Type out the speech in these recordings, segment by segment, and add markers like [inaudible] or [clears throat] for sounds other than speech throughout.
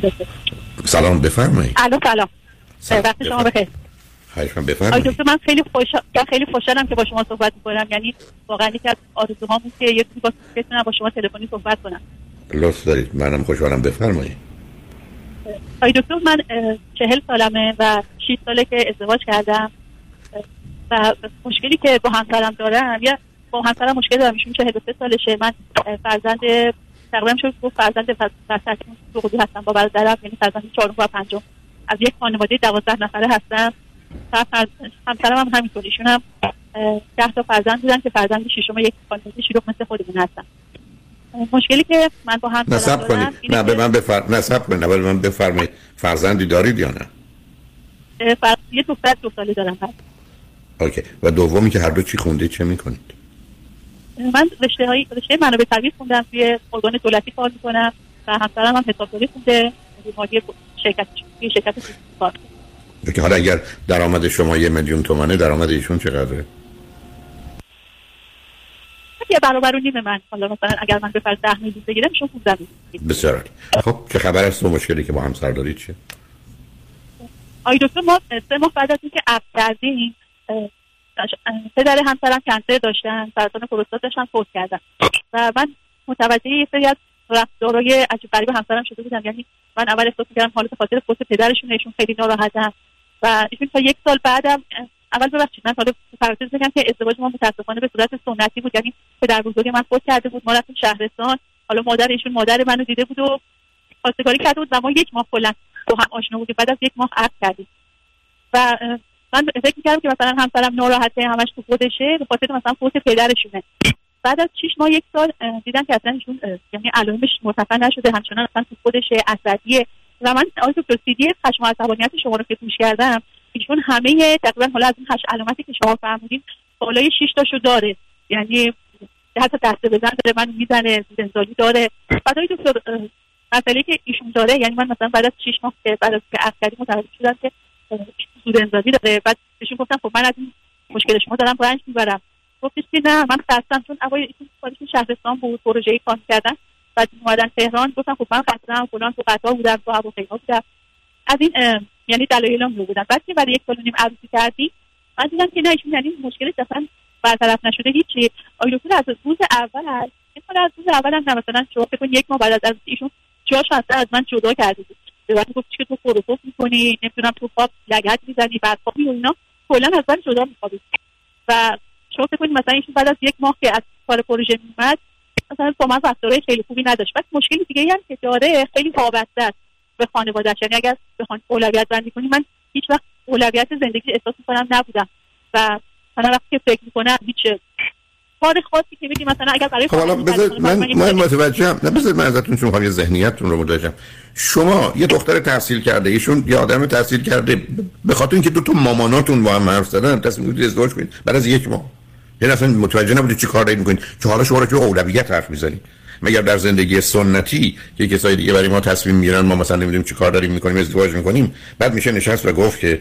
دکتر سلام بفرمایید. الو سلام. وقت شما بخیر. خواهش من آقای بفرمایید دکتر من خیلی خوش من خیلی خوشحالم که با شما صحبت می‌کنم. یعنی واقعا یکی از آرزوهام بود که یه روزی با بتونم با شما تلفنی صحبت کنم. لطف دارید. منم خوشحالم. بفرمایید. آقای دکتر من چهل سالمه و 6 ساله که ازدواج کردم. و مشکلی که با همسرم دارم یا با همسرم مشکل دارم ایشون 43 سالشه. من فرزند تقریبا شد. گفت فرزند وسط سقوطی هستم با برادرم یعنی فرزند چهارم و پنجم. از یک خانواده دوازده نفره هستم. همسرم هم همینطور. ایشون هم ده تا فرزند بودن که فرزند ششم یک خانواده شلوغ مثل خودمون هستم مشکلی که من با همسرم نصب کنید. نه به من بفر... نصب کنید. نه به من بفرمایید. فرزندی دارید یا نه؟ اه، فر... یه دختر دو ساله دارم. من اوکی. و دومی که هر دو چی خونده چه می‌کنید؟ من رشته های رشته منابع طبیعی خوندم توی ارگان دولتی کار می‌کنم و همسرم هم حسابداری خونده مالی شرکت توی شرکت کار. که حالا اگر درآمد شما یه میلیون تومنه درآمد ایشون چقدره؟ یه برابر و نیم من. حالا مثلا اگر من به فرض 10 میلیون بگیرم ایشون 15 میلیون بسیار. خب چه خبر است و مشکلی که با همسر دارید چیه؟ آقای دکتر ما سه ماه بعد از اینکه عقد کردیم پدر همسرم کنسر داشتن سرطان پروستات داشتن فوت کردن. و من متوجه یه سری از رفتارهای عجیب غریب همسرم شده بودم. یعنی من اول احساس می‌کردم حالا به خاطر فوت پدرشون ایشون خیلی ناراحتن و ایشون تا یک سال بعدم اول ببخشید من حالا تو پرانتز بگم که ازدواج ما متاسفانه به صورت سنتی بود. یعنی پدر بزرگ من فوت کرده بود. ما رفتیم شهرستان. حالا مادر ایشون مادر منو دیده بود و خواستگاری کرده بود و ما یک ماه کلا با هم آشنا بودیم. بعد از یک ماه عقد کردیم. و من فکر می‌کردم که مثلا همسرم ناراحته همش تو خودشه به خاطر مثلا فوت پدرشونه. بعد از شیش ماه یک سال دیدم که اصلا ایشون یعنی علائمش مرتفع نشده همچنان اصلا تو خودشه عصبیه. و من آقای دکتر سیدی خشم و عصبانیت شما رو که گوش کردم ایشون همه تقریبا حالا از این هشت علامتی که شما فرمودین بالای شش تاشو داره. یعنی حتی دست بزن داره من می‌زنه زنزالی داره. بعد آقای دکتر مسئله که ایشون داره یعنی من مثلا بعد از شش ماه که بعد از که متوجه شدم که سود انزالی داره. بعد بهشون گفتم خب من از این مشکل شما دارم رنج می‌برم. گفتش که نه من خستم چون اوایل ایشون شهرستان بود پروژه کار کردن. بعد اومدن تهران گفتم خب من خستم فلان تو قطار بودم تو هواپیما بودم. از این یعنی دلایلم رو بودن. بعد که برای یک سال نیم عروسی کردیم من دیدم که نه ایشون یعنی مشکلش اصلا برطرف نشده هیچی. آقای دکتر از روز اول از روز اول هم مثلا شما فکر یک ماه بعد از ایشون اصلا از من جدا کرده بود. به من گفت که تو خروپوف می‌کنی؟ نمی‌دونم تو خواب لگت می‌زنی بعد خوابی و اینا. کلا از من جدا میخوابید. و شما فکر کنید مثلا ایشون بعد از یک ماه که از کار پروژه میومد مثلا با من رفتارهای خیلی خوبی نداشت. بعد مشکلی دیگه هم که داره خیلی وابسته است به خانواده‌اش. یعنی اگر بخوان اولویت بندی کنی من هیچ وقت اولویت زندگی احساس می‌کنم نبودم. و من وقتی که فکر می‌کنم هیچ کار خاصی که بگی مثلا اگر برای خب حالا بذارید من من متوجهم. نه بذارید من ازتون چون می‌خوام یه ذهنیتتون رو متوجهم. شما یه دختر تحصیل کرده ایشون یه آدم تحصیل کرده. به خاطر اینکه دو تا ماماناتون با هم حرف زدن تصمیم گرفتید ازدواج کنید. بعد از یک ماه. یعنی اصلا متوجه نبودید چی کار دارید می‌کنید. که حالا شما رو که اولویت حرف می‌زنید. مگر در زندگی سنتی که کسای دیگه برای ما تصمیم می‌گیرن ما مثلا نمی‌دونیم چی کار داریم می‌کنیم ازدواج می‌کنیم. بعد میشه نشست و گفت که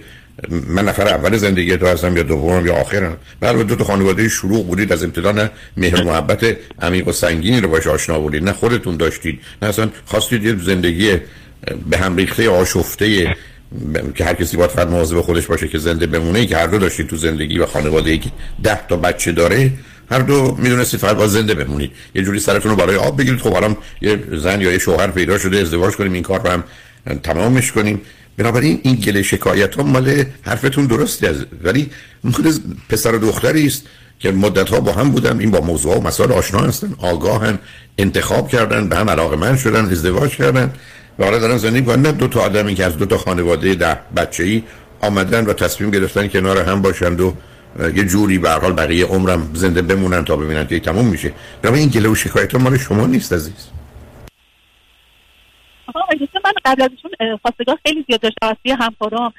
من نفر اول زندگی تو هستم یا دومم یا آخرم. بعد دو تا خانواده شروع بودید از ابتدا نه مهر محبت عمیق و سنگینی رو باش آشنا بودید نه خودتون داشتید. نه اصلا خواستید یه زندگی به هم ریخته آشفته که هر کسی باید فقط مواظب خودش باشه که زنده بمونه که هر دو داشتید تو زندگی و خانواده ای که ده تا بچه داره هر دو می‌دونستید فقط باید زنده بمونید. یه جوری سرتون رو برای آب بگیرید. خب حالا یه زن یا یه شوهر پیدا شده ازدواج کنیم این کار رو هم تمامش کنیم. بنابراین این گله شکایت ها مال حرفتون درسته از ولی مال پسر و دختری است که مدت ها با هم بودم این با موضوع و مسائل آشنا هستن آگاهن انتخاب کردن به هم علاقه من شدن ازدواج کردن و حالا دارن زندگی می‌کنن. نه دو تا آدمی که از دو تا خانواده ده بچه ای آمدن و تصمیم گرفتن کنار هم باشند و یه جوری به حال بقیه عمرم زنده بمونن تا ببینن که تموم میشه. بنابراین این گله و شکایت ها مال شما نیست عزیز. آقا آقای دکتر من قبل از ایشون اه، خواستگار خیلی زیاد داشتم از همکارام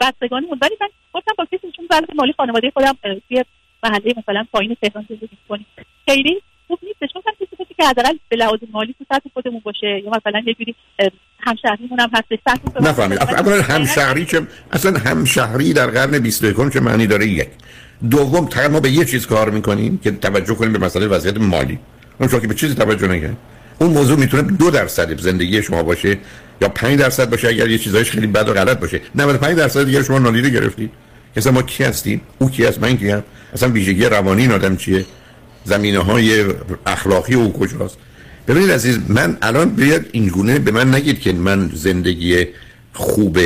بستگانی بود ولی من گفتم با کسی چون ظرف مالی خانواده خودم توی محله مثلا پایین تهران زندگی کنیم خیلی خوب نیست. چون من کسی کسی که حداقل به لحاظ مالی تو سطح خودمون باشه یا مثلا یه جوری همشهریمون هم هستش سطح نفهمید. اولا همشهری چه اصلا همشهری در قرن 21 چه معنی داره یک. دوم فقط ما به یه چیز کار می‌کنیم که توجه کنیم به مسئله وضعیت مالی. اون که به چیزی توجه نکنید اون موضوع می‌تونه دو درصد زندگی شما باشه یا 5 درصد باشه اگر یه چیزایش خیلی بد و غلط باشه. 95 درصد دیگه شما نادیده گرفتید مثلا ما کی هستیم؟ او کی هست؟ من کیم اصلا ویژگی روانی این آدم چیه؟ زمینه های اخلاقی او کجاست؟ ببینید عزیز من الان بیاد اینگونه به من نگید که من زندگی خوب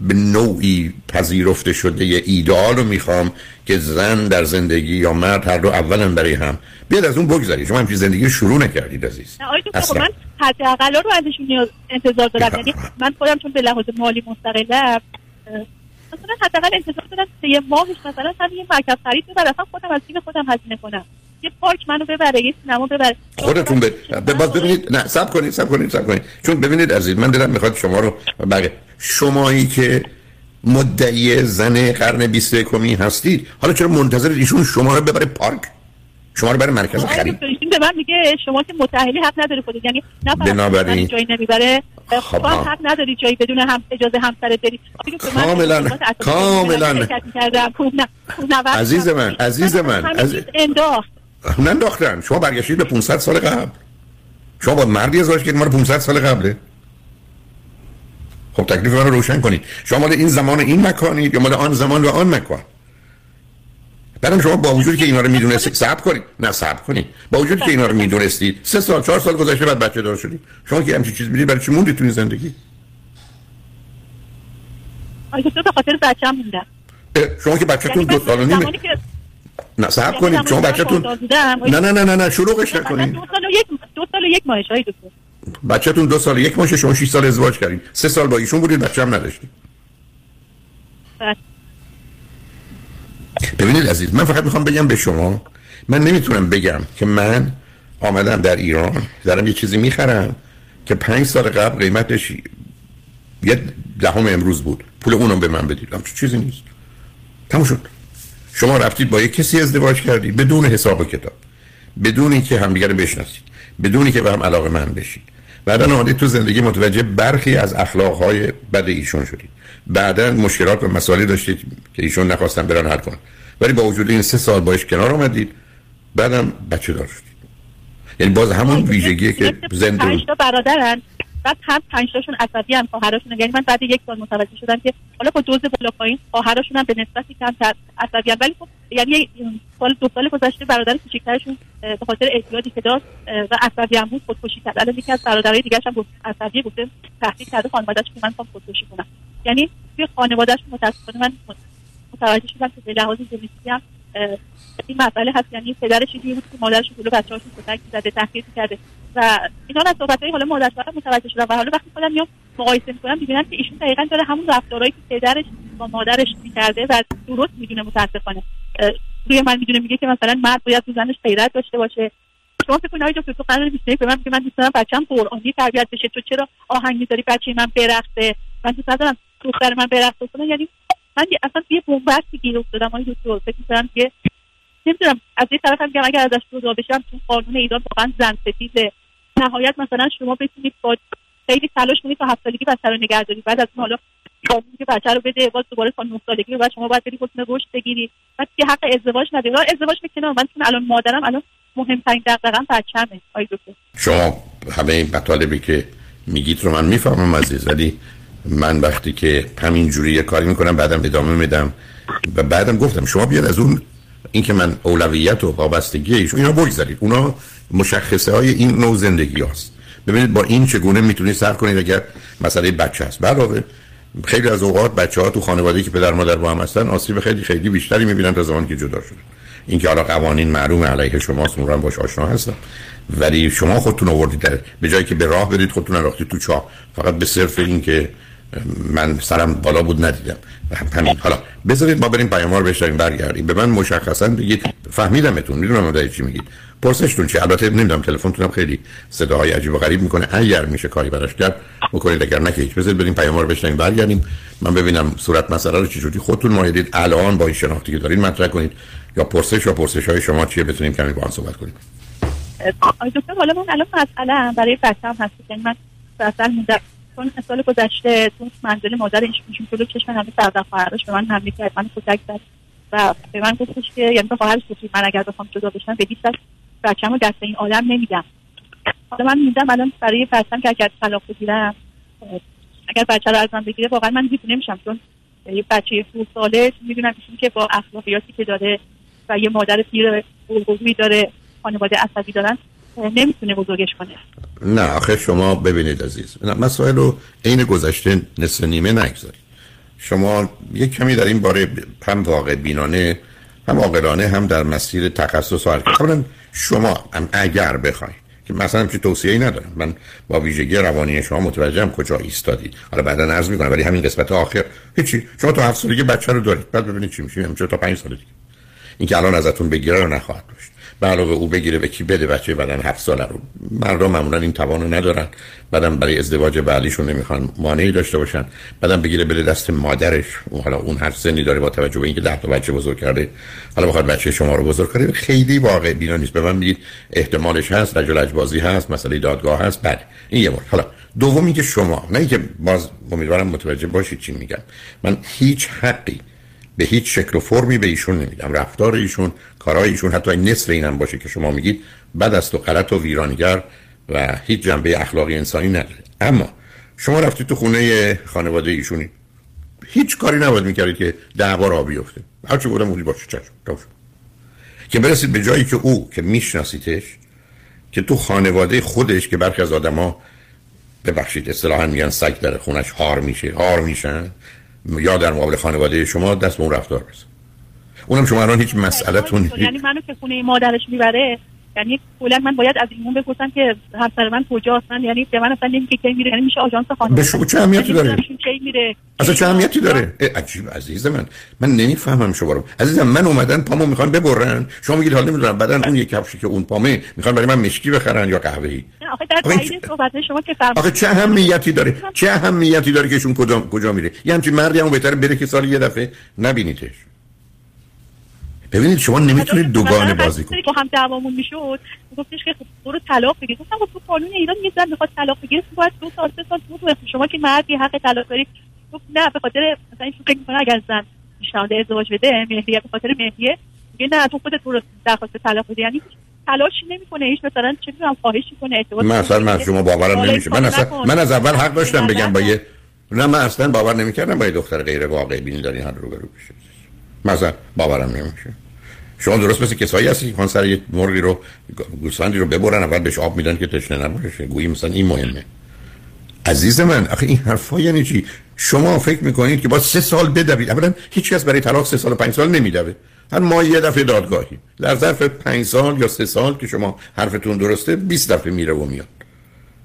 به نوعی پذیرفته شده یه ایدئال رو می‌خوام که زن در زندگی یا مرد هر دو اولا برای هم. بیاد از اون بگذارید. شما همچین زندگی شروع نکردید عزیز. اصلا. من حداقل رو ازشون انتظار دارم. یعنی من خودم چون به لحاظ مالی مستقلم مثلا حداقل انتظار دارم سه ماهش مثلا هم یه مرکز خرید ببر اصلا خودم از تیم خودم هزینه کنم. یه پارک منو ببره یه سینما ببره. خودتون به باز ببینید. نه سب کنید سب کنید سب کنید. چون ببینید عزیز من دلم می‌خواد شما رو بگه. شمایی که مدعی زن قرن 21 هستید. حالا چرا منتظر ایشون شما رو ببره پارک؟ شما رو برای مرکز خرید. به من میگه شما که متأهلی حق نداری خودت. یعنی نه بنابراین. جایی نمی‌بره خب حق نداری جایی بدون هم اجازه همسرت بری. کاملا کاملا. عزیز من عزیز من عزیز ننداختن. شما برگشتید به 500 سال قبل. شما با مردی ازدواج کردید ما رو 500 سال قبله. خب تکلیف من رو روشن کنید. شما مال این زمان این مکانید یا مال آن زمان و آن مکان؟ بعدم شما با وجودی که اینا رو می‌دونستید صبر کنید. نه صبر کنید. با وجودی که اینا رو می‌دونستید سه سال چهار سال گذشته بعد بچه دار شدید. شما که همچین چیز می‌دید برای چی موندید تو این زندگی؟ آیا تو به خاطر بچه‌ام موندم شما که بچه‌تون دو سال و نیمه نه صبر کنید. شما بچه‌تون نه نه نه نه نه شروعش نکنید. دو سال و یک دو سال و یک ماهش های دکتر بچه‌تون دو سال یک ماهشه شما 6 سال ازدواج کردید سه سال با ایشون بودید بچه هم نداشتید. بله. ببینید عزیز من فقط می‌خوام بگم به شما من نمی‌تونم بگم که من آمدم در ایران دارم یه چیزی می‌خرم که پنج سال قبل قیمتش یه دهم امروز بود. پول اونم به من بدید. همچون چیزی نیست. تموم شد. شما رفتید با یه کسی ازدواج کردید بدون حساب و کتاب. بدون اینکه همدیگه رو بشناسید. بدون که به هم علاقه من بشید. بعدا آمدید تو زندگی متوجه برخی از اخلاقهای بد ایشون شدید بعدا مشکلات و مسائلی داشتید که ایشون نخواستن برن حل کنن. ولی با وجود این سه سال باش کنار آمدید بعدم بچه دار شدید. یعنی باز همون ویژگیه که زنده تا برادرن. بعد هم پنج تاشون عصبی هم خواهراشون یعنی من بعد یک سال متوجه شدم که حالا با دوز بالا پایین خواهراشون هم به نسبتی کمتر عصبی هم. ولی خب یعنی سال دو سال گذشته برادر کوچیکترشون به خاطر اعتیادی که داشت و عصبی هم بود خودکشی کرد. الان یکی از برادرای دیگه هم عصبی گفته تهدید کرده خانواده‌اش که من می‌خوام خودکشی کنم. یعنی توی خانواده‌اش متأسفانه من متوجه شدم که به لحاظ این مسئله هست یعنی پدرش چیزی بود که مادرش جلو بچه‌هاشون کتک زده تحقیر کرده و اینا از صحبت‌های حالا مادر متوجه شدم و حالا وقتی خودم میام مقایسه می‌کنم می‌بینم که ایشون دقیقا داره همون رفتارهایی که پدرش با مادرش می‌کرده و درست می‌دونه متاسفانه. روی من می‌دونه میگه که مثلا مرد باید تو زنش غیرت داشته باشه. شما فکر کنید دکتر تو قرار 21 به من که من دوست دارم بچه‌م قرآنی تربیت بشه. تو چرا آهنگ می‌ذاری؟ بچه من برقصه. من دوست ندارم دختر من برقصه یعنی من اصلا یه بنبستی گیر افتادم آقای دکتر فکر می‌کنم که نمی‌دونم از یه طرف هم که اگر ازش جدا بشم تو قانون ایران واقعا زن ستیزه نهایت مثلا شما بتونید با خیلی تلاش کنید تا هفت سالگی بچه رو نگهداری. بعد از حالا قانون که بچه رو بده باز دوباره تا نه سالگی بعد شما باید بری حکم رشد بگیری. بعد که حق ازدواج نداری ازدواج می‌کنه من چون الان مادرم الان مهمترین دغدغه‌ام بچه‌مه. آی دکتر. شما همه این مطالبی که میگید رو من می‌فهمم عزیز ولی من وقتی که همین جوری یه کاری می‌کنم بعدم ادامه میدم. و بعدم گفتم شما بیاد از اون اینکه من اولویت و وابستگی ایشون اینا بگذارید. اونا مشخصه های این نوع زندگی هست ببینید با این چگونه می‌تونید سر کنید اگر مسئله بچه هست علاوه خیلی از اوقات بچه ها تو خانواده که پدر مادر با هم هستن آسیب خیلی خیلی بیشتری می‌بینن تا زمانی که جدا شدن. اینکه حالا قوانین معلوم علیه شماست اونم باش آشنا هستم. ولی شما خودتون آوردید به جایی که به راه برید خودتون انداختید تو چاه. فقط به صرف این که من سرم بالا بود ندیدم. همین. حالا بذارید ما بریم پیام رو بشنویم برگردیم. به من مشخصا بگید. فهمیدمتون. می‌دونم در چی میگید. پرسشتون چی؟ البته نمی‌دونم تلفنتونم خیلی صداهای عجیب و غریب می‌کنه. اگر میشه کاری براش کرد بکنید. اگر نه هیچ. بذارید بریم پیام رو بشنویم برگردیم. من ببینم صورت مسئله رو چجوری خودتون مایدید الان با این شناختی که دارین مطرح کنید. یا پرسش و پرسش های شما چیه؟ بتونیم کمی با هم صحبت کنیم. دکتر حالا من الان مسئله برای بچه‌م هست. یعنی من چون سال گذشته تو منزل مادر ایشون جلو چشم همه سردر خواهرش به من حمله کرد. من کتک زد و به من گفتش که یعنی به خواهرش گفت من اگر بخوام جدا بشم به هیچ بچه‌مو دست این آدم نمیدم. حالا من میدم الان برای بچه‌م که اگر طلاق بگیرم اگر بچه رو از من بگیره واقعا من دیوونه نمیشم. چون یه بچه دو ساله می‌دونم که با اخلاقیاتی که داره و یه مادر پیر بزرگی داره خانواده عصبی دارن نمی‌تونه بزرگش کنه. نه آخه شما ببینید عزیز. مسائل رو عین گذشته نصف نیمه نگذارید. شما یک کمی در این باره هم واقع بینانه هم عاقلانه هم در مسیر تخصص و حرکت شما هم اگر بخواید که مثلا چه توصیه ای ندارم. من با ویژگی روانی شما متوجهم کجا ایستادید. حالا بعدا عرض می‌کنم ولی همین قسمت آخر. هیچی. شما تا هفت سالگی بچه رو دارید. بعد ببینید چی میشه. همینجا تا پنج سال دیگه. این که الان ازتون بگیره رو نخواهد داشت. به علاوه او بگیره به کی بده بچه بعدن هفت ساله رو. مردم معمولا این توانو ندارن. بعدم برای ازدواج بعلیشون نمی‌خوان مانعی داشته باشن. بعدم بگیره بده دست مادرش. حالا اون هر سنی داره با توجه به اینکه ده تا بچه بزرگ کرده. حالا بخواد بچه شما رو بزرگ کنه خیلی واقع بینا نیست. به من میگید احتمالش هست رجل بازی هست مسئله دادگاه هست. بله این یه مورد. حالا دومی که شما نه اینکه باز امیدوارم متوجه باشید چی میگم. من هیچ حقی به هیچ شکل و فرمی به ایشون نمیدم. رفتار ایشون کارهای ایشون حتی نصف اینم باشه که شما میگید بد است و غلط و ویرانگر و هیچ جنبه اخلاقی انسانی نداره. اما شما رفتید تو خونه خانواده ایشونی. هیچ کاری نباید می‌کردید که دعوا را بیفته. هرچی بودم مولی باشه چشم؟ که برسید به جایی که او که میشناسیدش که تو خانواده خودش که برخی از آدما ببخشید اصطلاحا میگن سگ در خونش هار میشه هار میشن. یا در مقابل خانواده شما دست به اون رفتار بزن اونم شما الان هیچ مسئله تون یعنی منو که خونه مادرش می‌بره یعنی کلا من باید از ایمون بپرسم که همسر من کجاست؟ من یعنی به من اصلا نمیگه کی میره یعنی میشه آژانس خانواده به شما چه اهمیتی داره؟ کی میره. اصلا چه اهمیتی داره؟ عجیب عزیز من من نمی‌فهمم شما رو. عزیزم من اومدن پامو می‌خوان ببرن. شما میگید حالا نمی‌دونم بعدن اون یک کفشی که اون پامه می‌خوان برای من مشکی بخرن یا قهوه‌ای. آخه در تایید صحبت شما که آخه چه اهمیتی داره؟ چه اهمیتی داره که ایشون کجا کجا میره؟ یه همچین مردی هم بهتره بره که سال یه دفعه نبینیدش. ببینید شما نمی‌تونید دوگانه بازی کنید. با هم دعوامون می‌شد گفتش که خب برو طلاق بگیر. گفتم خب تو قانون ایران یه زن می‌خواد طلاق بگیره تو باید دو سال سه سال تو شما که مردی حق طلاق داری. گفت نه به خاطر مثلا این فکر می‌کنه اگر زن پیشنهاد ازدواج بده مهریه به خاطر مهریه میگه نه تو خودت برو درخواست طلاق بده. یعنی تلاشی نمی‌کنه هیچ مثلا چه می‌دونم خواهش می‌کنه اعتماد من اصلا من شما باورم نمیشه من اصلا من از اول حق داشتم بگم با یه نه من اصلا باور نمی‌کردم با یه دختر غیر واقعی بینی داری هر رو برو بشه مثلا باورم نمیشه. شما درست مثل کسایی هستی که سر یه مرغی رو گوسفندی رو ببرن اول بهش آب میدن که تشنه نباشه. گویی مثلا این مهمه. عزیز من آخه این حرفا یعنی چی؟ شما فکر می‌کنید که با سه سال بدوید. اولا هیچ کس برای طلاق سه سال و پنج سال نمیدوه. هر ما یه دفعه دادگاهی در ظرف پنج سال یا سه سال که شما حرفتون درسته 20 دفعه میره و میاد.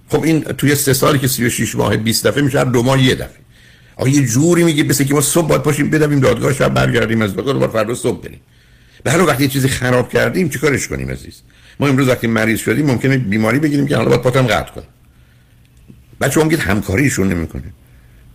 خب این توی سه سالی که 36 ماه 20 دفعه میشه هر دو ماه یه دفعه. آخه یه جوری میگه مثل که ما صبح باید پاشیم بدویم دادگاه شب برگردیم از دادگاه دوباره فردا صبح بریم. به هر وقتی یه چیزی خراب کردیم چیکارش کنیم عزیز؟ ما امروز وقتی مریض شدیم ممکنه بیماری بگیریم که حالا باید پاتم قطع کنم. بچه میگید همکاری ایشون نمی‌کنه.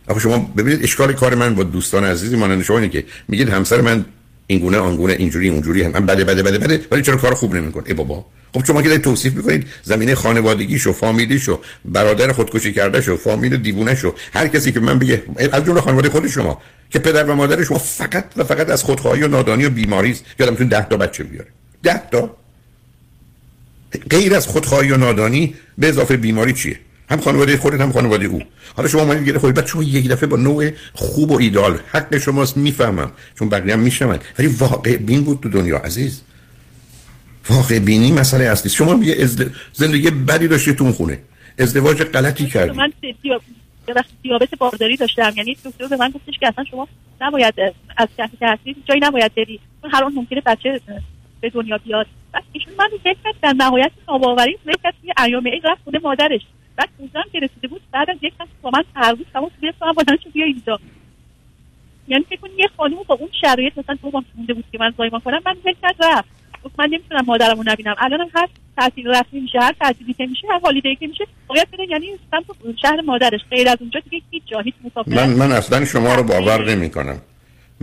آخه شما ببینید اشکال کار من با دوستان عزیزی مانند شما اینه که میگید همسر من این گونه اینجوری اونجوری هم بده بده بده بده ولی چرا کار خوب نمی‌کنه؟ ای بابا خب شما که توصیف می‌کنید زمینه خانوادگیشو فامیلیشو برادر خودکشی کرده شو فامیل دیوونه شو هر کسی که من بگه از جمله خانواده خود شما که پدر و مادر شما فقط و فقط از خودخواهی و نادانی و بیماری است یادمتون 10 تا بچه بیاره. 10 تا. غیر از خودخواهی و نادانی به اضافه بیماری چیه؟ هم خانواده خودت هم خانواده او. حالا شما اومدید گره خودت شما یک دفعه با نوع خوب و ایدال حق شماست می‌فهمم. چون بقیه هم میشنون. ولی واقع بین بود تو دنیا عزیز. واقع بینی مسئله اصلی. شما یه ازد... زندگی بدی داشتی تو اون خونه. ازدواج غلطی کردی. من دیابت بارداری داشتم. یعنی دکتر به من گفتش که اصلا شما نباید از که هستی جایی نباید بری. چون هر ممکنه بچه به دنیا بیاد. ایشون من فکر کرد در نهایت ناباوری فکر کرد که ایام عید رفت خونه مادرش. بعد اونجا که رسیده بود. بعد از یک ساعت با من تعرض تماس گرفت من بلند شد بیا اینجا. یعنی فکر کنید یه خانم با اون شرایط مثلا دو ماه مونده بود که من زایمان کنم. من فکر کرد رفت. گفت من نمی‌تونم مادرمو نبینم. الانم هر تعطیل رسمی میشه. هر تعطیلی که میشه هر هالیدی که میشه باید بره یعنی سمت شهر مادرش. غیر از اونجا دیگه هیچ جا هیچ من من اصلا شما رو باور نمی‌کنم.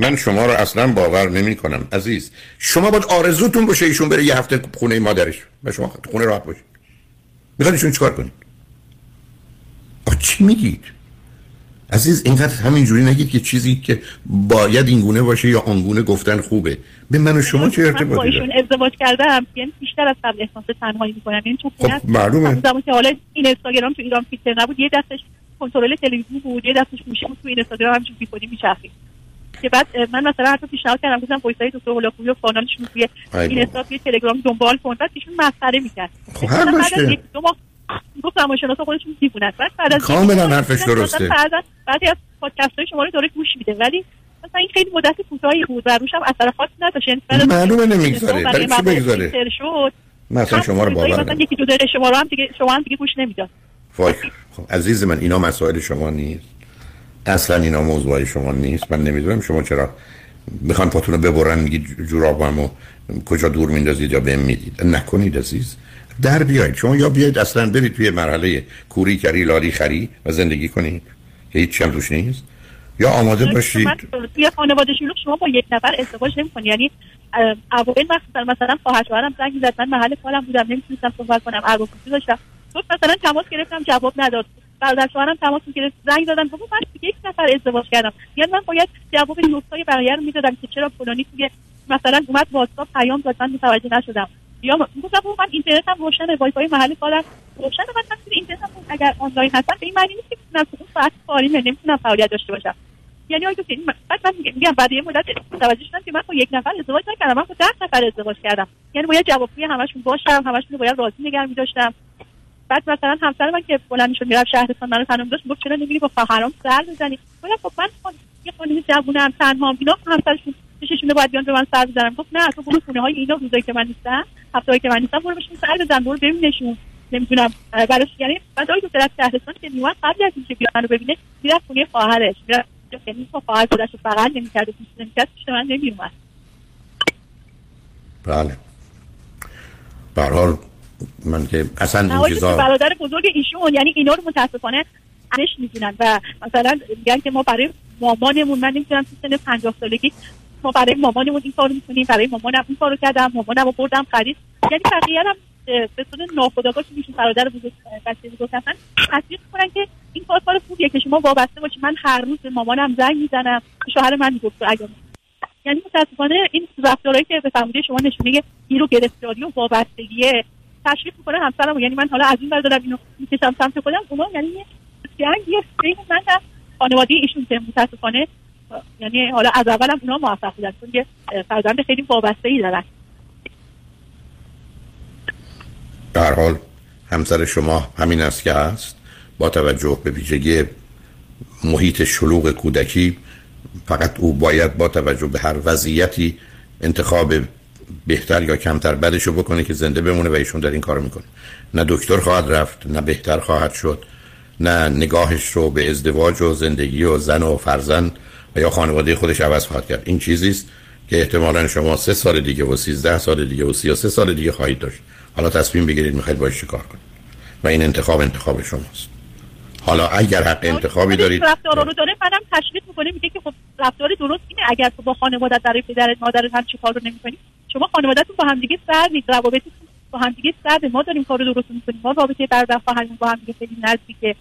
من شما رو اصلا باور نمی کنم. عزیز شما باید آرزوتون باشه ایشون بره یه هفته خونه مادرش. و شما خونه راحت باشید. می‌خواد ایشون چیکار کنید؟ آخه چی میگید؟ عزیز اینقدر همینجوری نگید که چیزی که باید اینگونه باشه یا آنگونه گفتن خوبه. به من و شما چه ارتباطی داره ایشون ازدواج کردم. یعنی بیشتر از قبل احساس تنهایی می‌کنم. یعنی چون خب معلومه. زمانی که حالا این اینستاگرام تو ایران فیلتر نبود یه دستش کنترل تلویزیون بود یه دستش گوشی بود تو اینستاگرام همینجوری بیخودی میچرخید. که بعد من مثلا حتی پیشنهاد کردم گفتم وایسای دکتر هولاکویی و کانالشون توی اینستا توی تلگرام دنبال کن. بعد ایشون مسخره می‌کرد. خب هر باشه دو ماه گفت روانشناس خودشون دیوونه بعد بعد از کاملا حرفش درسته. بعد از پادکست های شما رو داره گوش میده. ولی مثلا این خیلی مدت کوتاهی بود و روش هم اثر خاصی نداشت. یعنی معلومه نمی‌گذاره برای چی بگذاره؟ مثلا شما رو باور مثلا یکی دو شما رو هم دیگه شما هم دیگه گوش نمی‌داد. وای خب عزیز من اینا مسائل شما نیست. اصلا اینا موضوع شما نیست. من نمی‌دونم شما چرا می‌خوان پاتون رو ببرن میگید جورابم و کجا دور میندازید یا بهم می‌دید. نکنید عزیز. در بیایید. شما یا بیاید اصلا برید توی مرحله کوری کری لالی خری و زندگی کنید. که هیچ هم توش نیست. یا آماده باشید. توی خانواده شلوغ شما با یک نفر ازدواج نمی‌کنی. یعنی اوایل مثلا مثلا خواهر شوهرم زنگ زد. من محل کارم بودم نمی‌تونستم صحبت کنم ارباب داشتم. گفت مثلا تماس گرفتم جواب نداد. برادر شوهرم تماس گرفت زنگ دادم گفت من یک نفر ازدواج کردم. یعنی من باید جواب نکتای بقیه رو می‌دادم که چرا فلانی توی مثلا اومد واتساپ پیام داد من متوجه نشدم. یا گفتم من اینترنتم روشنه وای فای محل کارم روشنه من مثلا اینترنتم اگر آنلاین هستم به این معنی نیست که من اون ساعت کاری نمی‌تونم فعالیت داشته باشم. یعنی آیا که بعد من میگم بعد یه مدت متوجه شدم که من با یک نفر ازدواج نکردم من با ده نفر ازدواج کردم. یعنی باید جوابگوی همشون باشم همشون باید راضی نگه می‌داشتم. بعد مثلا همسر من که بلند شد می‌رفت شهرستان منو تنها داشت گفت چرا نمیری با خواهرام سر بزنی باید خب من یه خانم جوونم تنها اینا همسرشون چششون باید بیان به من سر بزنم گفت نه تو برو خونه های اینا روزایی که من نیستم هفتهایی که من نیستم برو بهشون سر بزن برو ببینشون نمی‌دونم براش یعنی بعد آقای دکتر شهرستان که میومد قبل از اینکه بیان رو ببینه می‌رفت خونه خواهرش می‌رفت یعنی با خواهر خودش بغل نمی‌کرد و دوست نمی‌کرد پیش من نمیومد بله. برحال من که اصلا این چیزا برادر بزرگ ایشون یعنی اینا رو متاسفانه ارش می‌دونن و مثلا میگن که ما برای مامانمون من نمی‌دونم تو سن 50 سالگی ما برای مامانمون این کارو می‌کنیم برای مامانم این کارو کردم مامانم رو بردم خرید. یعنی بقیه هم به صورت ناخودآگاه میشون برادر بزرگ بچه بزرگ هستن تصدیق کنن که این کار کار خوبیه که شما وابسته باشی. من هر روز به مامانم زنگ می‌زنم شوهر من می‌گفت اگر یعنی متاسفانه این رفتارهایی که به فرموده شما نشونه رو گرفتاری و وابستگیه تشریف می‌کنه همسرم یعنی من حالا از این بر دارم اینو می‌کشم سمت خودم. اونا یعنی یه بین من و خانواده ایشون که متاسفانه یعنی حالا از اولم اونا موفق بودن چون یه فرزند خیلی وابسته ای دارن در حال همسر شما همین است که هست. با توجه به ویژگی محیط شلوغ کودکی فقط او باید با توجه به هر وضعیتی انتخاب بهتر یا کمتر بدش رو بکنه که زنده بمونه و ایشون در این کار می‌کنه. نه دکتر خواهد رفت نه بهتر خواهد شد نه نگاهش رو به ازدواج و زندگی و زن و فرزند و یا خانواده خودش عوض خواهد کرد. این چیزی است که احتمالا شما سه سال دیگه و سیزده سال دیگه و سی و سه سال دیگه خواهید داشت. حالا تصمیم بگیرید می‌خواید باش کار کنید. و این انتخاب انتخاب شماست. حالا اگر حق انتخابی دارید رفتار رو داره منم تشویق می‌کنه میگه که خب رفتار درست اینه. اگر تو با خانواده برای پدرت مادرت هم چیکار رو نمی‌کنی شما خانوادهتون با همدیگه سردید روابطتون با همدیگه سرد ما داریم کار درست می‌کنیم. ما رابطه برادر خواهرمون با همدیگه خیلی نزدیکه.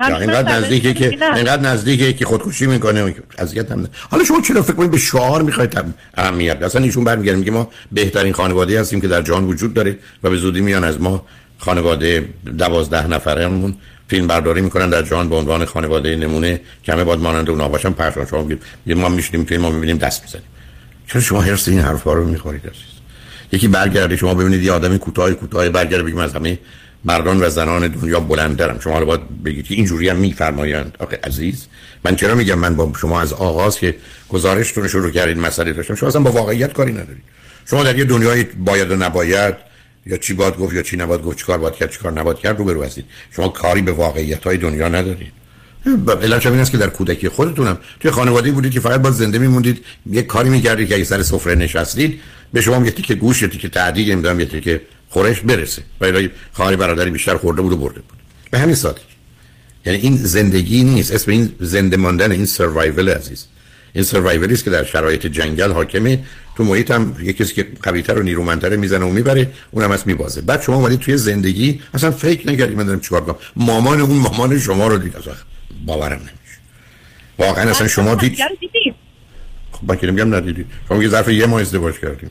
اینقدر نزدیکه که اینقدر نزدیکه که خودکشی می‌کنه اذیت هم حالا شما چرا فکر کنید به شعار می‌خواید اهمیت اصلا ایشون برمیگردن میگه ما بهترین خانواده هستیم که در جهان وجود داره و به زودی میان از ما خانواده دوازده نفرمون فیلم برداری می‌کنن در جهان به عنوان خانواده نمونه کمه باد مانند اونا باشن پخش شما ما میشیم فیلم ما می‌بینیم دست می‌زنیم. چرا شما هرس این حرفا رو می‌خورید یکی برگرده شما ببینید یه آدمی کوتاه کوتاه برگرده بگیم از همه مردان و زنان دنیا بلندترم. شما رو باید بگید که اینجوری هم میفرمایند. آخه عزیز من چرا میگم من با شما از آغاز که گزارشتون رو شروع کردید مسئله داشتم شما اصلا با واقعیت کاری ندارید. شما در یه دنیای باید و نباید یا چی باید گفت یا چی نباید گفت چیکار باید کرد چیکار نباید کرد رو برو هستید. شما کاری به واقعیت های دنیا ندارید. علت این است که در کودکی خودتونم. توی خانواده بودید که فقط با زنده میموندید یه کاری می‌کردید که اگه سر سفره نشستید به شما یه تیکه گوش یه تیکه تعدیق نمی‌دونم یه تیکه خورش برسه. ولی خواهر برادری بیشتر خورده بود و برده بود. به همین سادگی. یعنی این زندگی نیست. اسم این زنده ماندن این سروایول عزیز. این سروایولی است که در شرایط جنگل حاکمه. تو محیط هم یه کسی که قویتر و نیرومندتر می‌زنه و می‌بره اونم از میبازه. بعد شما اومدید توی زندگی اصلا فکر نکردید من دارم چیکار کنم. مامان اون مامان شما رو دید باورم نمیشه. واقعا اصلا شما دید خب من که نمیگم ندیدید. شما یه ظرف یه ماه ازدواج کردیم.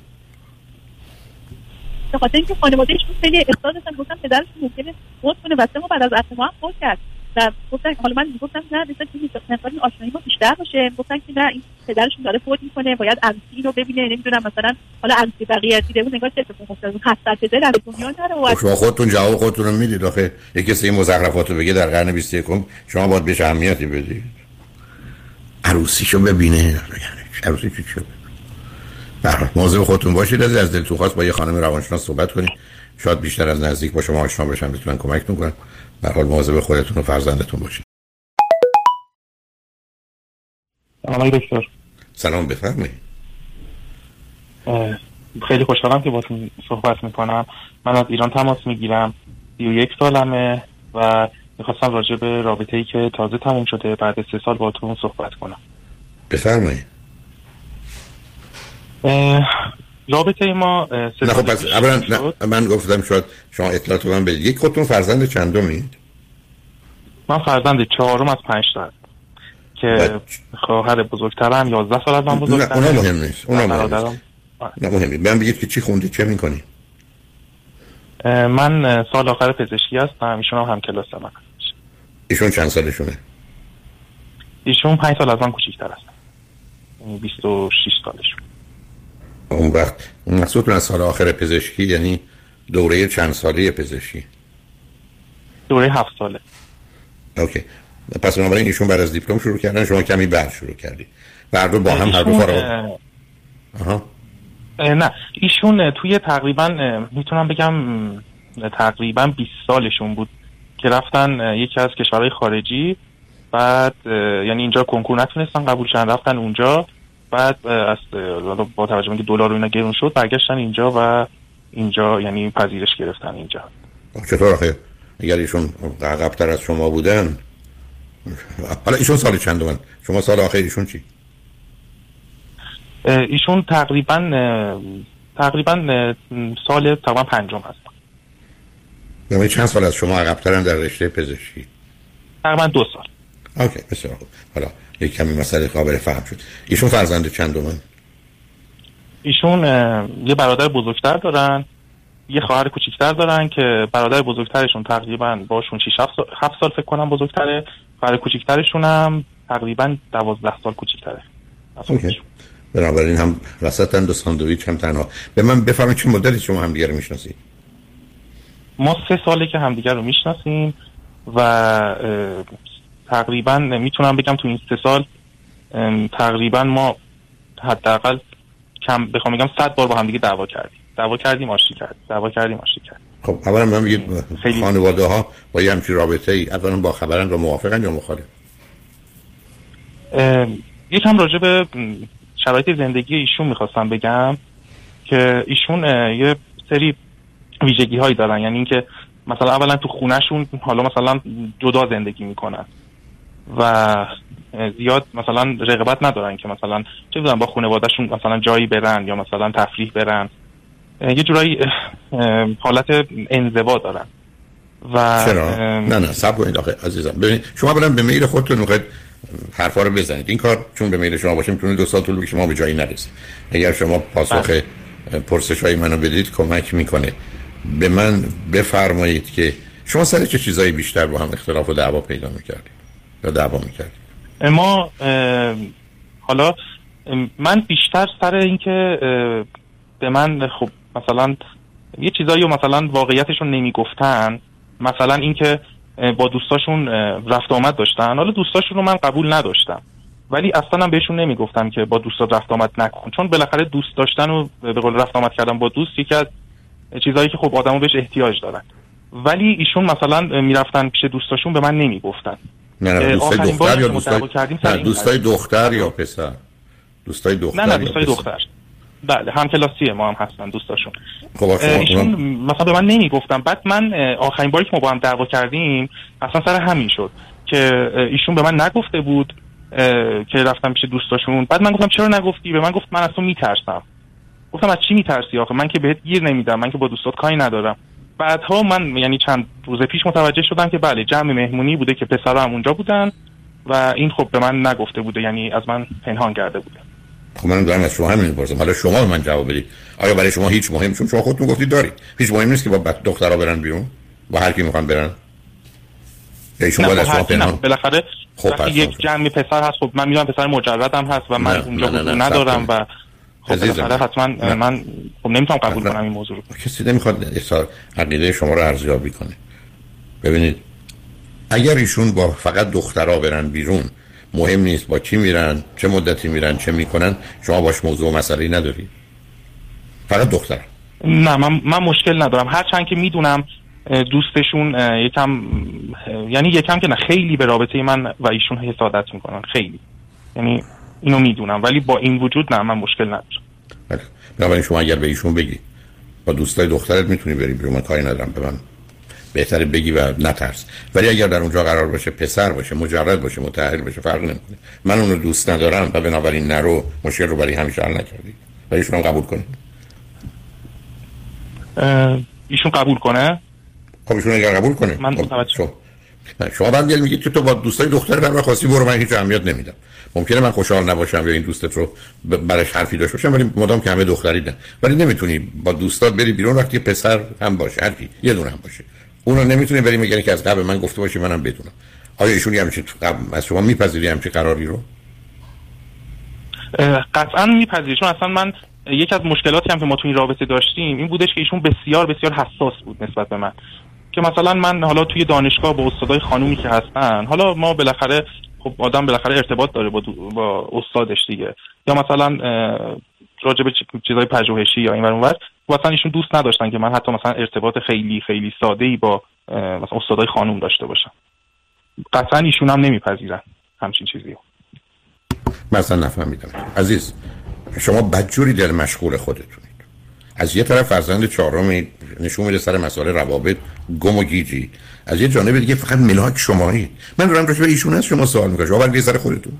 به خاطر اینکه خانوادهشون خیلی احساس داشتن گفتن پدرش ممکنه فوت کنه و سه بعد از عصر ما هم فوت کرد. و گفتن حالا من گفتم نه مثلا که مقدار آشنایی ما بیشتر باشه. گفتن که نه این پدرشون داره فوت می‌کنه باید عروسی اینو ببینه. نمی‌دونم مثلا حالا عروسی بقیه دیده بود نگاه چه اتفاقی افتاد حسرت دل از دنیا نره خب شما خودتون جواب خودتون رو می‌دید. آخه یکی کسی این مزخرفات رو بگه در قرن 21 شما باید بهش اهمیتی بدید. عروسیشو ببینه. عروسی چی برای موضوع خودتون باشید از از دلتون خواست با یه خانم روانشناس صحبت کنید. شاید بیشتر از نزدیک با شما آشنا بشن بتونن کمکتون کنن. به حال مواظب خودتون و فرزندتون باشید سلام دکتر. سلام بفرمایید. خیلی خوشحالم که باتون صحبت می‌کنم. من از ایران تماس می‌گیرم. سی و یک سالمه و می‌خواستم راجع به رابطه ای که تازه تموم شده بعد سه سال باتون صحبت کنم. بفرمایید. رابطه ما نه خب پس اولا من گفتم شاید شما اطلاعات من بدید. یک خودتون فرزند چندمید من فرزند چهارم از پنج تا که خواهر بزرگترم یازده سال از من بزرگترم نه اونا مهم نیست اونا مهم نیست. نه مهم من بگید که چی خوندی چه می‌کنی؟ من سال آخر پزشکی هستم. ایشون هم هم کلاس من ایشون چند سالشونه؟ ایشون پنج سال از من کوچیکتر هستن. 26 سالشون. اون وقت. مقصودتون از سال آخر پزشکی یعنی دوره چند ساله پزشکی؟ دوره هفت ساله. اوکی. پس بنابراین ایشون بعد از دیپلم شروع کردن شما کمی بعد شروع کردی. هر دو با هم هر دو فارغ آها. نه. ایشون توی تقریبا می‌تونم بگم تقریبا 20 سالشون بود که رفتن یکی از کشورهای خارجی. بعد یعنی اینجا کنکور نتونستن قبول شدن رفتن اونجا. بعد از با توجه به دلار اینا گرون شد برگشتن اینجا و اینجا یعنی پذیرش گرفتن اینجا. چطور آخه؟ اگر ایشون عقبتر از شما بودن حالا ایشون سال چند من شما سال آخر ایشون چی؟ ایشون تقریبا تقریبا سال تقریبا پنجم هست. یعنی چند سال از شما عقبترن در رشته پزشکی؟ تقریبا دو سال. اوکی بسیار خوب. حالا یک کمی مسئله قابل فهم شد. ایشون فرزند چند من ایشون یه برادر بزرگتر دارن یه خواهر کوچیکتر دارن که برادر بزرگترشون تقریبا باشون 6 7 سال فکر کنم بزرگتره. خواهر کوچیکترشون هم تقریبا 12 سال کوچیکتره. اوکی. بنابراین هم وسط دو ساندویچ هم تنها. به من بفهمید چه مدتی شما هم دیگر می‌شناسید. ما سه ساله که همدیگر رو می‌شناسیم و تقریبا می‌تونم بگم تو این سه سال تقریبا ما حداقل کم بخوام بگم صد بار با هم دیگه دعوا کردیم. دعوا کردیم آشتی کردیم. دعوا کردیم آشتی کردیم. خب اولا من بگید خانواده ها با یه همچین رابطه ای اولا با خبرن و موافقن یا مخالف یکم راجع به شرایط زندگی ایشون می‌خواستم بگم که ایشون یه سری ویژگی هایی دارن. یعنی اینکه مثلا اولا تو خونهشون حالا مثلا جدا زندگی می‌کنن. و زیاد مثلا رقابت ندارن که مثلا چه با خانوادهشون مثلا جایی برن یا مثلا تفریح برن. یه جورایی حالت انزوا دارن. و چرا؟ نه نه سب کنید آخه عزیزم. ببینید شما برن به میل خودتون می‌خواید حرفا رو بزنید. این کار چون به میل شما باشه می‌تونه دو سال طول بکشه شما به جایی نرسید اگر شما پاسخ بله. پرسش های منو بدید کمک می‌کنه. به من بفرمایید که شما سر چه چیزایی بیشتر با هم اختلاف و دعوا پیدا می‌کردید؟ یا دعوا می‌کردید ما حالا من بیشتر سر اینکه به من خب مثلا یه چیزایی رو مثلا واقعیتشون نمی‌گفتن مثلا اینکه با دوستاشون رفت آمد داشتن. حالا دوستاشون رو من قبول نداشتم. ولی اصلا هم بهشون نمی‌گفتم که با دوستا رفت آمد نکن. چون بالاخره دوست داشتن و به قول رفت آمد کردن با دوست یکی از چیزهایی که خب آدمو بهش احتیاج دارن. ولی ایشون مثلا می‌رفتن پیش دوستاشون به من نمی‌گفتن. نه نه دوستای دختر یا دوستای دوستای دختر یا پسر؟ دوستای دختر نه نه دوستای دختر. بله هم کلاسی ما هم هستن دوستاشون. خب ایشون مثلا به من نمی‌گفتم بعد من آخرین باری که ما با هم دعوا کردیم اصلا سر همین شد که ایشون به من نگفته بود که رفتم پیش دوستاشون. بعد من گفتم چرا نگفتی؟ به من گفت من از تو میترسم. گفتم از چی میترسی آخه؟ من که بهت گیر نمیدم. من که با دوستات کاری ندارم. بعدها من یعنی چند روز پیش متوجه شدم که بله جمع مهمونی بوده که پسرم اونجا بودن و این خب به من نگفته بوده یعنی از من پنهان کرده بوده. خب من دارم از شما همین می‌پرسم. حالا شما به من جواب بدید. آیا برای شما هیچ مهم چون شما خودتون گفتید دارید. هیچ مهم نیست که با دخترها برن بیرون؟ با هر کی می‌خوان برن؟ ایشون باید از شما پنهان بالاخره خب یک جمعی پسر هست خب من می‌دونم پسر مجردم هست و من اونجا ندارم و خب بالاخره حتما من خب نمی‌تونم قبول کنم این موضوع رو. کسی نمی‌خواد عقیده شما رو ارزیابی کنه. ببینید اگر ایشون با فقط دخترها برن بیرون مهم نیست با چی میرن چه مدتی میرن چه می‌کنن شما باش موضوع و مسئله نداری. فقط دختر. نه من, من مشکل ندارم. هرچند که می‌دونم دوستشون یکم یعنی یکم که نه خیلی به رابطه من و ایشون حسادت می‌کنن خیلی. یعنی اینو می‌دونم ولی با این وجود نه من مشکل ندارم. بله. بنابراین شما اگر به ایشون بگی با دوستای دخترت می‌تونی بری بیرون من کاری ندارم به من بهتره بگی و نترس. ولی اگر در اونجا قرار باشه پسر باشه مجرد باشه متأهل باشه فرق نمی‌کنه. من اونو دوست ندارم و بنابراین نرو مشکل رو برای همیشه حل نکردی. ولی شما قبول کنید ایشون قبول کنه؟ خب ایشون اگر قبول کنه من خب شما بعد میگید که تو با دوستای دختر برای خواستی برو من هیچ اهمیت نمیدم. ممکنه من خوشحال نباشم یا این دوستت رو برش حرفی داشته باشم ولی مدام که همه دختری ده ولی نمی‌تونی با دوستات بری بیرون وقتی پسر هم باشه هر کی یه دونه هم باشه. اون رو نمی‌تونی بری میگن که از قبل من گفته باشی منم بدونم. آیا ایشون همچین از شما میپذیری همچین قراری رو؟ قطعا میپذیری اصلا من یکی از مشکلاتی هم که ما تو این رابطه داشتیم این بودش که ایشون بسیار بسیار حساس بود نسبت به من. که مثلا من حالا توی دانشگاه با استادای خانومی که هستن حالا ما بالاخره خب آدم بالاخره ارتباط داره با, با استادش دیگه. یا مثلا راجع به چیزای پژوهشی یا این ور مثلا ایشون دوست نداشتن که من حتی مثلا ارتباط خیلی خیلی ساده ای با مثلا استادای خانوم داشته باشم. قطعا ایشون هم نمیپذیرن همچین چیزی مثلا نفهمیدم. عزیز شما بدجوری دل مشغول خودتونید از یه طرف فرزند چهارم نشون میده سر مسائل روابط گم و گیجی. از یه جانب دیگه فقط ملاک شمایی. من دارم راجع به ایشون از شما سوال می‌کنم. شما برای سر خودتون.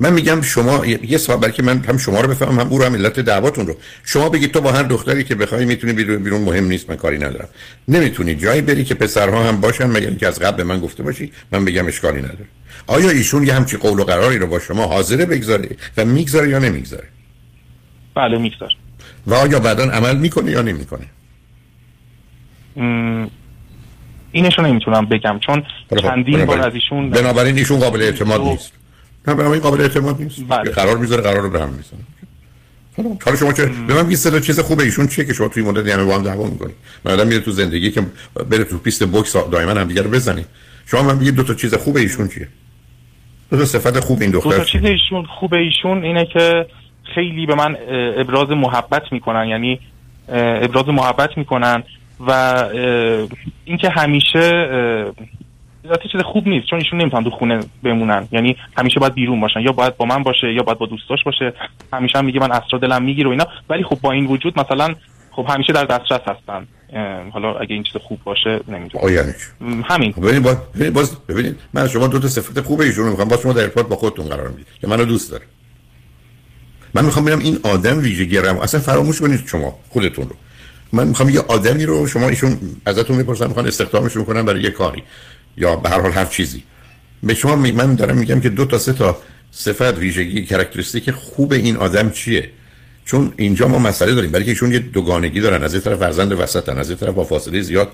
من میگم شما یه سوال بلکه من هم شما رو بفهمم هم او رو هم علت دعواتون رو. شما بگید تو با هر دختری که بخوای می‌تونی بیرون بیرون مهم نیست من کاری ندارم. نمی‌تونی. جایی بری که پسرها هم باشن مگر که از قبل به من گفته باشی من بگم اشکالی نداره. آیا ایشون یه همچی قول و قراری رو با شما حاضره بگذاره و می‌گذاره یا نمی‌گذاره؟ بله می‌گذاره. و آیا بعدا عمل می‌کنه یا نمی‌کنه اینشو نمی‌تونم بگم چون خب، چندین بار از ایشون بنابراین ایشون قابل اعتماد نیست. نه بنابراین قابل اعتماد نیست. بله. قرار می‌ذاره قرار رو به هم می‌زنه حالا شما چه به من بگید چیز خوبه. ایشون چیه که شما توی مدت یعنی با هم دعوا می‌کنید من آدم میره تو زندگی که بره تو پیست بوکس دائما هم دیگه رو بزنید شما من بگید دو تا چیز خوبه ایشون چیه؟ دو تا صفت خوب این دختر دو تا چیز ایشون خوبه ایشون اینه که خیلی به من ابراز محبت می‌کنن یعنی ابراز محبت می‌کنن و اینکه همیشه البته چیز خوب نیست چون ایشون نمی‌تونن تو خونه بمونن یعنی همیشه باید بیرون باشن یا باید با من باشه یا باید با دوستاش باشه همیشه هم میگه من اسرا دلم می‌گیره و اینا ولی خب با این وجود مثلا خب همیشه در دسترس هستن. حالا اگه این چیز خوب باشه نمی‌دونم. یعنی همین. خب ببینید باز ببینید باز ببینید من شما دو تا صفت خوبه ایشون رو می‌خوام با شما در ارتباط با خودتون قرار می‌دید که منو دوست داره من می‌خوام ببینم این آدم ویژگی اصلا فراموش کنید شما خودتون رو. من می‌خوام یه آدمی رو شما ایشون ازتون می‌پرسن می‌خوان استخدامشون کنن برای یه کاری یا به هر حال هر چیزی. به شما من دارم میگم که دو تا سه تا صفت ویژگی کرکتریستیک خوب این آدم چیه؟ چون اینجا ما مسئله داریم برای که ایشون یه دوگانگی دارن از یه طرف فرزند وسطن از یه طرف با فاصله زیاد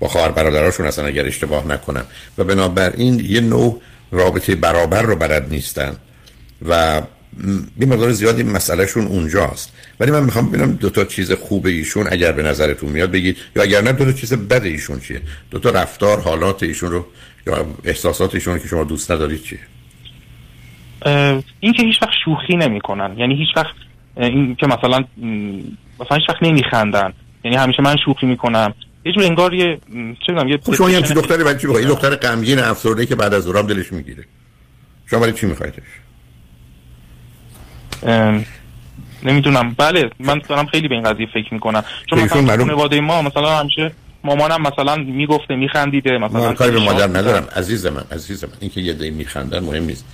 با خواهر برادراشون اصلا اگر اشتباه نکنن و بنابراین یه نوع رابطه برابر رو بلد نیستن. و یه مقدار زیادی مسئلهشون اونجاست. ولی من می‌خوام ببینم دو تا چیز خوب ایشون اگر به نظرتون میاد بگید یا اگر نه دو تا چیز بد ایشون چیه؟ دو تا رفتار حالات ایشون رو یا احساسات ایشون رو که شما دوست ندارید چیه؟ این که هیچ وقت شوخی نمی‌کنن. یعنی هیچ وقت این که مثلا مثلا هیچ وقت نمیخندن. یعنی همیشه من شوخی می‌کنم. یه جور انگار یه چه می‌دونم یه خب شما دختری برای چی این دختر غمگین افسرده که بعد از ظهر دلش می‌گیره. شما برای چی میخوایدش نمی‌دونم. بله من دارم خیلی به این قضیه فکر می‌کنم. چون مثلا خانواده ما مثلا همیشه مامانم مثلا می‌گفته میخندیده مثلا من کاری به مادر ندارم. عزیز من عزیز من اینکه یه دی میخندن مهم نیست.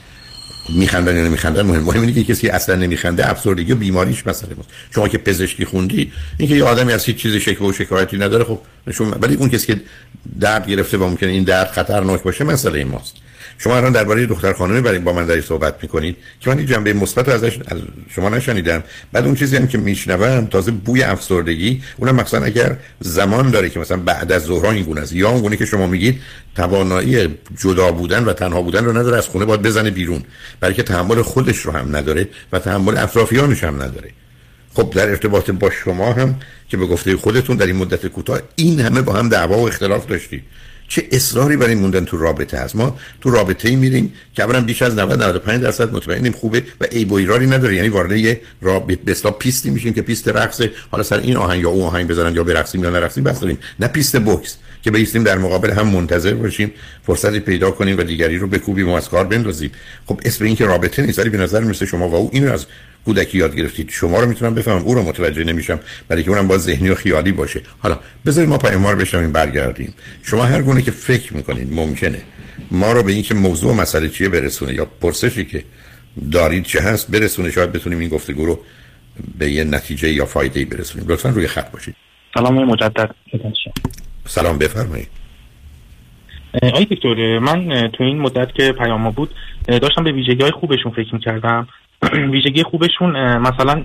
میخندن یا نمیخندن مهم مهم اینه که کسی اصلا نمیخنده افسردگی و بیماریش مسئله ماست. شما که پزشکی خوندی اینکه یه آدمی از هیچ چیز شکوه و شکایتی نداره خب نشون ولی اون کسی که درد گرفته و ممکنه این درد خطرناک باشه مسئله ماست. شما الان درباره دختر خانمی برای با من داری صحبت می‌کنید که من این جنبه مثبت ازش از شما نشنیدم. بعد اون چیزی هم که میشنوم تازه بوی افسردگی اونم مثلا اگر زمان داره که مثلا بعد از ظهر این گونه است. یا اون گونه که شما میگید توانایی جدا بودن و تنها بودن رو نداره از خونه باید بزنه بیرون. بلکه تحمل خودش رو هم نداره و تحمل اطرافیانش هم نداره. خب در ارتباط با شما هم که به گفته خودتون در این مدت کوتاه این همه با هم دعوا و اختلاف داشتید. چه اصراری برای موندن تو رابطه هست. ما تو رابطه ای میریم که اولا بیش از 90 95 درصد مطمئنیم خوبه و عیب و ایرادی نداره. یعنی وارد یه رابطه اصطلاح پیستی میشیم که پیست رقص حالا سر این آهنگ یا اون آهنگ بزنن یا برقصیم یا نرقصیم بس داریم. نه پیست بوکس که بایستیم در مقابل هم منتظر باشیم فرصتی پیدا کنیم و دیگری رو بکوبیم و از کار بندازیم. خب اسم این که رابطه نیست ولی به نظر مثل شما و او اینو از کودکی یاد گرفتید شما رو می‌تونم بفهمم. او رو متوجه نمیشم. برای که اونم با ذهنی و خیالی باشه. حالا بذارید ما پای ما رو بشنویم برگردیم. شما هر گونه که فکر می‌کنید ممکنه. ما رو به اینکه موضوع و مسئله چیه برسونه یا پرسشی که دارید چه هست برسونه. شاید بتونیم این گفتگو رو به یه نتیجه یا فایده ای برسونیم. لطفا روی خط باشید. سلام مجدد. سلام بفرمایید. آقای دکتر من تو این مدت که پیام بود داشتم به ویژگی های خوبشون فکر می‌کردم. [clears throat] ویژگی خوبشون مثلا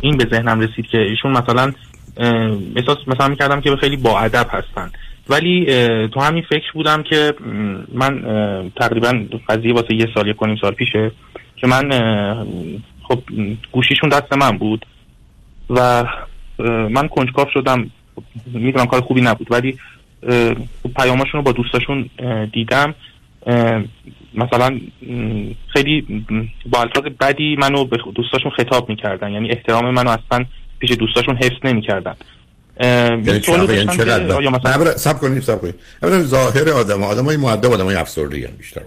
این به ذهنم رسید که ایشون مثلا احساس مثلا می‌کردم که خیلی با ادب هستن. ولی تو همین فکر بودم که من تقریبا قضیه واسه یه سال یک کنیم سال پیشه که من خب گوشیشون دست من بود و من کنجکاف شدم. می‌دونم کار خوبی نبود ولی پیاماشون رو با دوستاشون دیدم. مثلا خیلی با الفاظ بدی منو به دوستاشون خطاب می‌کردن. یعنی احترام منو اصلا پیش دوستاشون حفظ نمی‌کردن. یعنی چقدر یا مثلا سب کنید سب کنید اولا ظاهر آدم آدم های معدب آدم های افسرده بیشتر.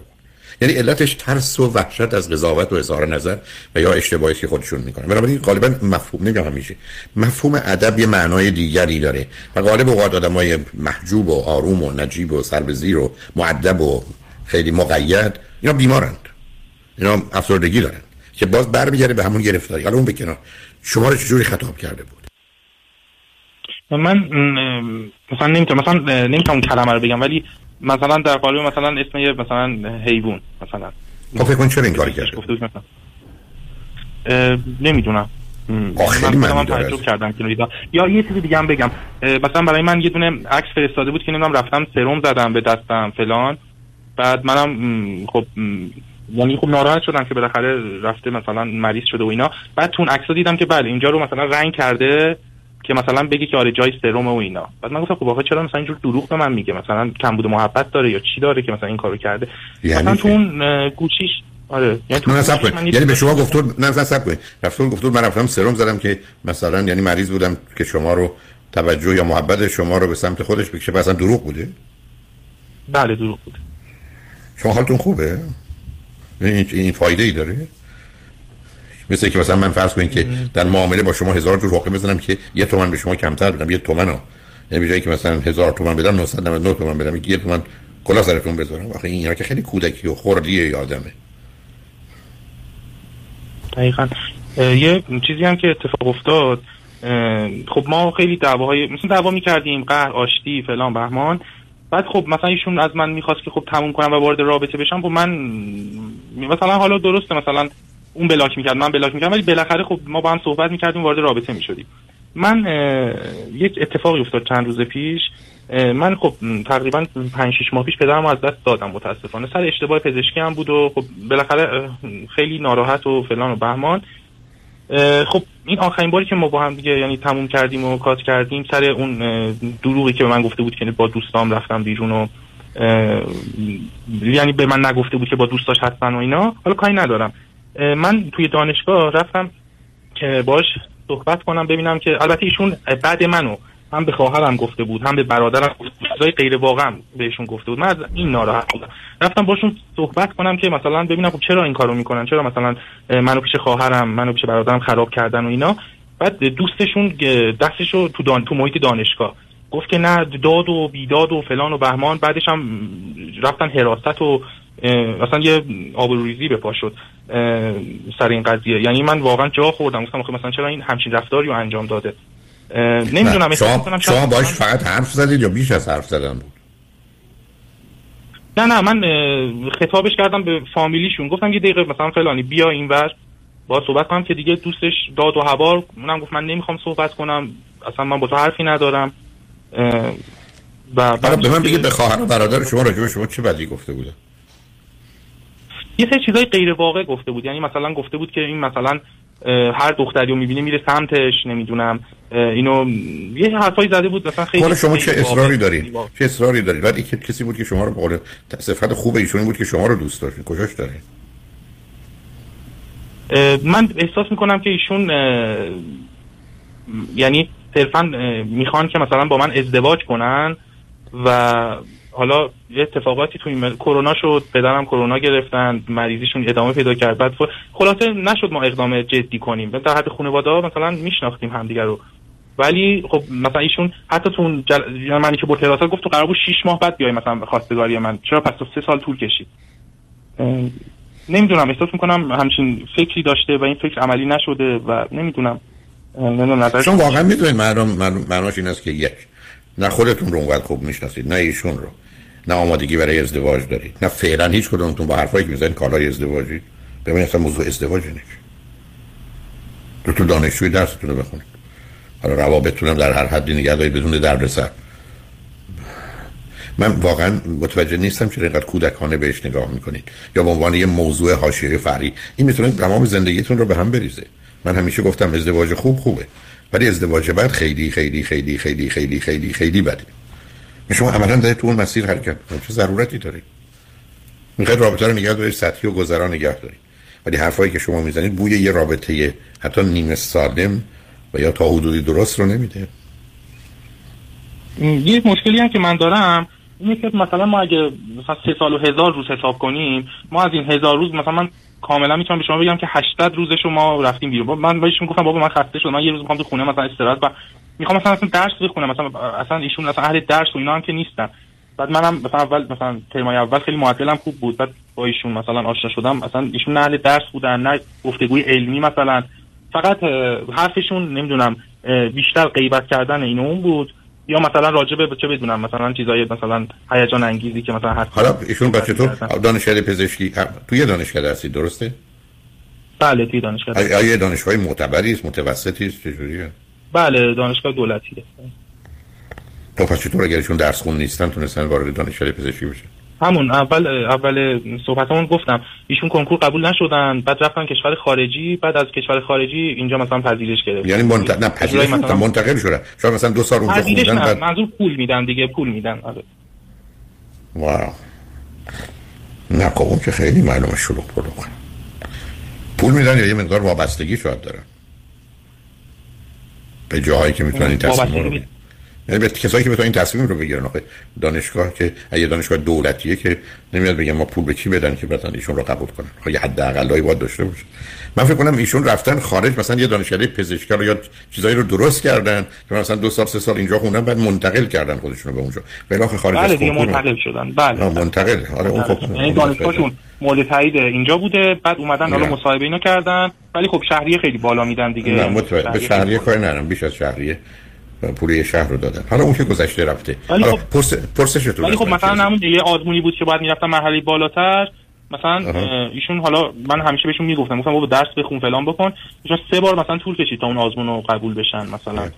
یعنی علتش ترس و وحشت از قضاوت و اظهار نظر و یا اشتباهی که خودشون می‌کنن. بنابراین غالبا مفهوم نگاه همیشه مفهوم ادب یه معنای دیگری داره. و غالب اوقات آدمای محجوب و آروم و نجیب و سر و معدب و خیلی مقید. اینا بیمارند. اینا افسردگی دارن. که باز برمیگرده به همون گرفتاری. حالا اون بکنار شما رو چجوری خطاب کرده بود؟ من مثلا نمی‌تونم مثلا نمی‌تونم کلمه رو بگم ولی مثلا در قالب مثلا اسم یه مثلا حیوان مثلا. خب فکر کن چرا این کاری کرده؟ نمی‌دونم. خیلی من تعجب کردم که یا یه چیزی دیگه هم بگم. مثلا برای من یه دونه عکس فرستاده بود که نمی‌دونم رفتم سرم زدم به دستم فلان. بعد منم خب یعنی خب ناراحت شدم که بالاخره رفته مثلا مریض شده و اینا. بعد تون عکس دیدم که بله اینجا رو مثلا رنگ کرده که مثلا بگی که آره جای سرم و اینا. بعد من گفتم خب آخه چرا مثلا اینجور دروغ به من میگه؟ مثلا کمبود محبت داره یا چی داره که مثلا این کارو کرده؟ یعنی مثلا تو اون گوشیش آره یعنی تو نه یعنی به شما گفتور نه سب کنید رفتون گفتور من رفتم سرم زدم که مثلا یعنی مریض بودم که شما رو توجه یا محبت شما رو به سمت خودش بکشه. مثلا دروغ بوده؟ بله دروغ بوده. شما حالتون خوبه؟ این این فایده ای داره؟ مثل که مثلا من فرض کنید که در معامله با شما هزار جور واقع بزنم که یه تومن به شما کمتر بدم یه تومن ها یعنی جایی که مثلا هزار تومن بدم 999 تومن بدم یه تومن کلا سرتون بذارم. آخه این که خیلی کودکی و خردیه یادمه دقیقا. یه چیزی هم که اتفاق افتاد خب ما خیلی دعواهای مثلا دعوا می‌کردیم قهر آشتی فلان بهمان. بعد خب مثلا ایشون از من می‌خواست که خب تموم کنم و وارد رابطه بشم خب من مثلا حالا درسته مثلا اون بلاک می‌کرد من بلاک می‌کردم ولی بالاخره خب ما با هم صحبت می‌کردیم وارد رابطه می‌شدیم. من یک اتفاقی افتاد چند روز پیش من خب تقریبا 5 6 ماه پیش پدرم از دست دادم متاسفانه. سر اشتباه پزشکی هم بود و خب بالاخره خیلی ناراحت و فلان و بهمان. خب این آخرین باری که ما با هم دیگه یعنی تموم کردیم و کات کردیم سر اون دروغی که به من گفته بود که با دوستام رفتم بیرون و یعنی به من نگفته بود که با دوستاش هستن و اینا حالا کاری ندارم. من توی دانشگاه رفتم که باش صحبت کنم ببینم که البته ایشون بعد منو هم به خواهرم گفته بود هم به برادرم چیزای غیر واقعا بهشون گفته بود. من از این ناراحت بودم. رفتم باشون صحبت کنم که مثلا ببینم خب چرا این کارو می‌کنن چرا مثلا منو پیش خواهرم منو پیش برادرم خراب کردن و اینا. بعد دوستشون دستشو تو دان تو محیط دانشگاه گفت که نه داد و بیداد و فلان و بهمان. بعدش هم رفتن حراست و مثلا یه آبروریزی به پا شد سر این قضیه. یعنی من واقعا جا خوردم. گفتم مثلا چرا این همچین رفتاری رو انجام داده؟ نمی‌دونم شما, شما باش فقط حرف زدید یا بیش از حرف زدن بود؟ نه نه من خطابش کردم به فامیلیشون. گفتم یه دقیقه مثلا فلانی بیا اینور با صحبت کنم که دیگه دوستش داد و هوار. اونم گفت من نمی‌خوام صحبت کنم اصلا من با تو حرفی ندارم. و به من بگید به خواهر و برادر شما راجع شما چه بدی گفته بوده؟ یه سری چیزای غیر واقع گفته بود. یعنی مثلا گفته بود که این مثلا هر دختری رو می‌بینه میره سمتش نمی‌دونم. اینو یه حرفایی زده بود مثلا خیلی شما چه اصراری دارید چه اصراری دارید بعد کسی بود که شما رو به صفت خوب ایشون بود که شما رو دوست داشت. کجاش دارید من احساس می‌کنم که ایشون یعنی صرفا می‌خوان که مثلا با من ازدواج کنن و حالا یه اتفاقاتی توی کرونا شد پدرم کرونا گرفتن مریضیشون ادامه پیدا کرد. بعد خلاصه نشد ما اقدام جدی کنیم. در حد خانواده ها مثلا میشناختیم همدیگه رو. ولی خب مثلا ایشون حتی تو اون جل... یعنی منی که با تراست گفت تو قرار بود 6 ماه بعد بیای مثلا خواستگاری من. چرا پس تو سه سال طول کشید؟ نمی‌دونم احساس می‌کنم همچین فکری داشته و این فکر عملی نشده و نمی‌دونم. نمی‌دونم چون واقعا می‌دونید مردم معناش این است که یک نه خودتون رو اونقدر خوب می‌شناسید نه ایشون رو. نه آمادگی برای ازدواج دارید. نه فعلا هیچ کدومتون با حرفایی که می‌زنید کالای ازدواجی. ببینید اصلا موضوع ازدواج نیست تو تو دانشجوی درستون رو بخونید. حالا روابطتون در هر حدی نگه دارید بدون دردسر. من واقعا متوجه نیستم چرا اینقدر کودکانه بهش نگاه می‌کنید. یا به عنوان یه موضوع حاشیه فرعی این می‌تونه تمام زندگیتون رو به هم بریزه. من همیشه گفتم ازدواج خوب خوبه. ولی ازدواج بعد خیلی خیلی خیلی خیلی خیلی خیلی خیلی بده شما عملا دارید تو اون مسیر حرکت چه ضرورتی دارید؟ می‌خواید رابطه رو نگه دارید سطحی و گذرا نگه دارید. ولی حرفایی که شما می‌زنید بوی یه رابطه حتی نیمه سالم و یا تا حدودی درست رو نمیده. یه مشکلی هم که من دارم اینه که مثلا ما اگه مثلا سه سال و هزار روز حساب کنیم ما از این هزار روز مثلا من کاملا می‌تونم به شما بگم که 80 روزش رو ما رفتیم بیرون. من بهش می‌گفتم بابا من خسته شدم من یه روز می‌خوام تو خونه مثلا استراحت و می‌خوام مثلا اصلا درس بخونم مثلا اصلا ایشون اصلا اهل درس و اینا هم که نیستن. بعد منم مثلا اول مثلا ترمای اول خیلی معدلم خوب بود. بعد با ایشون مثلا آشنا شدم. مثلا ایشون نه اهل درس بودن نه گفتگوی علمی مثلا. فقط حرفشون نمی‌دونم بیشتر غیبت کردن اینو اون بود. یا مثلا راجع به چه بدونم مثلا چیزای مثلا هیجان انگیزی که مثلا هست. حالا ایشون بچه تو دانشگاه پزشکی توی دانشگاه درسی درسته؟ بله توی دانشگاه. آیا دانشگاه معتبری است متوسطی است چجوریه؟ بله دانشگاه دولتیه تو پس چطور اگرشون درس خون نیستن تونستن وارد دانشگاه پزشکی بشن؟ همون اول اول صحبتمون گفتم. ایشون کنکور قبول نشدن بعد رفتن کشور خارجی بعد از کشور خارجی اینجا مثلا پذیرش گرفت یعنی منت... نه پذیرش مثلا منتقل شدن. شما مثلا دو سال اونجا خوندن بعد منظور پول میدن دیگه پول میدن آره. واو. نه خب که خیلی معلومه شلوغ پول میدن یا یه مقدار وابستگی شاید دارن. به جاهایی که می‌تونن این تصمیم رو یعنی به کسایی که بتونن این تصمیم رو بگیرن آخه دانشگاه که اگه دانشگاه دولتیه که نمیاد بگم ما پول به کی بدن که بتونن ایشون رو قبول کنن. خب یه حداقلایی باید داشته باشه. من فکر کنم ایشون رفتن خارج مثلا یه دانشکده پزشکی رو یا چیزایی رو درست کردن که مثلا دو سال سه سال اینجا خوندن بعد منتقل کردن خودشون رو به اونجا. به آخر خارج بله دیگه منتقل شدن. بله. منتقل. آره اون خب. یعنی دانشگاهشون مورد تایید اینجا بوده بعد اومدن حالا مصاحبه اینو کردن. ولی خب شهریه خیلی بالا میدن دیگه. نه متوجه. به شهریه کار نرم بیش از شهریه. پول یه شهر رو دادن حالا اون که گذشته رفته. حالا خب پرس پرسشتون ولی خب مثلا همون یه آزمونی بود که باید می‌رفتن مرحله بالاتر. مثلا ایشون حالا من همیشه بهشون می‌گفتم. گفتم بابا درس بخون فلان بکن. ایشون سه بار مثلا طول کشید تا اون آزمون رو قبول بشن مثلا.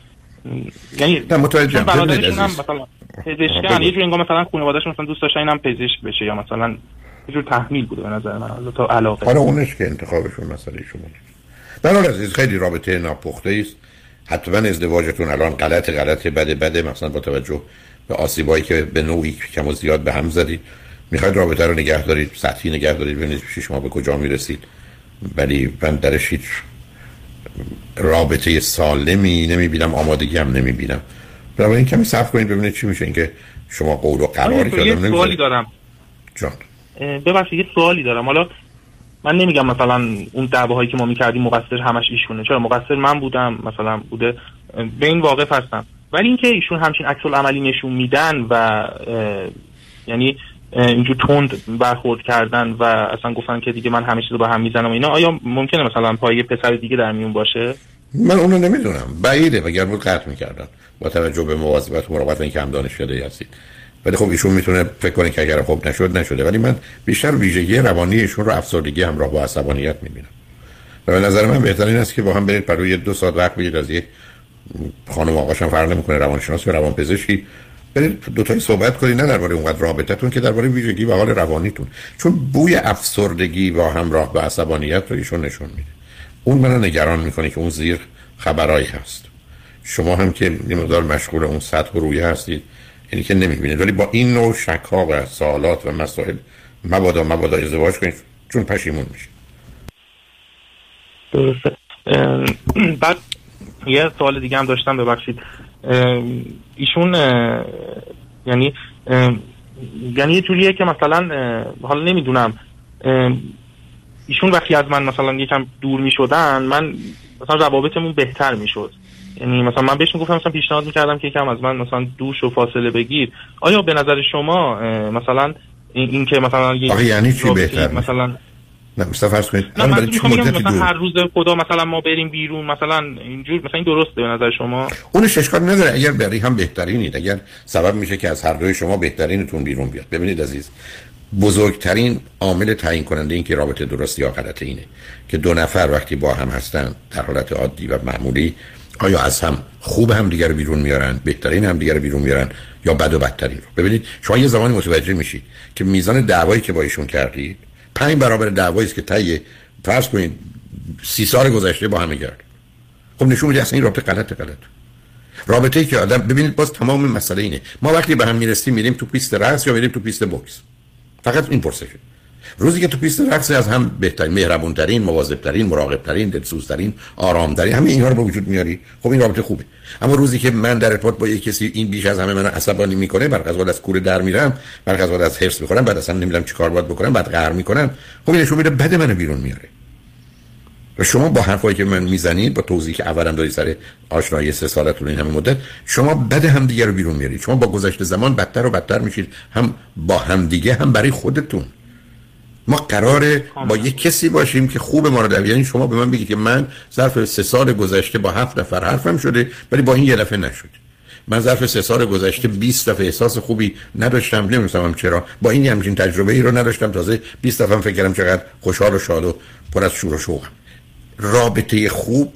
یعنی نه متوجهم. برادرشون هم مثلا پزشکن. یه جور انگار مثلا خانواده‌شون مثلا دوست داشتن اینم پزشک بشه یا مثلا یه جور تحمیل بوده به نظر من. تا علاقه. حالا اونش که انتخابشون مسئله شما. حال عزیز خیلی رابطه ناپخته است حتما ازدواجتون الان غلط غلط. بده بده. مثلا با توجه به آسیبایی که به نوعی کم و زیاد به هم زدید. می‌خواید رابطه رو نگه دارید سطحی نگه دارید ببینید شش ماه به کجا می‌رسید. ولی من درش هیچ رابطه سالمی نمی‌بینم آمادگی هم نمی‌بینم. این کمی صبر کنید ببینید چی میشه. اینکه شما قول و قراری که آدم سوالی دارم. جان. ببخشید یه سوالی دارم. حالا من نمیگم مثلا اون دعواهایی که ما می‌کردیم مقصر همش ایشونه. چرا؟ مقصر من بودم مثلا بوده به این واقف هستم. ولی اینکه ایشون همچین عکس عملی نشون میدن و یعنی اینجور تند برخورد کردن و اصلا گفتن که دیگه من همه چیز رو با هم می‌زنم اینا آیا ممکنه مثلا پای پسر دیگه در میون باشه؟ من اونو نمی‌دونم. بعیده وگر بود قطع می‌کردن. با توجه به مواظبت و مراقبت اینکه هم دانشکده هستید. ولی خب ایشون می‌تونه فکر کنه که اگر خوب نشد نشده. ولی من بیشتر ویژگی روانی ایشون رو افسردگی همراه با عصبانیت می‌بینم. و به نظر من بهترین است که با هم برید برای دو ساعت وقت بگیرید از یک خانم آقاشم فرق نمی‌کنه روانشناس یا روانپزشکی. برید دو تایی صحبت کنید نه درباره اونقدر رابطتون که درباره ویژگی و حال روانیتون. چون بوی افسردگی با همراه به عصبانیت رو ایشون نشون میده. اون منو نگران می‌کنه که اون زیر خبرایی هست. شما هم که یه مقدار مشغول اون سطح و رویه هستید. یعنی که نمی‌بینید ولی با این نوع شک ها و سوالات و مسائل مبادا مبادا ازدواج کنید چون پشیمون میشید درسته. بعد یه سوال دیگه هم داشتم ببخشید. ایشون یعنی یعنی یه جوریه که مثلا حالا نمی‌دونم. ایشون وقتی از من مثلا یکم دور می شدن من مثلا روابطمون بهتر می شد یعنی مثلا من بهش می‌گفتم مثلا پیشنهاد می‌کردم که یکم از من مثلا دوش و فاصله بگیر. آیا به نظر شما مثلا این, که مثلا یعنی چی بهتر؟ مثلا نه مثلا فرض کنید من مثلا هر روز خدا مثلا ما بریم بیرون مثلا اینجور مثلا این درسته به نظر شما؟ اونش اشکال نداره. اگر بری هم بهترینید اگر سبب میشه که از هر دوی شما بهترینتون بیرون بیاد. ببینید عزیز بزرگترین عامل تعیین کننده این که رابطه درستی یا غلط اینه که دو نفر وقتی با هم هستن در حالت عادی و معمولی آیا از هم خوب هم دیگر بیرون میارن بهترین هم دیگر بیرون میارن یا بد و بدترین رو؟ ببینید شما یه زمانی متوجه میشید که میزان دعوایی که با ایشون کردید پنج برابر دعوایی است که طی فرض کنید سی سال گذشته با هم کرد خب نشون میده اصلا این رابطه غلط غلط رابطه ای که آدم ببینید باز تمام مسئله اینه. ما وقتی به هم می‌رسیم میریم تو پیست رقص یا میریم تو پیست بوکس؟ فقط این پرسشه روزی که تو پیست رقص از هم بهترین مهربونترین مواظبترین مراقبترین دلسوزترین آرامترین همه اینها رو به وجود میاری. خب این رابطه خوبه. اما روزی که من در ارتباط با یک کسی این بیش از همه من عصبانی می‌کنه برق از از کوره در میرم برق از از حرص می‌خورم بعد اصلا نمی‌دونم چیکار باید بکنم بعد قهر می‌کنم خب این نشون میده بد منو بیرون میاره. و شما با حرفایی که من می‌زنید با توضیحی که اولم داری سر آشنایی سه سالتون این همه مدت شما بد هم دیگه رو بیرون میارید شما با گذشته زمان بدتر و بدتر میشید. هم با هم دیگه هم برای خودتون. ما قراره با یه کسی باشیم که خوب ما رو در یعنی شما به من بگید که من ظرف سه سال گذشته با هفت نفر حرفم شده ولی با این یه دفعه نشد. من ظرف سه سال گذشته 20 دفعه احساس خوبی نداشتم نمی‌دونم چرا. با این همچین تجربه ای رو نداشتم. تازه 20 دفعه فکر کردم چقدر خوشحال و شاد و پر از شور و شوقم. رابطه خوب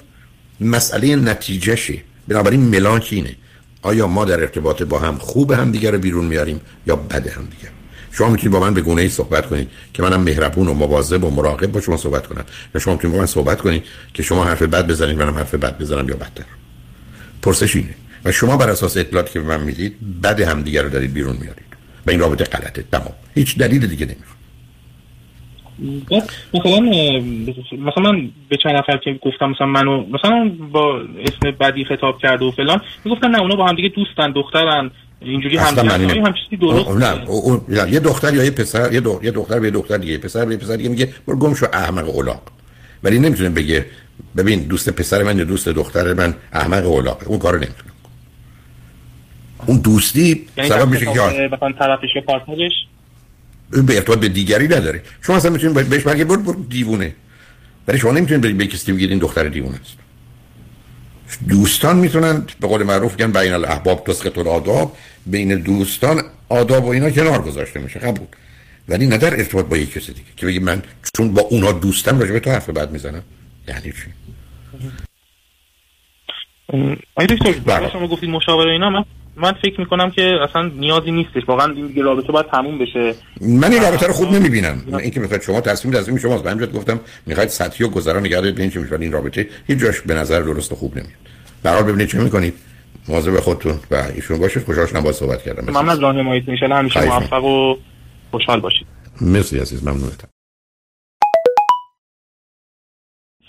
مسئله نتیجهشه. بنابراین ملاک اینه. آیا ما در ارتباط با هم خوب هم دیگر رو بیرون میاریم یا بد هم دیگر شما می‌تونید با من به گونه ای صحبت کنید که منم مهربون و مواظب و مراقب با شما صحبت کنم. یا شما می‌تونید با من صحبت کنید که شما حرف بد بزنید منم حرف بد بزنم یا بدتر. پرسش اینه. و شما بر اساس اطلاعاتی که به من می‌دید بد همدیگه رو دارید بیرون میارید. و این رابطه غلطه. تمام. هیچ دلیل دیگه نمی‌خواد. مثلا مثلا من به چند نفر که گفتم مثلا منو مثلا با اسم بدی خطاب کرده و فلان می‌گفتن نه اونا با هم دیگه دوستن دخترن اینجوری هم هم چیزی درست نه اون یه دختر یا یه پسر یه, دو... یه دختر به دختر دیگه پسر به پسر دیگه میگه برو گم شو احمق اولاق. ولی نمی‌تونه بگه ببین دوست پسر من یا دوست دختر من احمق اولاق. اون کارو نمی‌تونه اون دوستی یعنی سبب میشه که مثلا طرفش یا پارتنرش؟ به ارتباط به دیگری نداره شما اصلا می‌تونید بهش بگید برو برو دیوونه ولی شما نمی‌تونید به کسی بگید این دختر دیوونه است دوستان می‌تونن به قول معروف میگن بین الاحباب تسقط الاداب بین دوستان آداب و اینا کنار گذاشته میشه قبول ولی نه در ارتباط با یک کسی دیگه که بگی من چون با اونا دوستم راجع به تو حرف بد می‌زنم یعنی چی آیا دکتر. شما گفتید مشاوره اینا من من فکر می‌کنم که اصلا نیازی نیستش. واقعا این دیگه رابطه باید تموم بشه. من این رابطه رو خوب نمی‌بینم. اینکه می‌خواد شما تصمیم تصمیم شماست من گفتم می‌خواید سطحی و گذرا نگه دارید ببینید چه میشه. این رابطه هیچ جاش به نظر درست و خوب نمیاد. حال ببینید چه می‌کنید. مواظب خودتون و ایشون باشید. خوشحال شدم باهات صحبت کردم. ممنون از راهنماییتون ان شاء همیشه موفق و خوشحال باشید. مرسی عزیز ممنونتم.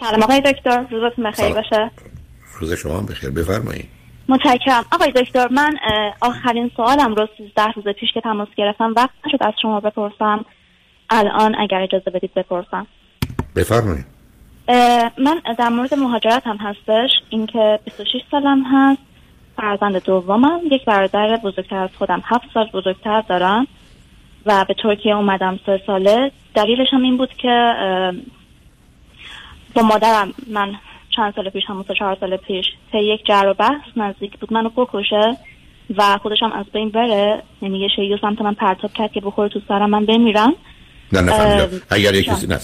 سلام آقای دکتر. روزتون بخیر باشه. روز شما هم بخیر. بفرمایید. متشکرم. آقای دکتر من آخرین سوالم رو 13 روز پیش که تماس گرفتم وقت نشد از شما بپرسم. الان اگر اجازه بدید بپرسم. بفرمایید. من در مورد مهاجرت هم هستش. اینکه 26 سالم هست. فرزند دومم. یک برادر بزرگتر از خودم. هفت سال بزرگتر دارم. و به ترکیه اومدم سه ساله. دلیلش هم این بود که با مادرم من چند سال پیش همون چهار سال پیش تا یک جر و بحث نزدیک بود. منو بکشه و خودش هم از بین بره. یعنی یه شیء سمت من پرتاب کرد که بخوره تو سرم من بمیرم. نه نه اگر یک کسی نه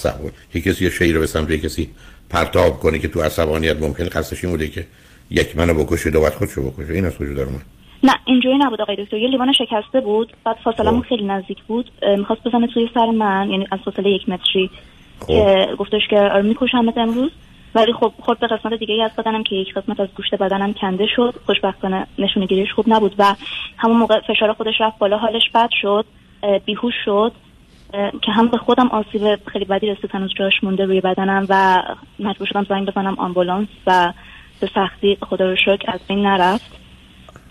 یک کسی یه شیء رو به سمت کسی پرتاب کنه که تو عصبانیت ممکن قصدش این بوده که یک منو بکشه دو بعد خودشو بکشه. این از کجا در نه اینجوری نبود آقای دکتر. یه لیوان شکسته بود. بعد فاصله خیلی نزدیک بود. می‌خواست بزنه توی سر من یعنی از فاصله یک متری که گفتش که آره میکشمت امروز. ولی خب خود به قسمت دیگه از بدنم که یک قسمت از گوشت بدنم کنده شد خوشبختانه نشونه گیریش خوب نبود و همون موقع فشار خودش رفت بالا حالش بد شد بیهوش شد که هم به خودم آسیب خیلی بدی رسید هنوز جاش مونده روی بدنم و مجبور شدم زنگ بزنم آمبولانس و به سختی خدا رو شکر از بین نرفت.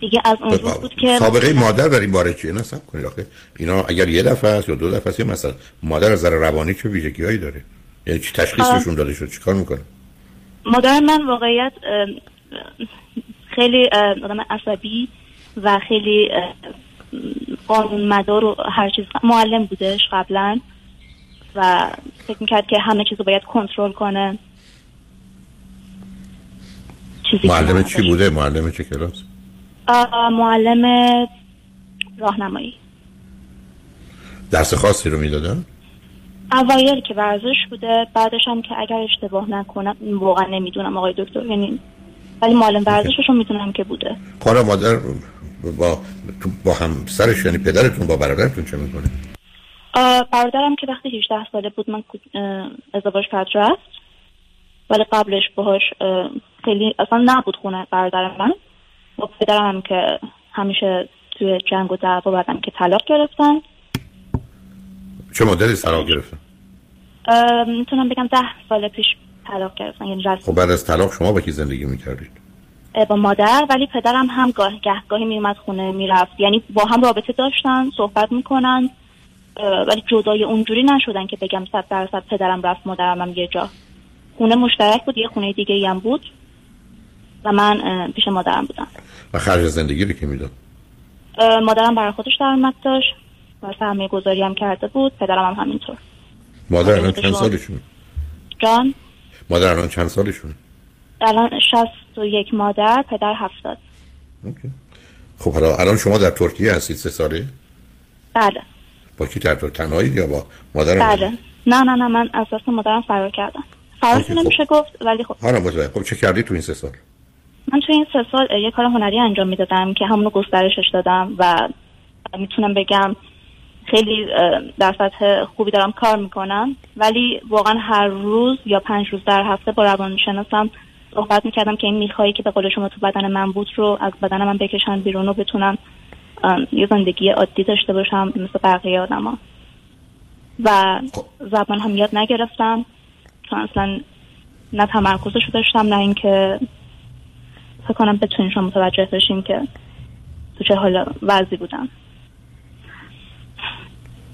دیگه از اون روز بود که سابقه مادر در این باره چیه؟ نصب کنید آخه. اینا اگر یه دفعه است یا دو دفعه است مثلا مادر از نظر روانی چه ویژگیهایی داره؟ یعنی چی تشخیصشون داده شد؟ چیکار می‌کنه؟ مادر من واقعیت خیلی آدم عصبی و خیلی قانون مدار و هر چیز معلم بودش قبلا و فکر می‌کرد که همه چیز رو باید کنترل کنه معلم چی بوده؟ معلم چه کلاس؟ معلم راهنمایی درس خاصی رو می‌دادن؟ اوایل که ورزش بوده بعدش هم که اگر اشتباه نکنم واقعا نمی‌دونم آقای دکتر یعنی ولی معلم ورزشش رو می‌دونم که بوده. خانم مادر با با هم سرش یعنی پدرتون با برادرتون چه می‌کنه؟ برادرم که وقتی 18 ساله بود من ازدواج کرد رفت ولی قبلش باهاش خیلی اصلا نبود خونه برادر من با پدرم هم که همیشه توی جنگ و دعوا بعدم که طلاق گرفتن. چه مدلی طلاق گرفتن؟ می‌تونم بگم ده سال پیش طلاق گرفتن یعنی خب بعد از طلاق شما با کی زندگی می‌کردید؟ با مادر ولی پدرم هم گاه گهگاهی میومد خونه می‌رفت. یعنی با هم رابطه داشتن صحبت می‌کنن ولی جدای اونجوری نشدن که بگم صد درصد پدرم رفت مادرم هم یه جا. خونه مشترک بود یه خونه دیگه هم بود و من پیش مادرم بودم. و خرج زندگی رو که می‌داد؟ مادرم برای خودش درآمد داشت. سرمایه گذاری هم کرده بود. پدرم هم همینطور. مادر الان چند سالشون؟ جان؟ مادر الان چند سالشون؟ الان شست و یک مادر پدر هفتاد. خب حالا الان شما در ترکیه هستید سه ساله؟ بله. با کی در تنهایی یا با مادر بله. نه نه نه من از دست مادرم فرار کردم. فرار نمیشه خب. گفت ولی خب. حالا خب چه کردی تو این سه سال؟ من تو این سه سال یه کار هنری انجام می‌دادم که همونو گسترشش دادم و می‌تونم بگم خیلی در سطح خوبی دارم کار می‌کنم. ولی واقعا هر روز یا پنج روز در هفته با روانشناسم صحبت می‌کردم که این میخوایی که به قول شما تو بدن من بود رو از بدن من بکشن بیرون و بتونم یه زندگی عادی داشته باشم مثل بقیه آدم و خب. زبان هم یاد نگرفتم. چون اصلا نه تمرکزش داشتم نه اینکه فکر کنم بتونیم شما متوجه بشین که تو چه حال وضعی بودم.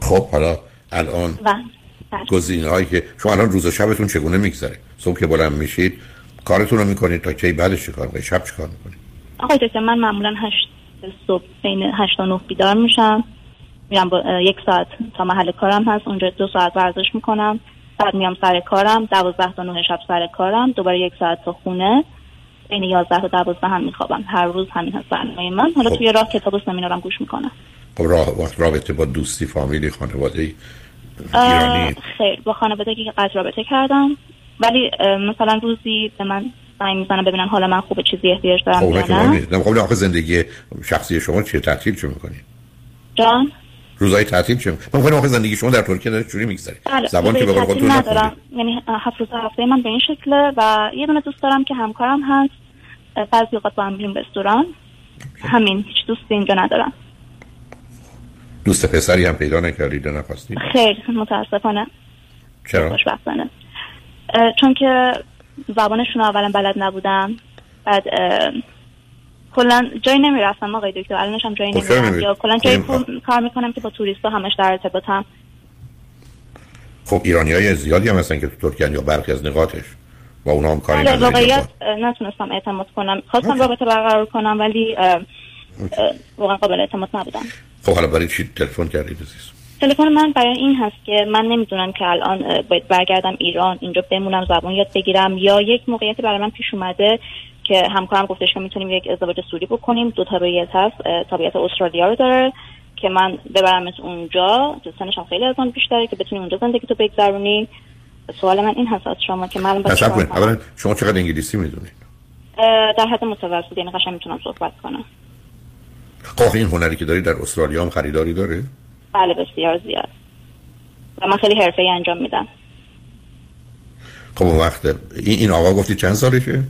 خب حالا الان بله. گزینه هایی که شما الان روز و شبتون چگونه میگذره؟ صبح که بلند میشید کارتون رو می‌کنید تا کی؟ بعدش کار می‌کنید؟ شب چیکار می‌کنید؟ آقای دکتر من معمولا هشت صبح بین هشت تا نه بیدار میشم. میرم با یک ساعت تا محل کارم هست. اونجا دو ساعت ورزش می‌کنم. بعد میام سر کارم. دوازده تا نه شب سر کارم. دوباره یک ساعت تا خونه. بین یازده تا دوازده هم میخوابم. هر روز همین هست برنامه من. حالا خب. توی راه کتاب و سمینارم گوش می‌کنم. رابطه با دوستی فامیلی خانواده ایرانی. خیر با خانواده که قد رابطه کردم. ولی مثلا روزی به من زنگ می‌زنم ببینن حالا من خوب چیزی احتیاج دارم خب خب آخه زندگی شخصی شما چیه؟ تعطیل چه می‌کنی؟ جان؟ روزای تعطیل چه من می‌خوام آخه زندگی شما در ترکیه داره چوری میگذره. بله، زبان که به قول خودتون ندارم. یعنی هفت روز هفته من به این شکله و یه دونه دوست دارم که همکارم هست. بعضی اوقات با هم رستوران. همین هیچ دوستی اینجا ندارم. دوست پسری هم پیدا نکردید نخواستید خیر متاسفانه. چرا؟ خوشبختانه. چون که زبانشون اولا بلد نبودم بعد کلا جایی نمی‌رفتم آقای دکتر الانش هم جایی خب نمیرم یا کلا جایی کار می‌کنم که با توریست همش در ارتباطم. خب ایرانی های زیادی هم هستن که تو ترکیه یا برخی از نقاطش. با اونا هم کاری نداری واقعیت نتونستم اعتماد کنم. خواستم رابطه برقرار کنم ولی واقعا قابل اعتماد نبودم. خب حالا برای چی تلفن کردید عزیز؟ تلفن من برای این هست که من نمی‌دونم که الان باید برگردم ایران اینجا بمونم زبان یاد بگیرم یا یک موقعیتی برای من پیش اومده که همکارم گفتش که می‌تونیم یک ازدواج سوری بکنیم. دو تابعیت هست تابعیت استرالیا رو داره که من ببرمت اونجا. سنش هم خیلی از آن بیشتره که بتونی اونجا زندگی تو بگذرونی سوال من این هست از شما که من اولا شما چقدر انگلیسی می‌دونید؟ در حد متوسط یعنی قشنگ می‌تونم صحبت کنم. خب این هنری که داری در استرالیا هم خریداری داره؟ بله بسیار زیاد. و من خیلی حرفه ای انجام میدم. خب وقت این, این آقا گفتی چند سالشه؟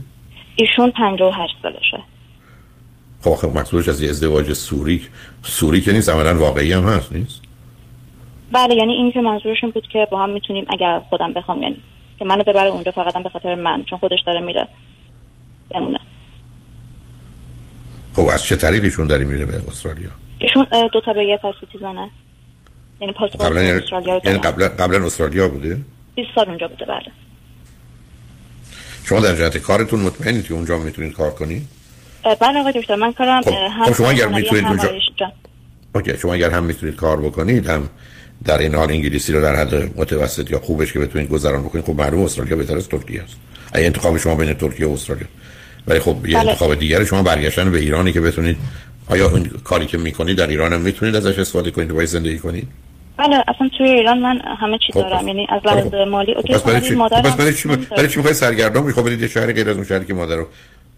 ایشون 58 سالشه. خب خب مقصودش از یه ازدواج سوری سوری که نیست عملا واقعی هم هست نیست؟ بله یعنی این که منظورشون بود که با هم می‌تونیم اگر خودم بخوام یعنی که منو ببره اونجا فقط به خاطر من چون خودش داره میره. بمونه خب از چه طریقیشون داری میره به استرالیا؟ ایشون دو تا به یه پاسپورت یعنی پاسپورت قبلا استرالیا یعنی قبلا قبلا استرالیا بوده؟ 20 سال اونجا بوده بله. شما در جهت کارتون مطمئنید که اونجا می‌تونید کار کنید بله آقای دکتر من کارم خب. هم خب شما اگر می‌تونید اونجا OK شما اگر هم می‌تونید کار بکنید هم در این حال انگلیسی رو در حد متوسط یا خوبش که بتونید گذران بکنید خب معلوم استرالیا بهتر از ترکیه است. این انتخاب شما بین ترکیه و استرالیا. ولی خب یه بله. انتخاب دیگر شما برگشتن به ایرانی که بتونید آیا اون کاری که می‌کنید در ایران هم می‌تونید ازش استفاده کنید و زندگی کنید؟ بله اصلا توی ایران من همه چی خب، دارم. یعنی از لحاظ مالی OK پس برای چی؟ پس برای چی؟ برای چی می‌خواید سرگردان می‌خواد برید یه شهر غیر از اون شهری که مادر و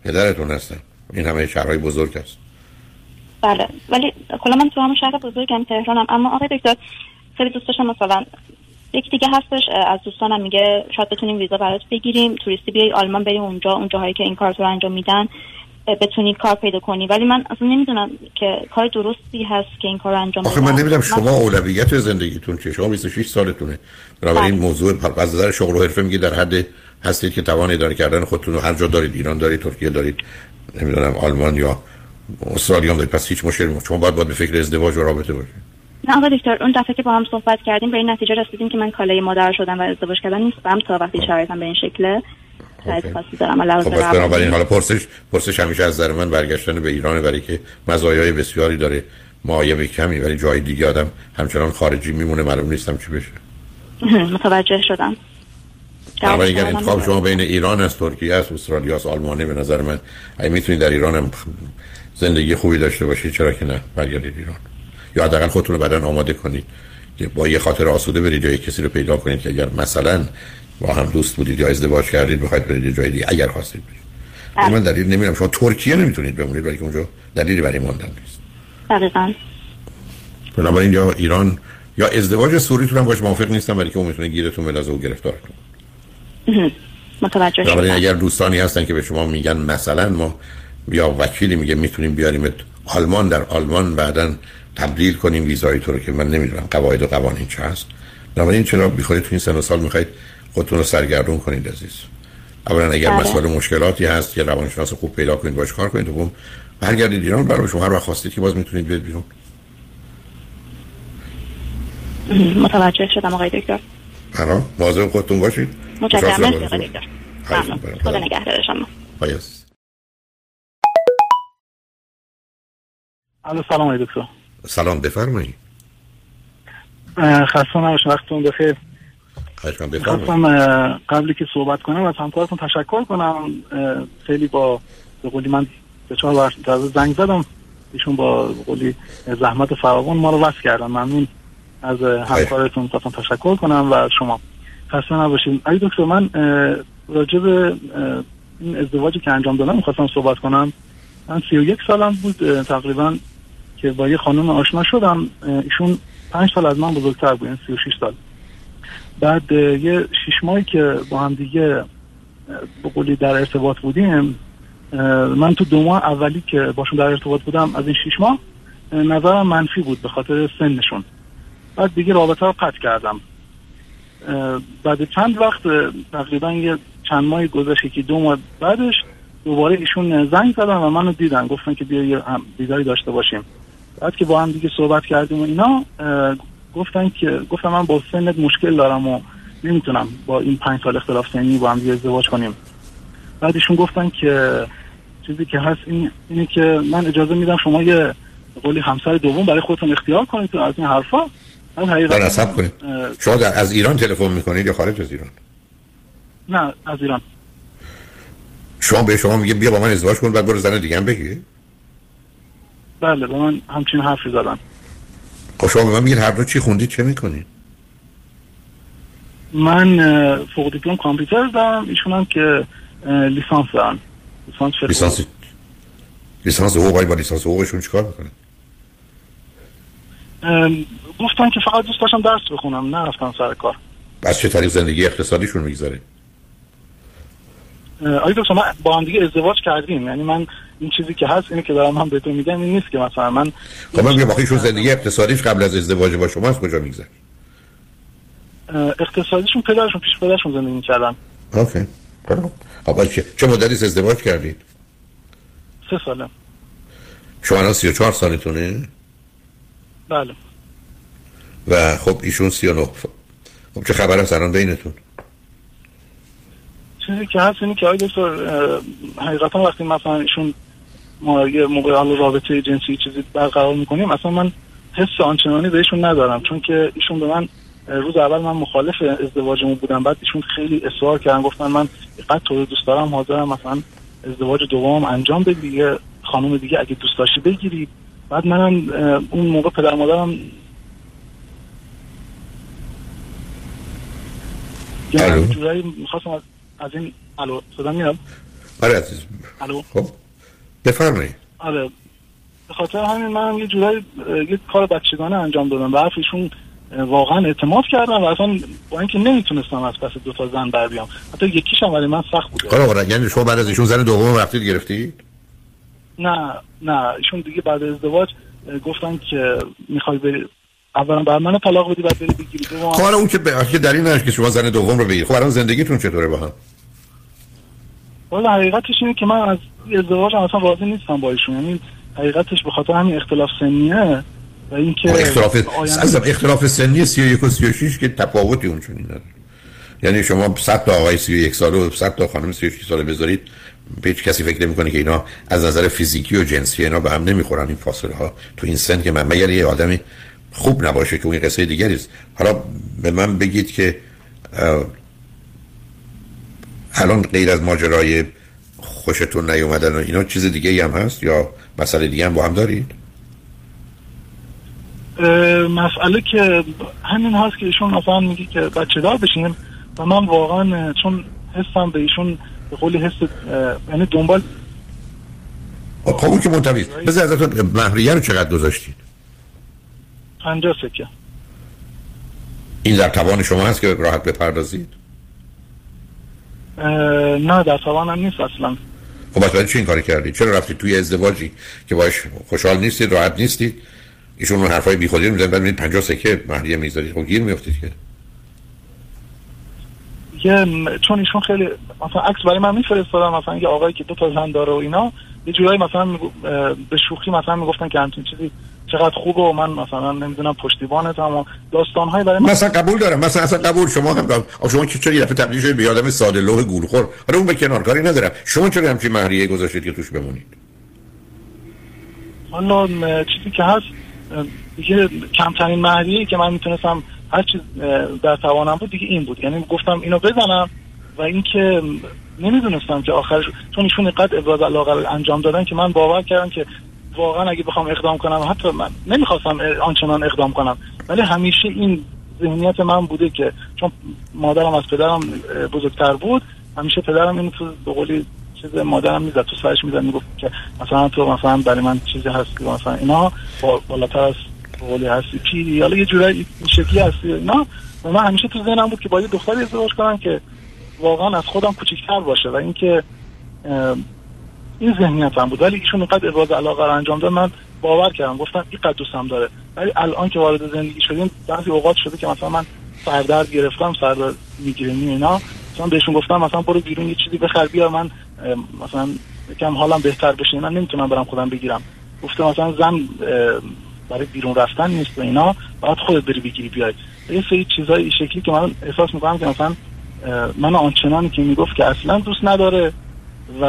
پدرتون هستن؟ این همه شهرهای بزرگ است بله ولی کلا من تو همون شهر بزرگم تهرانم. اما آقای دکتر خیلی دوست داشتم مثلا یکی دیگه هستش از دوستانم میگه شاید بتونیم ویزا برات بگیریم. توریستی بیای آلمان بریم اونجا اونجاهایی که این کار رو انجام میدن بتونی کار پیدا کنی. ولی من اصلا نمی‌دونم که کار درستی هست که این کار انجام آخه من نمی‌دونم شما اولویت زندگیتون چه شما 26 سالتونه. بنابراین این. موضوع از نظر شغل و حرفه میگه در حد هستید که توان اداره کردن خودتون رو هر جا دارید ایران دارید ترکیه دارید نمی‌دونم آلمان یا استرالیا دارید. پس هیچ مشکلی شما باید باید به فکر ازدواج و رابطه باشید. نه آقا دکتر اون دفعه که با هم صحبت کردیم به این نتیجه رسیدیم که من کالای مادر شدم و ازدواج کردن نیستم تا وقتی شرایطم به این شکله دارم. خب بنابراین حالا پرسش پرسش همیشه از در من برگشتن به ایران برای که مزایای بسیاری داره. معایب کمی ولی جای دیگه آدم همچنان خارجی میمونه معلوم نیستم چی بشه. [laughs] متوجه شدم. اما اگر انتخاب شما بین ایران از ترکیه است استرالیا است آلمانه به نظر من. اگه می‌تونید در ایران هم زندگی خوبی داشته باشید چرا که نه؟ برگردید ایران. یا حداقل خودتون رو بعدن آماده کنید. که با یه خاطر آسوده برید یا کسی رو پیدا کنید که اگر مثلا با هم دوست بودید یا ازدواج کردید بخواید برید جای دیگه اگر خواستید برید. بله. من دلیل نمی‌دونم. شما ترکیه نمی‌تونید بمونید ولی اونجا دلیلی برای ماندن نیست. دقیقاً. بنابراین یا ایران یا ازدواج سوریتون هم باش موافق نیستم ولی که اون می‌تونه گیرتون بندازه و گرفتارتون متوجه شدم. اگر دوستانی هستن که به شما میگن مثلا ما یا وکیلی میگه می‌تونیم بیاریم آلمان در آلمان بعدا تبدیل کنیم ویزای تو رو که من نمی‌دونم قواعد و قوانین چه هست. بنابراین چرا می‌خواید تو این سن و سال می‌خواید خودتون رو سرگردون کنید عزیز. اولا اگر بله. مسئله مشکلاتی هست که روانشناس خوب پیدا کنید باش کار کنید. دوم برگردید ایران برای شما هر وقت خواستید که باز می‌تونید بیاد بیرون. متوجه شدم آقای دکتر. برای مواظب خودتون باشید. متشکرم آقای دکتر. خدا نگهدار شما. سلام آقای دکتر. سلام بفرمایید. خسته نباشید وقتتون بخیر. خواستم قبلی که صحبت کنم از همکارتون تشکر کنم. خیلی با به قولی من به چهار بار زنگ زدم. ایشون با قولی زحمت فراوان ما رو وصل کردن. ممنون از همکارتون. خواستم تشکر کنم و از شما. خسته نباشید ای دکتر من راجع به این ازدواجی که انجام دادم می‌خواستم صحبت کنم. من سی و یک سالم بود تقریبا که با یه خانم آشنا شدم ایشون پنج سال از من بزرگتر بود یعنی سی و شیش سال. بعد یه شیش ماهی که با هم دیگه بقولی در ارتباط بودیم من تو دو ماه اولی که باشون در ارتباط بودم از این شیش ماه نظرم منفی بود به خاطر سنشون. بعد دیگه رابطه رو قطع کردم. بعد چند وقت تقریبا یه چند ماه گذشته که دو ماه بعدش دوباره ایشون زنگ زدن و منو دیدن. گفتن که بیا یه دیداری داشته باشیم. بعد که با هم دیگه صحبت کردیم و اینا گفتن که گفتم من با سنت مشکل دارم و نمی‌تونم با این پنج سال اختلاف سنی با هم ازدواج کنیم. بعدشون گفتن که چیزی که هست این اینه که من اجازه میدم شما یه قولی همسر دوم برای خودتون اختیار کنید از این حرفا. من حقیقت کنید. شما در از ایران تلفن می‌کنید یا خارج از ایران؟ نه از ایران. شما به شما میگه بیا با من ازدواج کن بعد برو زن دیگه هم بگی بله به من همچین حرفی زدن. خب شما به من میگید هر دو چی خوندید چه می‌کنید؟ من فوق دیپلم کامپیوتر دارم ایشون هم که لیسانس دارن. لیسانس. لیسانس لیسانس حقوق با لیسانس حقوقشون چیکار می‌کنن؟ اه، گفتن که فقط دوست داشتم درس بخونم نه رفتم سر کار. از چه طریق زندگی اقتصادیشون میگذره؟ اه، آقای دکتر ما با هم دیگه ازدواج کردیم یعنی من این چیزی که هست اینه که دارم هم بهتون میگم این نیست که مثلا من خب من میگم آخه زندگی اقتصادیش قبل از ازدواج با شما از کجا میگذره؟ اقتصادیشون پدرشون پیش پدرشون زندگی می‌کردن. اوکی. خب خب، چه چه مدتی ازدواج کردید سه ساله. شما الان 34 سالتونه؟ بله. و خب ایشون 39 خب چه خبر است الان بینتون. چیزی که هست اینه که آقای دکتر حقیقتا وقتی مثلا ایشون ما یه موقع حالا رابطه جنسی چیزی برقرار می‌کنیم اصلا من حس آنچنانی بهشون ندارم چون که ایشون به من روز اول من مخالف ازدواجمون بودم بعد ایشون خیلی اصرار کردن گفتن من قد تو دوست دارم حاضرم مثلا ازدواج دوم انجام بدی یه خانم دیگه اگه دوست داشتی بگیری بعد منم اون موقع پدر مادرم. یه جورایی می‌خواستم از- این الو صدا میاد؟ آره عزیز. الو؟ خب. بفرمایید. آره. به خاطر همین من یه جورایی یه کار بچگانه انجام دادم به حرف ایشون واقعا اعتماد کردم و اصلا با اینکه نمی‌تونستم از پس دو تا زن بر بیام. حتی یکیش هم برای من سخت بوده آره آره یعنی شما بعد از ایشون زن دوم رفتید گرفتید؟ نه نه. ایشون دیگه بعد از ازدواج گفتن که می‌خوای بری اولا بر من طلاق بدی بعد بری بگیری. خب حالا اون که به که دلیل نداره که شما زن دوم رو بگیرید خب الان زندگیتون چطوره با هم؟ والا حقیقتش اینه که من از ازدواج اصلا راضی نیستم با ایشون. یعنی حقیقتش به خاطر همین اختلاف سنیه و اینکه اختلاف آینده- اختلاف سنی 31 و 36 که تفاوتی اونچنین نداره. یعنی شما 100 تا آقای 31 ساله و 100 تا خانم 36 ساله بذارید هیچ کسی فکر نمی‌کنه که اینا از نظر فیزیکی و جنسی اینا به هم نمی‌خورن. این فاصله ها تو این سن که من مگر یه آدمی خوب نباشه که اون قصه دیگری است. حالا به من بگید که الان غیر از ماجرای خوشتون نیومدن و اینا چیز دیگه هم هست؟ یا مسئله دیگه هم با هم دارید؟ مسئله که همین هست که ایشون مثلا میگه که بچه دار بشیم و من واقعا چون حسم به ایشون به قولی حس یعنی دنبال خب اون که منطبیع است. بذار ازتون مهریه رو چقدر گذاشتید؟ پنجاه سکه این در توان شما هست که راحت بپردازید؟ نه در توانم نیست اصلا. خب برای چی این کار کردید؟ چرا رفتید توی ازدواجی که باش خوشحال نیستید راحت نیستید؟ ایشون اون حرفای بیخودی رو می‌زنید بعد میرید 50 سکه مهریه می‌ذارید. خب گیر میافتید که. یه چون ایشون خیلی مثلا عکس برای من میفرستادن مثلا یه آقایی که دو تا زن داره و اینا یه جورایی مثلا به شوخی مثلا می‌گفتن که همچین چیزی چقدر خوبه و من مثلا نمی‌دونم پشتیبانتم و داستانهای برای من مثلا قبول دارم. مثلا اصلا قبول شما هم دارم شما که چرا یه دفعه تبدیل شدید به آدم ساده لوح گولخور. حالا اون به کنار کاری ندارم. شما چرا همچین مهریه گذاشتید که توش بمونید؟ حالا چیزی که هست دیگه کمترین مهریه که من می‌تونستم هر چیز در توانم بود دیگه این بود. یعنی گفتم اینو بزنم و اینکه نمی‌دونستم که آخرش چون ایشون اینقدر ابراز علاقه انجام دادن که من باور کردم که واقعا اگه بخوام اقدام کنم حتی من نمی‌خواستم آنچنان اقدام کنم ولی همیشه این ذهنیت من بوده که چون مادرم از پدرم بزرگتر بود همیشه پدرم اینو تو به قولی چیز مادرم می‌زد تو سرش می‌زد می‌گفت که مثلا تو مثلا برای من چیزی هستی مثلا اینا با- بالاتر از قولی هستی. پیری حالا یه جورایی شکلی هستی و من همیشه تو ذهنم بود که با یه دختری ازدواج کنم که واقعا از خودم کوچیک‌تر باشه و اینکه این ذهنیت هم بود. ولی ایشون اینقدر ابراز علاقه رو انجام داد من باور کردم. گفتم این قد دوستم داره. ولی الان که وارد زندگی شدیم بعضی اوقات شده که مثلا من سردرد گرفتم سردرد میگیرنی اینا. مثلا بهشون گفتم مثلا برو بیرون یه چیزی بخر بیار من مثلا یکم حالم بهتر بشه من نمی‌تونم برم خودم بگیرم. گفته مثلا زن برای بیرون رفتن نیست و اینا باید خودت بری بگیری بیای. یه سری چیزای شکلی که من احساس می‌کنم که مثلا من آنچنانی که می‌گفت که اصلا دوست نداره. و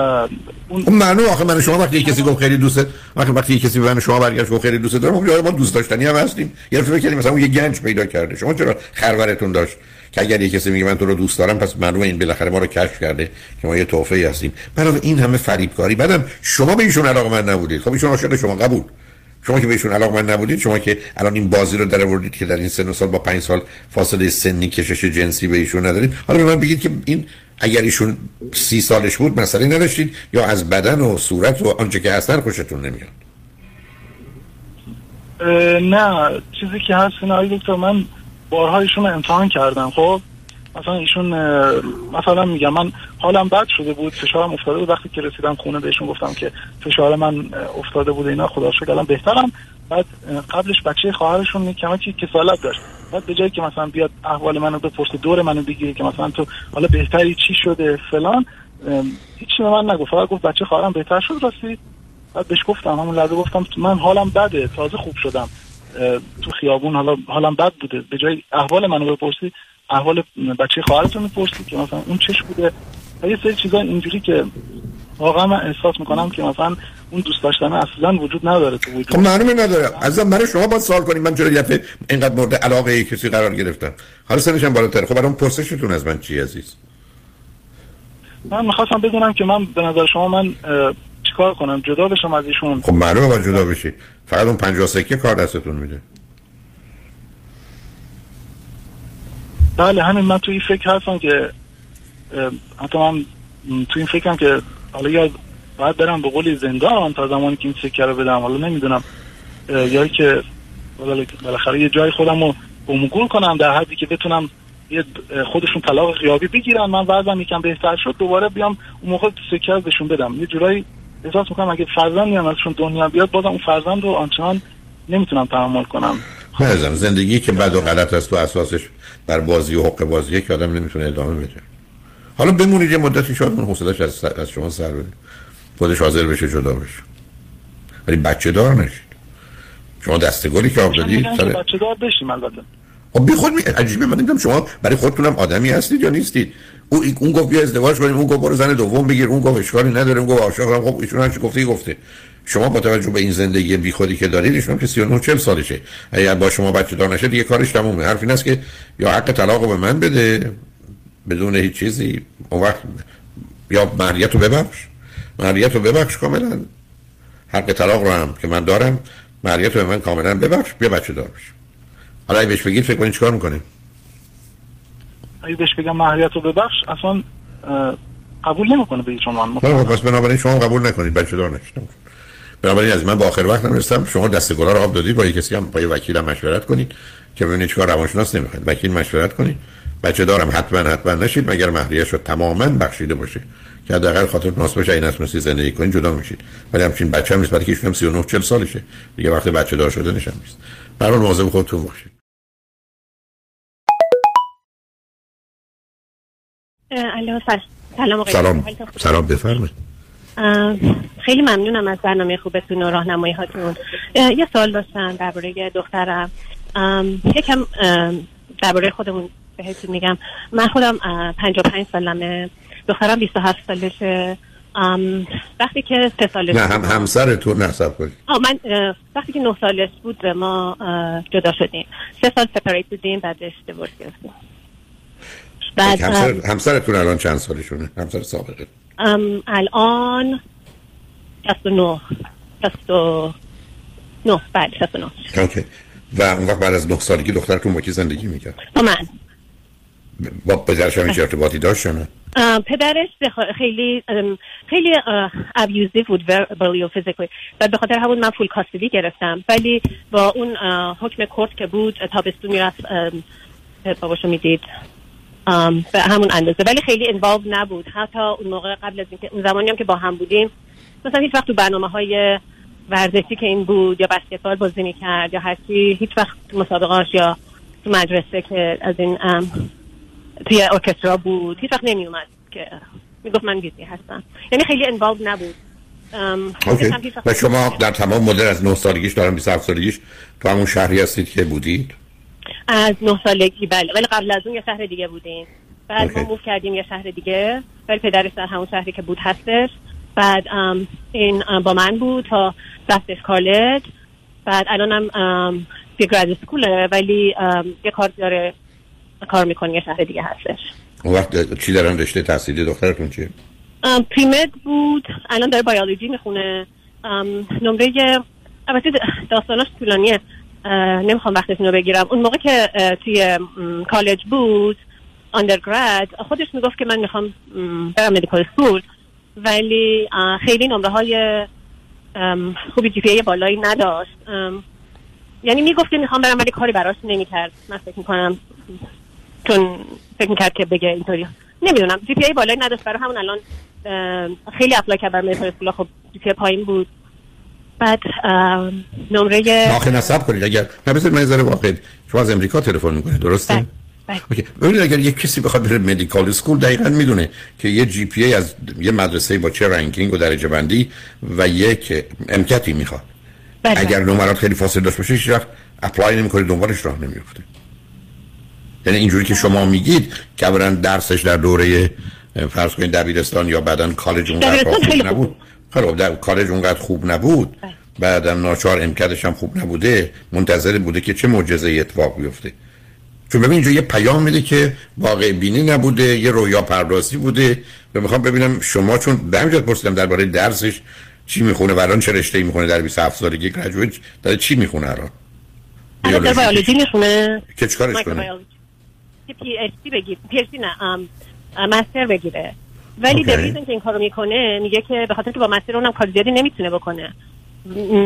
اون خب معلوم آخه من شما وقتی کسی گفت خیلی دوست وقتی وقتی کسی به من شما برگشت گفت خیلی دوست دارم خب ما دوست داشتنی هم هستیم. دفعه فکر کردیم مثلا اون یه گنج پیدا کرده. شما چرا خرورتون داشت؟ که اگر یه کسی میگه من تو رو دوست دارم پس معلومه این بالاخره ما رو کشف کرده که ما یه تحفه هستیم. برای این همه فریبکاری. بعدم شما به ایشون علاقه من نبودید. خب ایشون عاشق شما قبول. شما که بهشون علاقه من نبودید شما که الان این بازی رو در آوردید که در این سن و سال با پنج سال فاصله سنی کشش جنسی به ایشون ندارید. حالا به من بگید که این اگر ایشون سی سالش بود مسئله نداشتید یا از بدن و صورت و آنچه که هستن خوشتون نمیاد. نه چیزی که هست این دکتر من بارها ایشون امتحان کردم خب؟ مثلا ایشون مثلا میگم من حالم بد شده بود فشارم افتاده بود. وقتی که رسیدم خونه بهشون گفتم که فشار من افتاده بود اینا خدا شکر بهترم. بعد قبلش بچه خواهرشون کما که کسالت داشت؟ بعد به جایی که مثلا بیاد احوال منو بپرسه دور منو بگیره که مثلا تو حالا بهتری چی شده فلان هیچ به من نگفت. فقط گفت بچه خواهرم بهتر شد راستی. بعد بهش گفتم همون لحظه گفتم من حالم بده تازه خوب شدم. تو خیابون حالا حالم بد بوده. به جای احوال منو بپرسی احوال بچه خواهرتون می‌پرسی که مثلا اون چش بوده. یه سری چیزا اینجوری که واقعا من احساس می‌کنم که مثلا اون دوست داشتن اصلا وجود نداره تو وجود. خب معلومه نداره. ازم برای شما با سوال کنیم. من چرا یه اینقدر مورد علاقه کسی قرار گرفتم. حالا سنش هم بالاتر. خب برام پرسشتون از من چی عزیز؟ من می‌خواستم بدونم که من به نظر شما من چیکار کنم؟ جدا بشم از ایشون؟ خب معلومه با جدا بشید فقط اون 50 سکه کار دستتون میده؟ بله همین. من توی فکر هستم که حتی من توی این فکرم که حالا یا باید برم به قولی زندان تا زمانی که این سکه رو بدم. حالا نمی‌دونم یا که بالاخره یه جای خودم رو بمگول کنم در حدی که بتونم یه خودشون طلاق غیابی بگیرن. من وضعم یکم بهتر شد دوباره بیام اون موقع سکه بهشون بدم. یه جورایی احساس می‌کنم اگه فرزند میام ازشون دنیا بیاد بازم اون فرزند رو آنچنان نمی‌تونم تحمل کنم. نه زندگی که بد و غلط است و اساسش بر بازی و حق بازی که آدم نمی‌تونه ادامه بده. حالا بمونید یه مدتی شاید من حوصلش از, شما سر بده خودش حاضر بشه جدا بشه. ولی بچه دار نشید. شما دستگلی که آب دادید سر... بچه دار بشیم البته. خب بی خود می عجیبه من نمی‌دونم شما برای خودتونم آدمی هستید یا نیستید. او اون گفت بیا ازدواج کنیم اون گفت برو زن دوم بگیر اون گفت اشکالی نداره اون گفت عاشقم خب ایشون هرچی گفته گفته. شما با توجه به این زندگی بی خودی که دارید ایشون که 39 40 سالشه. اگر با شما بچه دار نشه دیگه کارش تمومه. حرف این است که یا حق طلاق به من بده بدون هیچ چیزی اون وقت یا مهریت رو ببخش. مهریت رو ببخش کاملا. حق طلاق رو هم که من دارم مهریت رو به من کاملا ببخش بیا بچه دار بشه حالا بهش بگید فکر کنید چیکار می‌کنه اگه بهش بگم مهریت رو ببخش اصلا قبول نمی‌کنه به شما من پس بنابراین شما قبول نکنید بچه دار نشید. بنابراین از من با آخر وقت نمیستم شما دست گلا رو آب دادید با کسی هم با وکیل هم مشورت کنید که ببینید چیکار روانشناس نمی‌خواد وکیل مشورت کنید. بچه دارم حتما حتما نشید مگر مهریه شد تماما بخشیده باشه. که حداقل خاطر ناس باشه این اسمسی زندگی کنید جدا میشید. ولی همچین بچه هم نیست برای که 39 40 سالشه. دیگه وقتی بچه دار شده نشم نیست برای مواظب خودتون باشید. سلام سلام. سلام بفرمایید. خیلی ممنونم از برنامه خوبتون و راهنمایی هاتون. یه سوال داشتم درباره دخترم. یکم درباره خودمون بهتون میگم. من خودم 55 سالمه. دخترم 27 سالشه. وقتی که سه سالش نه هم همسر تو نصب کنید. من وقتی که نه سالش بود ما جدا شدیم. سه سال سپریت بودیم بعدش دیورس گرفتیم. بعد همسر همسرتون الان چند سالشونه؟ همسر سابقه. الان 69 69 بله 69 اوکی. و اون وقت بعد از 9 سالگی دخترتون با کی زندگی می‌کرد؟ با من. با پدرش هم ارتباطی داشت نه؟ پدرش خیلی خیلی ابیوزیو بود verbally و physically. و به خاطر همون من فول کاستدی گرفتم. ولی با اون حکم کورت که بود تابستون می‌رفت باباشو می‌دید. به همون اندازه. ولی خیلی انوالو نبود. حتی اون موقع قبل از اینکه اون زمانی هم که با هم بودیم مثلا هیچ وقت تو برنامه های ورزشی که این بود یا بسکتبال بازی می‌کرد یا هرچی هیچ وقت تو یا تو مدرسه که از این توی ارکسترا بود. هیچ وقت نمی اومد که می‌گفت من بیزی هستم. یعنی خیلی انوالو نبود. و شما در تمام مدت از 9 سالگیش دارم 27 سالگیش تو همون شهری هستید که بودید؟ از 9 سالگی بله. ولی قبل از اون یه شهر دیگه بودیم. بعد ما موف کردیم یه شهر دیگه. ولی پدرش در همون شهری که بود هستش. بعد این با من بود تا رفتش کالج. بعد الانم توی گراد سکوله ولی یه کار داره. کار می‌کنه یه شهر دیگه هستش. اون وقت چی دارن رشته تحصیلی دخترتون چیه؟ پریمد بود. الان داره بیولوژی می‌خونه. نمره البته داستاناش طولانیه. نمی‌خوام وقتتون رو بگیرم. اون موقع که توی کالج بود آندرگراد خودش می‌گفت که من می‌خوام برم medical school ولی خیلی نمره های خوبی GPA بالایی نداشت. یعنی می‌گفت که می‌خوام برم ولی کاری براش نمی‌کرد. من فکر می‌کنم چون فکر می‌کرد که بگه اینطوری نمی‌دونم GPA بالایی نداشت برای همون الان خیلی apply کرد برای medical خب GPA پایین بود بعد نمره آخه صبر کنید اگر نه بذارید من ذره واقع شما از امریکا تلفن می‌کنید درسته؟ بله. بله. OK ببینید اگر یک کسی بخواد بره medical school دقیقا می‌دونه که یه GPA از یه مدرسه با چه ranking و درجه بندی و یک MCAT ی می‌خواد بله. اگر نمرات خیلی فاصله داشته باشه هیچ وقت apply نمی‌کنه دنبالش راه نمیفته یعنی اینجوری که شما میگید که اولا درسش در دوره فرض کنید دبیرستان یا بعدا کالج اونقدر خوب نبود. خب در کالج اونقدر خوب نبود. بله. بعدم ناچار MCAT ش هم خوب نبوده. منتظر بوده که چه معجزه اتفاق بیفته. چون ببین اینجا یه پیام میده که واقع بینی نبوده یه رویا پردازی بوده. و می‌خوام ببینم شما چون جهت پرسیدم درباره درسش چی می‌خونه و الان چه رشته‌ای می‌خونه در 27 سالگی؟ graduate داره چی می‌خونه الان؟ بیولوژی می‌خونه. که چیکارش کنه. که PhD بگیر. PhD نه ام، ام، master بگیره. ولی. the reason که این کارو می‌کنه میگه که به خاطر که با master اونم کار زیادی نمی‌تونه بکنه.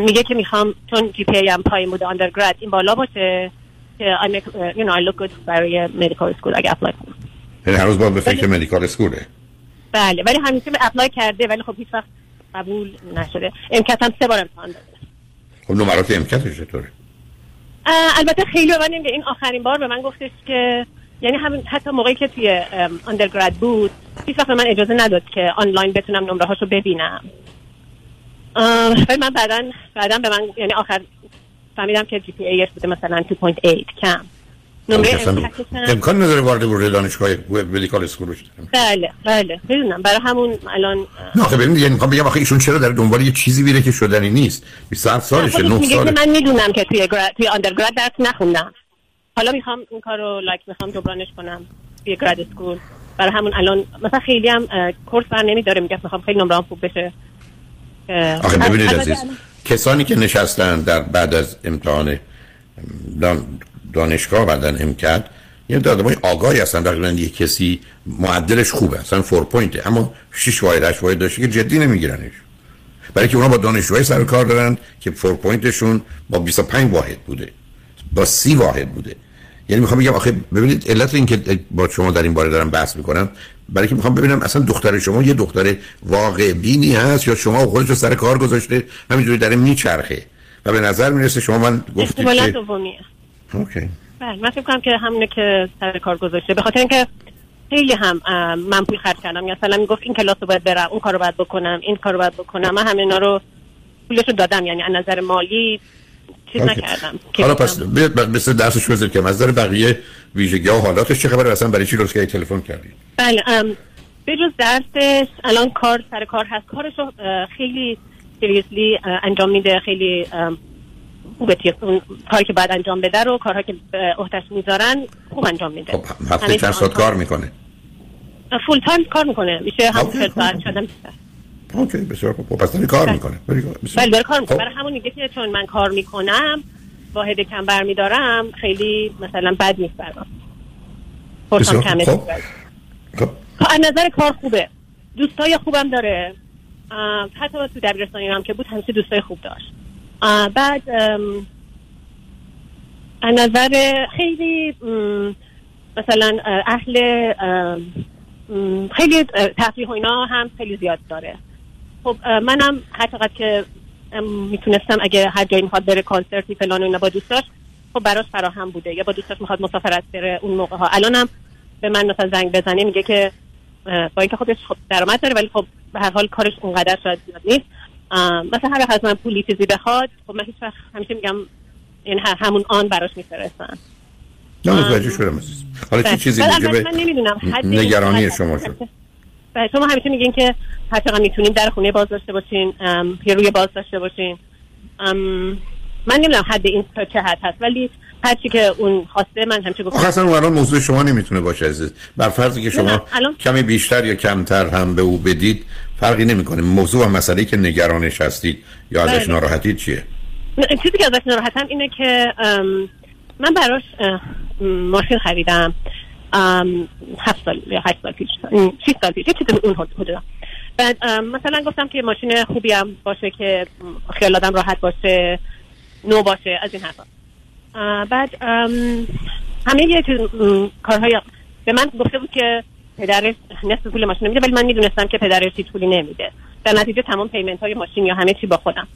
میگه که می‌خوام چون GPA هم پایین بوده undergrad این بالا باشه که I make, uh, you know, I look good برای medical school اگه apply کنم. یعنی هنوز باید به فکر medical school ه بله ولی همیشه apply کرده ولی خب هیچ وقت قبول نشده. MCAT هم سه بار امتحان داده. خب نمرات MCAT ش چطوره؟ البته خیلی به من این آخرین بار به من گفتش که یعنی همین حتی موقعی که توی undergrad بود هیچ وقت من اجازه نداد که آنلاین بتونم نمره هاشو ببینم ولی من بعدا بعدا به من یعنی آخر فهمیدم که GPA ش بوده مثلا 2.8 کم. نمره خب، امکان نداره وارد ورود دانشگاه medical school بشه. بله بله. می‌دونم. برای همون الان نه آخه ببینید یعنی می‌خوام بگم آخه ایشون چرا در دنبال یه چیزی میره که شدنی نیست؟ 27 سالشه خودش 9 میگه که ساله. من می‌دونم که توی grad توی undergrad درس نخوندم. حالا می‌خوام این کارو like می‌خوام جبرانش کنم توی grad school برای همون الان مثلا خیلی هم کورس بر نمیداره میگه می‌خوام خیلی نمره‌ام خوب بشه. آخه ببینید عزیز کسانی که نشستن در بعد از امتحان دان دانشگاه بعدن امکد یه آدمای آگاهی هستن تقریبا یه کسی معدلش خوبه اصلا فور پوینته اما 6 واحد 8 واحد داشته که جدی نمیگیرنش. برای که اونا با دانشجوهای سر کار دارن که فور پوینتشون با 25 واحد بوده با 30 واحد بوده. یعنی می‌خوام بگم آخه ببینید علت این که با شما در این باره دارم بحث می‌کنم برای که می‌خوام ببینم اصلا دختر شما یه دختر واقع بینی هست یا شما خودش رو سر کار گذاشته همینجوری داره میچرخه. و به نظر می‌رسه شما من گفتید که دومیه. اوکی. بله من فکر کنم که همونه که سر کار گذاشته. به خاطر اینکه خیلی هم من پول خرج کردم. یا مثلا می‌گفت این کلاس رو باید برم اون کارو باید بکنم این کارو باید بکنم. من همه اینا رو پولش رو دادم. یعنی از نظر مالی چیز. نکردم حالا پس بیاد مثل درسش بذارید که از بقیه ویژگی ها حالاتش چه خبره اصلا برای چی لطفا که تلفن کردید بله به جز درسش الان کار سر کار هست کارش رو خیلی seriously انجام میده خیلی خوبه اون کاری که باید انجام بده رو کارها که عهدهش می‌ذارن خوب انجام میده خب هفته چند ساعت کار. می‌کنه full time کار می‌کنه میشه هم OK، 40 ساعت OK. شدم بیشتر. OK بسیار خوب. خب، پس داره کار بله. می‌کنه. بله داره کار می‌کنه. خب. برای همون میگه که چون من کار می‌کنم واحد کم برمیدارم خیلی مثلا بد نیست برام. فرصم بسیار کمه خوب. خب. از نظر کار خوبه. دوستای خوبم داره. حتی تو دبیرستانی هم که بود همیشه دوستای خوب داشت. بعد از نظر خیلی مثلا اه، اهل خیلی تفریح و اینا هم خیلی زیاد داره. خب منم هر چقدر که می‌تونستم اگه هر جایی می‌خواد بره کنسرتی فلان و اینا با دوستاش خب براش فراهم بوده. یا با دوستاش می‌خواد مسافرت بره اون موقع ها. الانم به من مثلا زنگ بزنه میگه که با اینکه خودش خب درآمد داره ولی خب به هر حال کارش اونقدر شاید زیاد نیست. مثلا هر وقت از من پولی چیزی بخواد خب من هیچ وقت همیشه میگم این همون آن براش میفرستم. نه متوجه شدم حالا چه چیزی موجب البته من نمی‌دونم. نگرانی شما شد. [laughs] بله، شما همیشه میگین که هر چقدر می‌تونین در خونه باز داشته باشین یه روی باز داشته باشین. من نمی‌دونم حد این تا چه حد هست ولی هرچی که اون خواسته من همچه گفتم. اصلا اون الان موضوع شما نمی‌تونه باشه عزیز. بر فرضی که شما الان... کمی بیشتر یا کمتر هم به او بدید فرقی نمی‌کنه. موضوع و مسئله که نگرانش هستید یا ازش بله. ناراحتید چیه؟ چیزی که ازش ناراحتم اینه که من براش ماشین خریدم. هفت سال یا هشت سال پیش. شیست سال پیش. یه چیزی اون حدودا بعد مثلا گفتم که ماشین خوبی هم باشه که خیال آدم راحت باشه نو باشه از این حرفا. بعد همه یه چیز کارهای به من گفته بود که پدرش نصف پول ماشین نمیده ولی من می‌دونستم که پدرش هیچ پولی نمیده. در نتیجه تمام پیمنت های ماشین یا همه چی با خودم.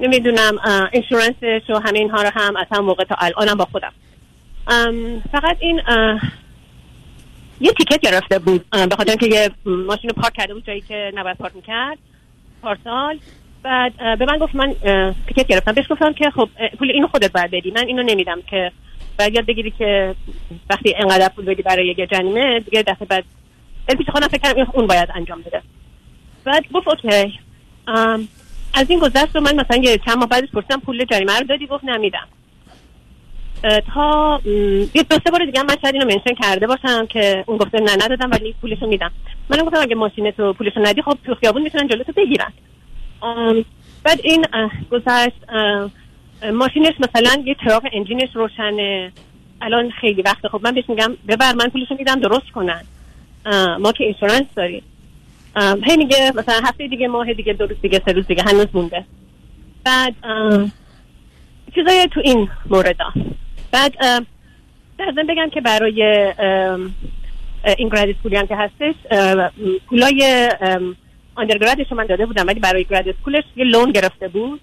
نمی‌دونم اینشورنسش و همه اینها رو هم از هم موقع تا الانم با خودم. فقط این یه تیکت گرفته بود به خاطر اینکه یه ماشین پارک کرده بود جایی که نباید پارک می‌کرد پارسال. بعد به من گفت من تیکت گرفتم. بهش گفتم که خب پول اینو خودت باید بدی من اینو نمیدم که باید یاد بگیری که وقتی انقدر پول بدی برای یه جریمه دیگه دفعه بعد پیش خودم فکر کردم اون باید انجام بده. بعد گفت اوکی. از این گذشت من مثلا یه چند ماه بعدش پرسیدم پول جریمه رو دادی؟ گفت نمیدم تا یه دو سه بار دیگه من شاید اینو منشن کرده باشم که اون گفته نه ندادم ولی پولشو میدم. منم گفتم اگه ماشین تو پولشو ندی خب تو خیابون می‌تونن جلوتو بگیرن. بعد این گذشت ماشینش مثلا یه چراغ انجینش روشنه. الان خیلی وقت خب من بهش میگم ببر من پولشو میدم درست کنن. ما که اینشورنس داریم. هی میگه مثلا هفته دیگه ماه دیگه دو روز دیگه سه روز دیگه هنوز مونده. بعد چیزای تو این موردا. بعد در بگم که برای این گراد اسکولی هم که هستش پولای آندرگرادش من داده بودم ولی برای گراد اسکولش یه لون گرفته بود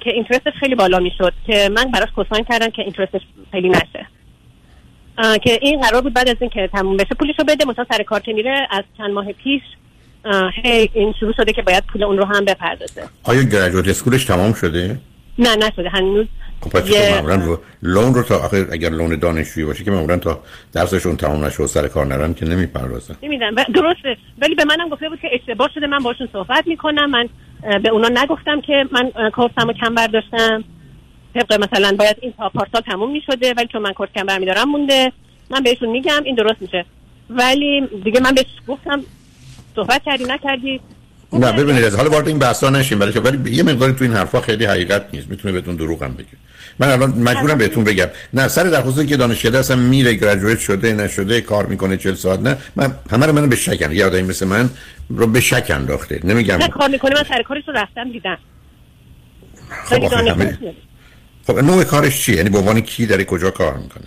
که اینترستش خیلی بالا می‌شد که من براش کوساین کردم که اینترستش خیلی نشه. که این قرار بود بعد از اینکه تموم بشه پولشو بده مثلا سر کار میره از چند ماه پیش هی این شروع شده که باید پول اون رو هم بپردازه. آیا گریجویت اسکولش تمام شده؟ نه نشده هنوز خب پس معمولا لون رو تا آخر اگر لون دانشجویی باشه که معمولا تا درسشون تمام نشه و سر کار نرن که نمی‌پردازن. نمیدن درسته. ولی به منم گفته بود که اشتباه شده. من باشون صحبت می‌کنم. من به اونا نگفتم که من کورسم رو کم برداشتم. طبق مثلا باید این تا پارسال تموم می‌شده. ولی چون من کورس کم برمیدارم مونده. من بهشون میگم. این درست میشه. ولی دیگه من بهش گفتم. صحبت کردی نکردی؟ نه ببینید از حالا وارد این بحثا نشیم. ولی ولی یه مقداری تو این حرفا خیلی حقیقت نیست. می‌تونه بهتون دروغ هم بگه. من الان مجبورم بهتون بگم. نه سر در خصوص که دانشکده اصلا میره گریجویت شده نشده کار می‌کنه 40 ساعت نه. من همه رو منو به شک یه آدمی مثل من رو به شک انداخته. نمیگم. نه کار می‌کنه. من سر کارش رو رفتم دیدم. خب, خب نوع کارش چیه؟ یعنی به عنوان کی داره کجا کار می‌کنه؟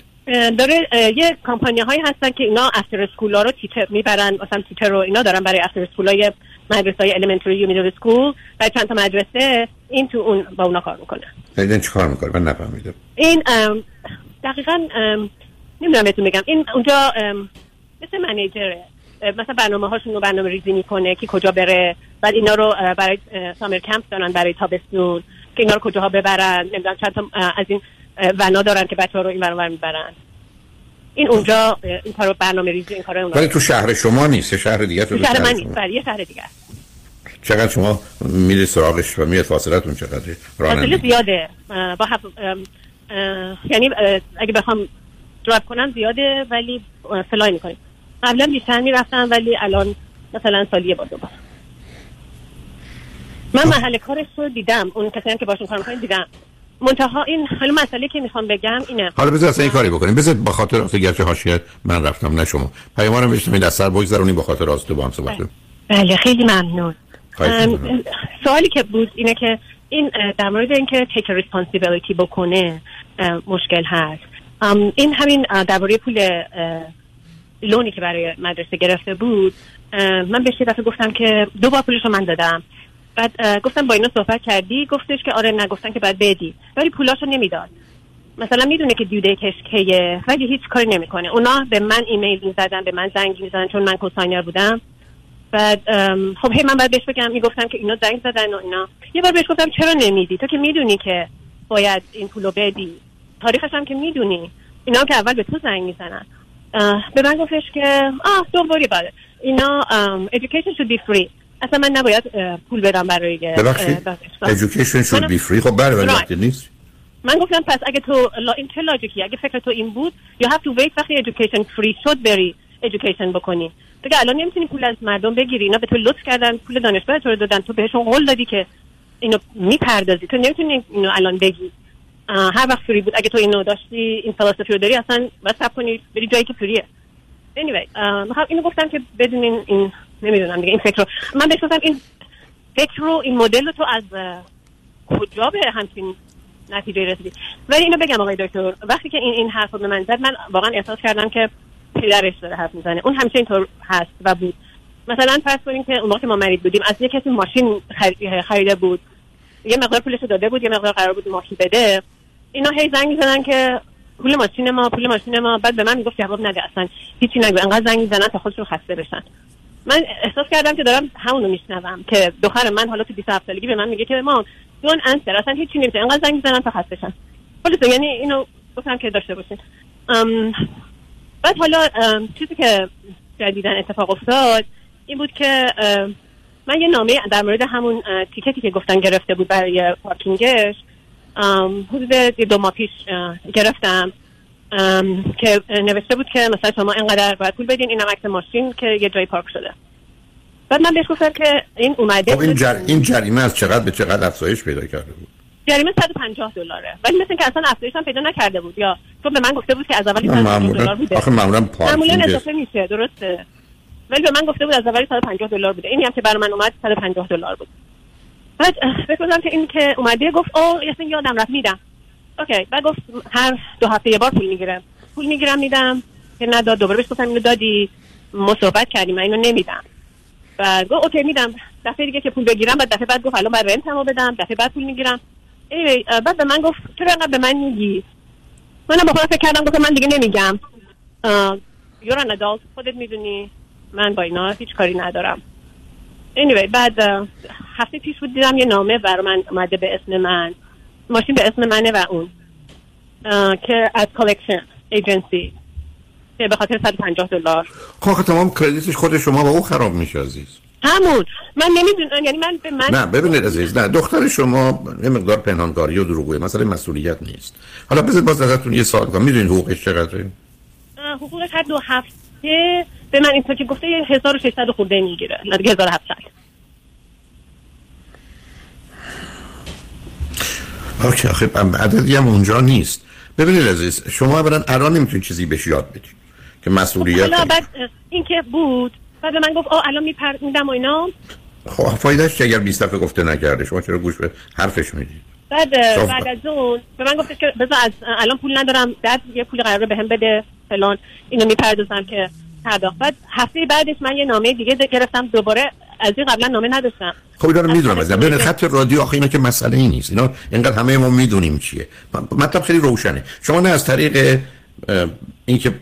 داره یه کمپانی هایی هستن که اینا after school ها رو teacher می‌برن. مثلا teacher رو اینا دارن برای after school های مدرسه های elementary یا middle school و چند تا مدرسه این تو اون با اونا کار می‌کنه این چی کار می‌کنه من نفهمیدم. این دقیقا نمی‌دونم بهتون بگم. این اونجا مثل منیجره مثلا برنامه هاشون رو برنامه ریزی می‌کنه که کجا بره. بعد اینا رو برای سامر کمپ دارن برای تابستون که اینا رو کجاها ببرن. نمی‌دونم چند تا از این ونا دارن که بچه ها رو این برنامه می‌برن. این اونجا این کارو برنامه ریزی این کارو ولی تو شهر شما نیست شهر دیگه تو شهر من نیست. بله یه شهر دیگه چقدر شما میری سراغش و میاد فاصلتون چقدره فاصله زیاده. با حف... یعنی اگه بخوام درایو کنم زیاده ولی فلای می‌کنیم. قبلا بیشتر می‌رفتم ولی الان مثلا سالیه با دوبار من محل کارش رو دیدم. اون کسایی که باشون کار می‌کنیم دیدم. منتها این حالا مسئله که می‌خوام بگم اینه. حالا بذار اصلا این کاری بکنیم. بذار با خاطر راست گرچه حاشیه من رفتم نه شما. پیامارم بشنوید از سر بگذرونیم با خاطر راست با هم صحبت کنیم. بله خیلی ممنون. سوالی که بود اینه که این در مورد اینکه take responsibility بکنه مشکل هست. این همین درباره پول loan ی که برای مدرسه گرفته بود من بهش دفعه گفتم که دو بار پولش رو من دادم. بعد گفتم با اینا صحبت کردی گفتش که آره نگفتن که بعد بدی. ولی پولاشو نمی‌داد. مثلا می‌دونه که due date ش کیه ولی هیچ کاری نمی‌کنه. اونا به من ایمیل می‌زدن به من زنگ می‌زدن چون من cosigner بودم. بعد خب هی من بعد بهش بگم می‌گفتم که اینا زنگ زدن و اینا. یه بار بهش گفتم چرا نمیدی؟ تو که می‌دونی که باید این پولو بدی. تاریخش هم که می‌دونی. اینا که اول به تو زنگ می‌زنن. به من گفتش که آه about it اینا um, education should be اصلا من نباید پول بدم برای ببخشید. education should be free. خب بله ولی نیست. من گفتم پس اگه تو این چه لاجیکی اگه فکر تو این بود you have to wait وقتی education free شد بری education بکنی. دیگه الان نمی‌تونی پول از مردم بگیری. اینا به تو لطف کردن پول دانشگاه تو رو دادن تو بهشون قول دادی که اینو می‌پردازی. تو نمی‌تونی اینو الان بگی. هر وقت فری بود. اگه تو اینو داشتی این فلسفی رو داری اصلا بس کنی بری جایی که فریه anyway اینو گفتم که بدون این, این نمی‌دونم دیگه. این فکر رو من گفتم این فکر رو این مدل رو تو از کجا به همچین نتیجه رسیدی؟ ولی اینو بگم آقای دکتر وقتی که این این حرف رو به من زد من واقعا احساس کردم که پدرش داره حرف می‌زنه. اون همیشه اینطور هست و بود. مثلا فرض کنیم که اون موقع ما مریض بودیم از یه کسی ماشین خریده بود یه مقدار پولش داده بود یه مقدار قرار بود ماشین بده اینا هی زنگ می‌زنن که پول ماشین ما پول ماشین ما. بعد به من می‌گفت جواب نده اصلا. هیچی نگو. انقدر زنگ می‌زنن تا خودشون خسته بشن. من احساس کردم که دارم همونو میشنوم که دختر من حالا تو 27 سالگی به من میگه که ما دون انسر اصلا هیچی نمیشه انقدر زنگ می‌زنن تا خسته شن یعنی اینو گفتم که داشته باشین. بعد حالا چیزی که جدیدن اتفاق افتاد این بود که من یه نامه در مورد همون تیکتی که گفتن گرفته بود برای پارکینگش حدود دو ماه پیش گرفتم. که نوشته بود که مثلا شما اینقدر باید پول بدین اینم عکس ماشین که یه جای پارک شده. بعد من بهش گفتم که این اومده خب این, جر... این جریمه از چقدر به چقدر افزایش پیدا کرده بود؟ جریمه 150 دلاره. ولی مثل که اصلا افزایش هم پیدا نکرده بود. یا چون به من گفته بود که از اولی 150 دلار بوده. آخه معمولا معمولا اضافه میشه درسته. ولی به من گفته بود از اولی 150 دلار بوده. اینی هم که برای من اومد 150 دلار بود. بعد فکر که این که اومده گفت او اصلا یادم رفت میدم. اوکی. بعد گفت هر دو هفته یه بار پول می‌گیرم. پول می‌گیرم میدم. که نداد دوباره. بهش گفتم اینو دادی. ما صحبت کردیم. من اینو نمیدم. بعد گفت اوکی میدم. دفعه دیگه که پول بگیرم بعد دفعه بعد گفت الان باید rent مو بدم. دفعه بعد پول می‌گیرم. بعد به من گفت چرا انقدر به من میگی؟ منم با خودم فکر کردم. گفتم من دیگه نمیگم. you're an adult خودت می‌دونی. من با اینا هیچ کاری ندارم. Anyway بعد هفته پیش بود دیدم یه نامه بر من اومده به اسم من. ماشین به اسم منه و اون. که از collection agency. که به خاطر 150 دلار. خب تمام کردیتش خود شما با او خراب میشه عزیز. همون. من نمی‌دونم یعنی من به من نه ببینید عزیز نه دختر شما یه مقدار پنهانکاری و دروغه مثلا مسئولیت نیست. حالا بذارید باز ازتون یه سوال کنم. می‌دونید حقوقش چقدره؟ حقوقش هر دو هفته. به من این که گفته 1600 خورده می‌گیره. نه دیگه 1700 اوکی آخه عددی هم اونجا نیست. ببینید عزیز شما اولا الان نمی‌تونید چیزی بهش یاد بدید که مسئولیت حالا بعد این که بود بعد من گفت آه الان میپر میدم و اینا. خب فایدهش چه اگر 20 دفعه گفته نکرده شما چرا گوش به حرفش می‌دید؟ بعد بعد از اون به من گفت که بذار از الان پول ندارم بعد یه پول قراره بهم بده فلان. اینو می‌پردازم که پرداخت بعد هفته بعدش من یه نامه دیگه گرفتم. دوباره از این قبلا نامه نداشتم. خب اینا رو می‌دونم. از ببین خط رادیو آخه اینا که مسئله ای نیست. اینا اینقدر همه ما می‌دونیم چیه. مطلب خیلی روشنه. شما نه از طریق اینکه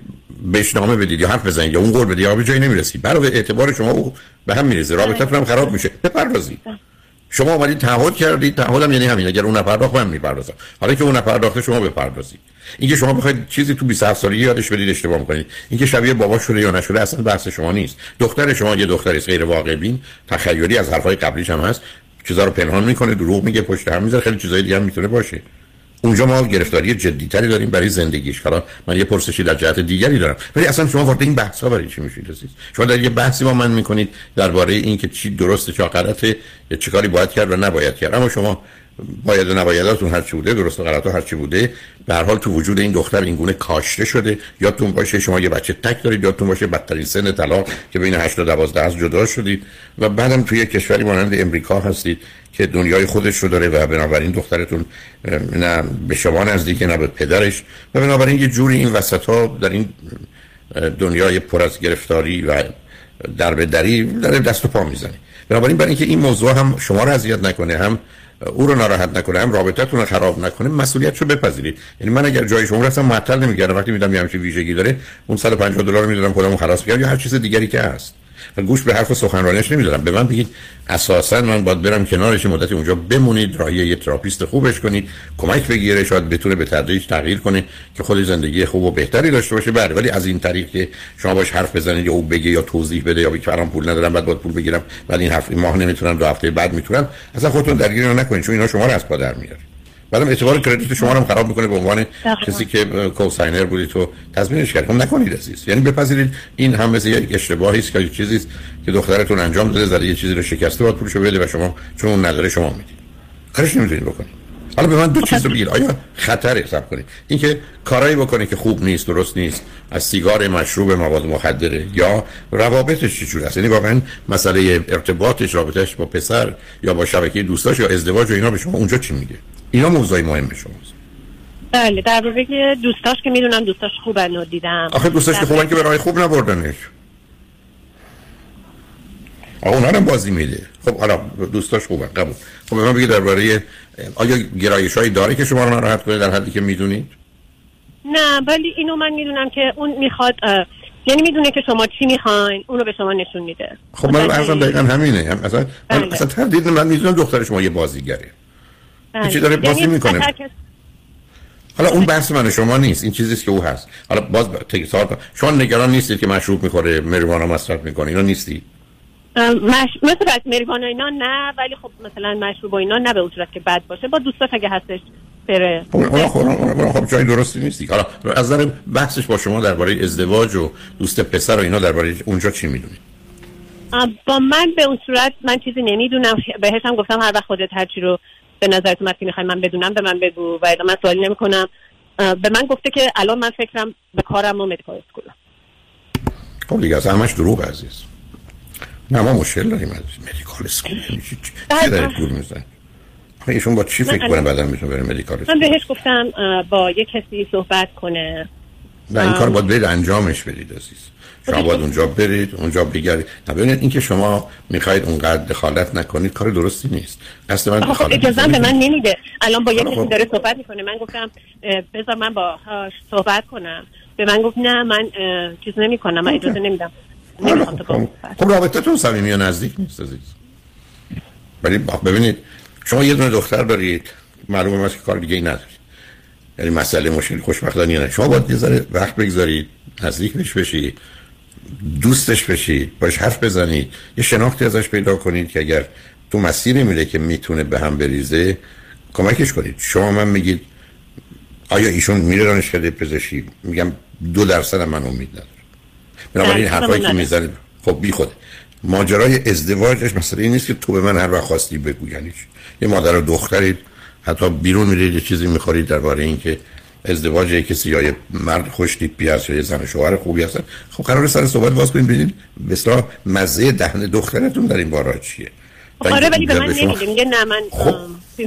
بهش نامه بدید یا حرف بزنید یا اون قول بدید یا به جایی نمی‌رسید. برای اعتبار شما او به هم می‌رسه رابطتون هم خراب میشه. بپردازید. شما اومدید تعهد کردید تعهدم یعنی همین اگر اون نپرداخت من می‌پردازم. حالا که اون نپرداخته شما بپردازید اینکه شما بخواید چیزی تو 27 سالگی یادش بدید اشتباه می‌کنید. اینکه شبیه بابا شده یا نشده اصلا بحث شما نیست. دختر شما یه دختری غیر واقع بین. تخیلی از حرفای قبلیش هم هست. چیزا رو پنهان می‌کنه دروغ میگه پشت هم می‌ذاره خیلی چیزای دیگه هم می‌تونه باشه. اونجا ما گرفتاری جدیتری داریم برای زندگیش. حالا من یه پرسشی در جهت دیگری دارم. ولی اصلا شما وارد این بحث ها برای چی میشید عزیز؟ شما در یه بحثی با من می‌کنید درباره اینکه چی درسته چه غلطه چه کاری باید کرد و نباید کرد. اما شما باید و نبایداتون هر چی بوده درست و غلط هر چی بوده به هر حال تو وجود این دختر این گونه کاشته شده. یادتون باشه شما یه بچه تک دارید یادتون باشه بدترین سن طلاق که بین 8 تا 12 از جدا شدید. و بعدم توی کشوری مانند امریکا هستید که دنیای خودش رو داره و بنابراین دخترتون نه به شما نزدیکه نه به پدرش. و بنابراین یه جوری این وسط ها در این دنیای پر از گرفتاری و در به دری دست و پا می‌زنه. بنابراین برای اینکه این موضوع هم شما رو اذیت نکنه هم او رو ناراحت نکنه هم رابطتون رو خراب نکنه مسئولیت رو بپذیرید. یعنی من اگر جای شما رفتم معطل نمیگردم وقتی میدم یه همچین ویژگی داره اون 150 دلار می‌دادم خودمو خلاص کردم یا هر چیز دیگری که هست. و گوش به حرف سخنرانیش نمیدارم به من بگید اساسا من باید برم کنارش مدتی اونجا بمونید راهی یه therapist خوبش کنید کمک بگیره شاید بتونه به تدریج تغییر کنه که خود زندگی خوب و بهتری داشته باشه. بله ولی از این طریق که شما باش حرف بزنید یا او بگه یا توضیح بده یا بگه پول ندارم بعد باید پول بگیرم ولی این این ماه نمی‌تونم دو هفته بعد می‌تونم اصلا خودتون درگیر نکنید چون اینا شما رو از پا در میاره. بعدم اعتبار credit شما رو هم خراب می‌کنه به عنوان کسی که کوساینر بودی تو تضمینش کرد خب نکنید عزیز. یعنی بپذیرید این هم مثل یک اشتباهی است که چیزی است که دخترتون انجام داده زده یه چیزی رو شکسته باید پولشو بده و شما چون اون نداره شما می‌دید. کارش نمی‌تونید بکنید. حالا به من دو چیز رو بگید. آیا خطر حساب کنید؟ اینکه کارایی بکنه که خوب نیست درست نیست از سیگار مشروب مواد مخدره یا روابطش چجوری است؟ یعنی واقعا مسئله ارتباطش رابطش با پسر یا با شبکه دوستاش یا ازدواج و اینا به شما اونجا چی میگه؟ اینا موضوعی مهم شماست. بله در واقع دوستاش که می‌دونم دوستاش خوبن و دیدم. آخه دوستاش که خوبن که به راه خوب نبردنش. آقا اونا هم بازی میده. خب حالا دوستاش خوبه قبول. خب به من بگید درباره آیا گرایش هایی داره که شما رو ناراحت کنه در حدی که می‌دونید؟ نه ولی اینو من می‌دونم که اون می‌خواد یعنی می‌دونه که شما چی می‌خواین اونو به شما نشون میده. خب من ارزم دقیقا همینه. هم اصلا من بله. اصلا تردید من می‌دونم دختر شما یه بازیگره. بله. چی داره بازی یعنی می‌کنه. حالا اون بحث من شما نیست این چیزیست که او هست. حالا باز تکرار شما نگران نیستید که مشروب می‌خوره مریوانا مصرف می‌کنه اینا نیستی؟ مش... مثل از مریوانا اینا نه ولی خب مثلا مشروب و اینا نه به اون که بد باشه. با دوستاش اگه هستش بره. خب خب, خب جای درستی نیستی. حالا از نظر بحثش با شما درباره ازدواج و دوست پسر و اینا درباره اونجا چی می‌دونی؟ با من به اون صورت من چیزی نمی‌دونم. بهش هم گفتم هر وقت خودت هرچی رو به نظرت اومد که می‌خوای من بدونم به من بگو و من سوالی نمی‌کنم. به من گفته که الان من فکرم به کارم و medical اسکولم خب دیگه از همش دروغ عزیز. نه ما مشکل داریم از مدیکال school یعنی چی چی دارید گول میزن ایشون با چی فکر کنه بعدا می‌تونه بره medical من بهش گفتم با یه کسی صحبت کنه. نه این کار باید برید انجامش بدید عزیز. شما باید اونجا برید اونجا بگردید ببینید اینکه شما می‌خواید اونقدر دخالت نکنید کار درستی نیست. اصلا من خب اجازه به من نمیده. الان با یه کسی داره صحبت می‌کنه. من گفتم بذار من با صحبت کنم. به من گفت نه من چیز نمی کنم من اجازه نمیدم. خب, خب. رابطه تون صمیمی یا نزدیک نیست عزیز. ولی ببینید شما یه دونه دختر دارید معلومه که کار دیگه ای ندارید. یعنی مسئله مشکل خوشبختانه نه. شما باید یه ذره وقت بگذارید نزدیک بهش بشید دوستش بشید باش حرف بزنید یه شناختی ازش پیدا کنید که اگر تو مسیری میره که می‌تونه به هم بریزه کمکش کنید. شما من میگید آیا ایشون میره دانشکده پزشکی؟ میگم دو درصد من امید ندارم. بنابراین حرفایی که می‌زنید خب بی خود. ماجرای ازدواجش مثلا این نیست که تو به من هر وقت خواستی بگو یعنی یه مادر و دخترید حتی بیرون میرید یه چیزی می‌خورید درباره اینکه ازدواج یک کسی یا یه مرد خوش تیپی هست یا یه زن شوهر خوبی هستن. خب قرار سر صحبت باز کنیم. ببینید مثلا مزه دهن دخترتون در این بارا چیه؟ آره ولی به من نمیگه میگه نه من خب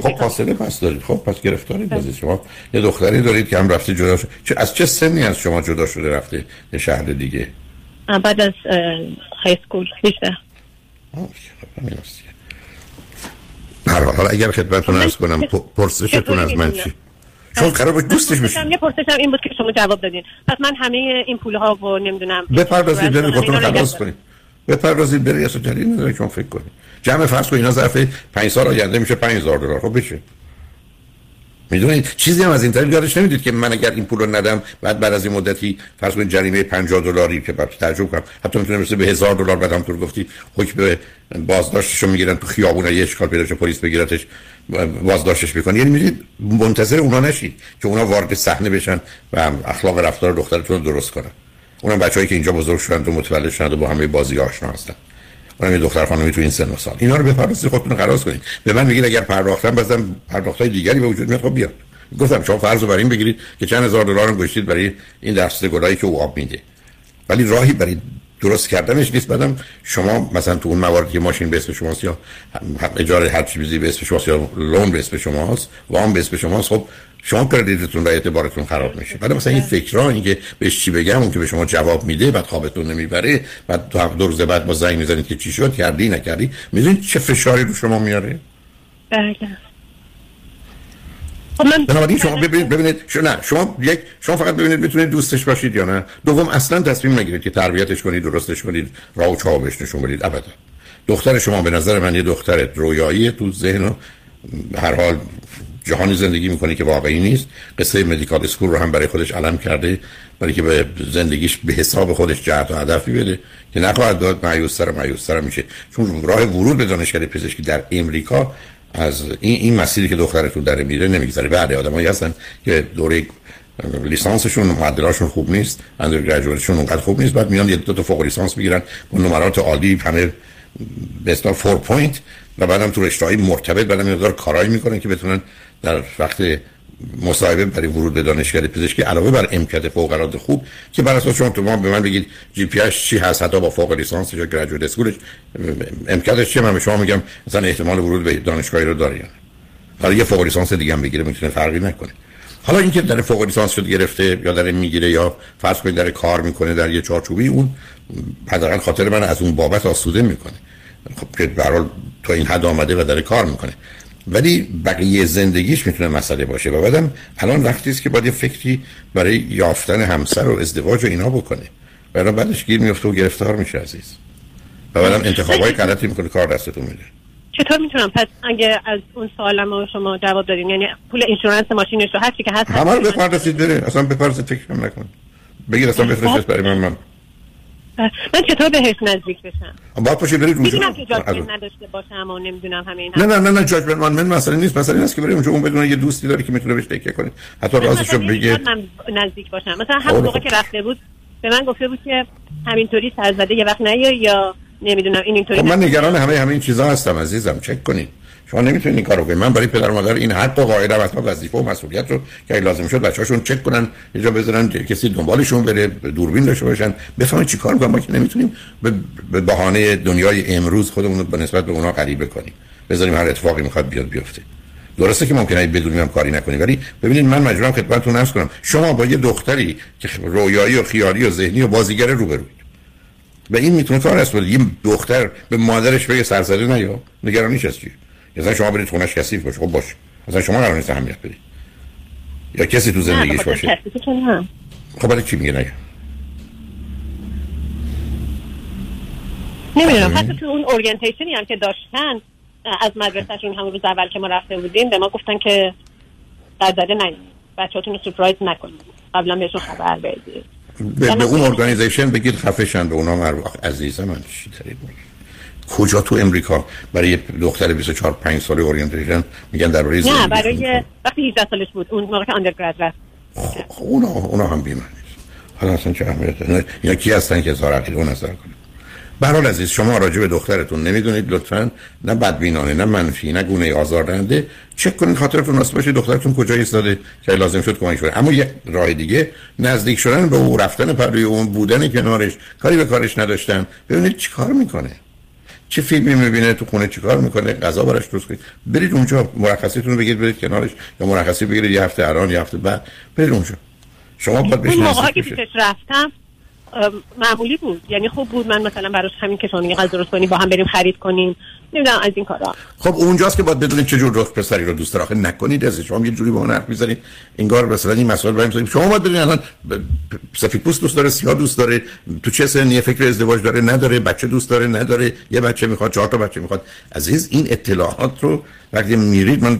خب فاصله پس دارید. خب پس گرفتاری بازی شما. یه دختری دارید که هم رفته جدا شده چه از چه سنی از شما جدا شده رفته یه شهر دیگه؟ بعد از های سکول 18 حالا اگر خدمتتون عرض کنم پرسشتون از من چی؟ شما قرار بود دوستش بشین یه پرسشم این بود که شما جواب دادین. پس من همه این پول ها و نمی‌دونم بپردازید برید خودتون خلاص کنید. بپردازید برید اصلا جدید نداره شما فکر کنید. جمع فرض کنید اینا ظرف 5 سال آینده میشه 5000 دلار. خب بشه. می‌دونید چیزی هم از این طریق یادش نمی‌دید که من اگر این پول رو ندم بعد بعد از این مدتی فرض کنید جریمه 50 دلاری که بعد تعجب کنم حتی می‌تونه مثل به هزار دلار بعدم تو گفتی حکم بازداشتش رو می‌گیرن تو خیابون یه اشکال پیدا پلیس بگیرتش بازداشتش بکنه یعنی می‌دید منتظر اونا نشید که اونا وارد صحنه بشن و اخلاق رفتار دخترتون رو درست کنن. اونم بچه‌ای که اینجا بزرگ شدن و متولد شدن و با همه بازی آشنا هستن. اونم یه دختر خانمی تو این سن و سال. اینا رو بپردازید خودتون خلاص کنید. به من میگید اگر پرداختن بازم پرداختای دیگری به وجود میاد خب بیاد. گفتم شما فرض رو بر این بگیرید که چند هزار دلار رو گذاشتید برای این دسته گلایی که او آب میده. ولی راهی برای درست کردنش نیست. بعدم شما مثلا تو اون مواردی که ماشین به اسم شماست یا اجاره هر چیزی به اسم شماست یا لون به اسم شماست وام به اسم شماست خب شما کردیتتون و اعتبارتون خراب میشه. بعد مثلا این فکرها اینکه بهش چی بگم اون که به شما جواب میده بعد خوابتون نمی‌بره بعد تو دو روز بعد با زنگ می‌زنید که چی شد کردی نکردی می‌دونید چه فشاری رو شما میاره؟ بله. خب بنابراین شما ببینید ببینید شما نه شما یک شما فقط ببینید می‌تونید دوستش باشید یا نه. دوم اصلا تصمیم نگیرید که تربیتش کنید درستش کنید راه و چاوبش نشون بدید. ابدا. دختر شما به نظر من یه دختر رویایی تو ذهن و هر حال جهانی زندگی می‌کنه که واقعی نیست. قصه مدیکال اسکول رو هم برای خودش علم کرده برای که به زندگیش به حساب خودش جهت و هدفی بده که نخواهد داد مایوستر و مایوستر میشه. چون راه ورود به دانشکده پزشکی در امریکا از این, این مسیری که دخترتون داره میره نمیگذره. بعد آدمایی هستن که دوره لیسانسشون معدلاشون خوب نیست اندرگراجویتشون اونقدر خوب نیست. بعد میان یه دو تا فوق لیسانس می‌گیرن با نمرات عالی همه به اصطلاح four point و بعدم تو رشته‌های مرتبط بعدم مقدار کارایی می‌کنن که بتونن در وقت مصاحبه برای ورود به دانشگاه پزشکی علاوه بر امکانات فوق العاده خوب که بر اساس شما ما به من بگید GPA ش چی هست حتی با فوق لیسانس یا graduate school ش امکاناتش چیه من به شما میگم مثلا احتمال ورود به دانشگاهی رو داره یا حالا یه فوق لیسانس دیگه هم بگیره می‌تونه فرقی نکنه. حالا اینکه در فوق لیسانس شد گرفته یا در می‌گیره یا فرض کنید در کار می‌کنه در یه چارچوبی اون حداقل خاطر من از اون بابت آسوده می‌کنه. خب که به تو این حد آمده و داره کار می‌کنه. ولی بقیه زندگیش می‌تونه مسئله باشه. و بعدم الان وقتی است که باید یه فکری برای یافتن همسر و ازدواج و اینا بکنه. و بعدش گیر میفته و گرفتار میشه عزیز. و بعدم انتخابای غلطی می‌کنه کار دستتون میده. چطور می‌تونم؟ پس اگه از اون سوالم شما جواب دادین یعنی پول اینشورنس ماشینش رو هر چی که هست همه رو بپردازید بره. اصلا بپردازید فکر نکن بگیر اصلا بفرستش برای من من. من چطور بهش نزدیک بشم؟ باید پاشید برید اونجا. می‌دونم که جاجمنت نداشته باشم و نمی‌دونم همین نه نه نه نه جاجمنت من من مسئله نیست مسئله نیست که برید اونجا. اون بدون یه دوستی داره که می‌تونه بهش تکیه کنه. حتی رازشو بگه. من نزدیک باشم. مثلا همون موقع که رفته بود به من گفته بود که همینطوری سرزده یه وقت نیا یا نمی‌دونم این اینطوری خب من نگران همه همین چیزا هستم عزیزم. چک کنید. شما نمی‌تونید این کارو کنید. من برای پدر مادر این حق و قاعده و وظیفه و مسئولیت رو که لازم شد بچه‌هاشون چک کنن یه جا بذارن کسی دنبالشون بره دوربین داشته باشن بفهمن چیکار می‌کنن ما که نمی‌تونیم به بهانه دنیای امروز خودمون رو به نسبت به اونا غریبه کنیم بذاریم هر اتفاقی می‌خواد بیاد بیفته. درسته که ممکنه بدونیم هم کاری نکنیم ولی ببینید من مجبورم خدمتتون عرض کنم. شما با یه دختری که رویایی و خیالی و ذهنی و بازیگر روبروید و این می‌تونه کار است یه دختر به مادرش بگه سرزده نیا. نگرانیش از چی؟ مثلا شما برید خونش کثیف باشه خب باش. مثلا شما قرار نیست اهمیت بدید. یا کسی تو زندگیش باشه. خب برای چی میگه نگه نمی‌دونم. حتی تو اون orientation ی هم که داشتن از مدرسهشون همون روز اول که ما رفته بودیم به ما گفتن که سرزده نرید بچه‌هاتون رو سورپرایز نکنید. قبلا بهشون خبر بدید. به, به اون organization بگید خفشن به اونا مر عزیزم من چی کجا تو امریکا؟ برای دختر 24 5 ساله اورینتیشن میگن درباره نه برای وقتی 18 سالش بود اون موقع که آندرگراد رفت. خب اونا اونا هم بیمه حالا اصلا چه اهمیت یا کی هستن که اظهار عقیده اون نظر کنن؟ برحال عزیز شما راجع به دخترتون نمی‌دونید لطفا. نه بدبینانه نه منفی نه گونه آزاردهنده. چک کنید خاطرتون راست باشه دخترتون کجا ایستاده که لازم شد کمک کنه. اما یه راه دیگه نزدیک شدن به او رفتن پروی اون بودن کنارش کاری به کارش نداشتن. ببینید چیکار می‌کنه. چه فیلمی می‌بینه تو خونه چیکار می‌کنه غذا براش درست کنید. برید اونجا مرخصیتون رو بگید برید کنارش یا مرخصی بگیرید یه هفته الان یه هفته بعد. برید اونجا. شما باید بهش نزدیک رفتم معمولی بود. یعنی خوب بود. من مثلا براش همین که شما غذا درست کنی با هم بریم خرید کنیم. نمی‌دونم از این کارا. خب اونجاست که باید بدونید چه جور رخ پسری رو دوست داره نکنید از شما یه جوری با اون حرف می‌زنید. انگار مثلا این مسائل بریم شما باید بدونید الان سفید پوست دوست داره سیاه دوست داره تو چه سنی فکر ازدواج داره نداره بچه دوست داره نداره یه بچه می‌خواد چهار تا بچه می‌خواد. عزیز این اطلاعات رو وقتی میرید من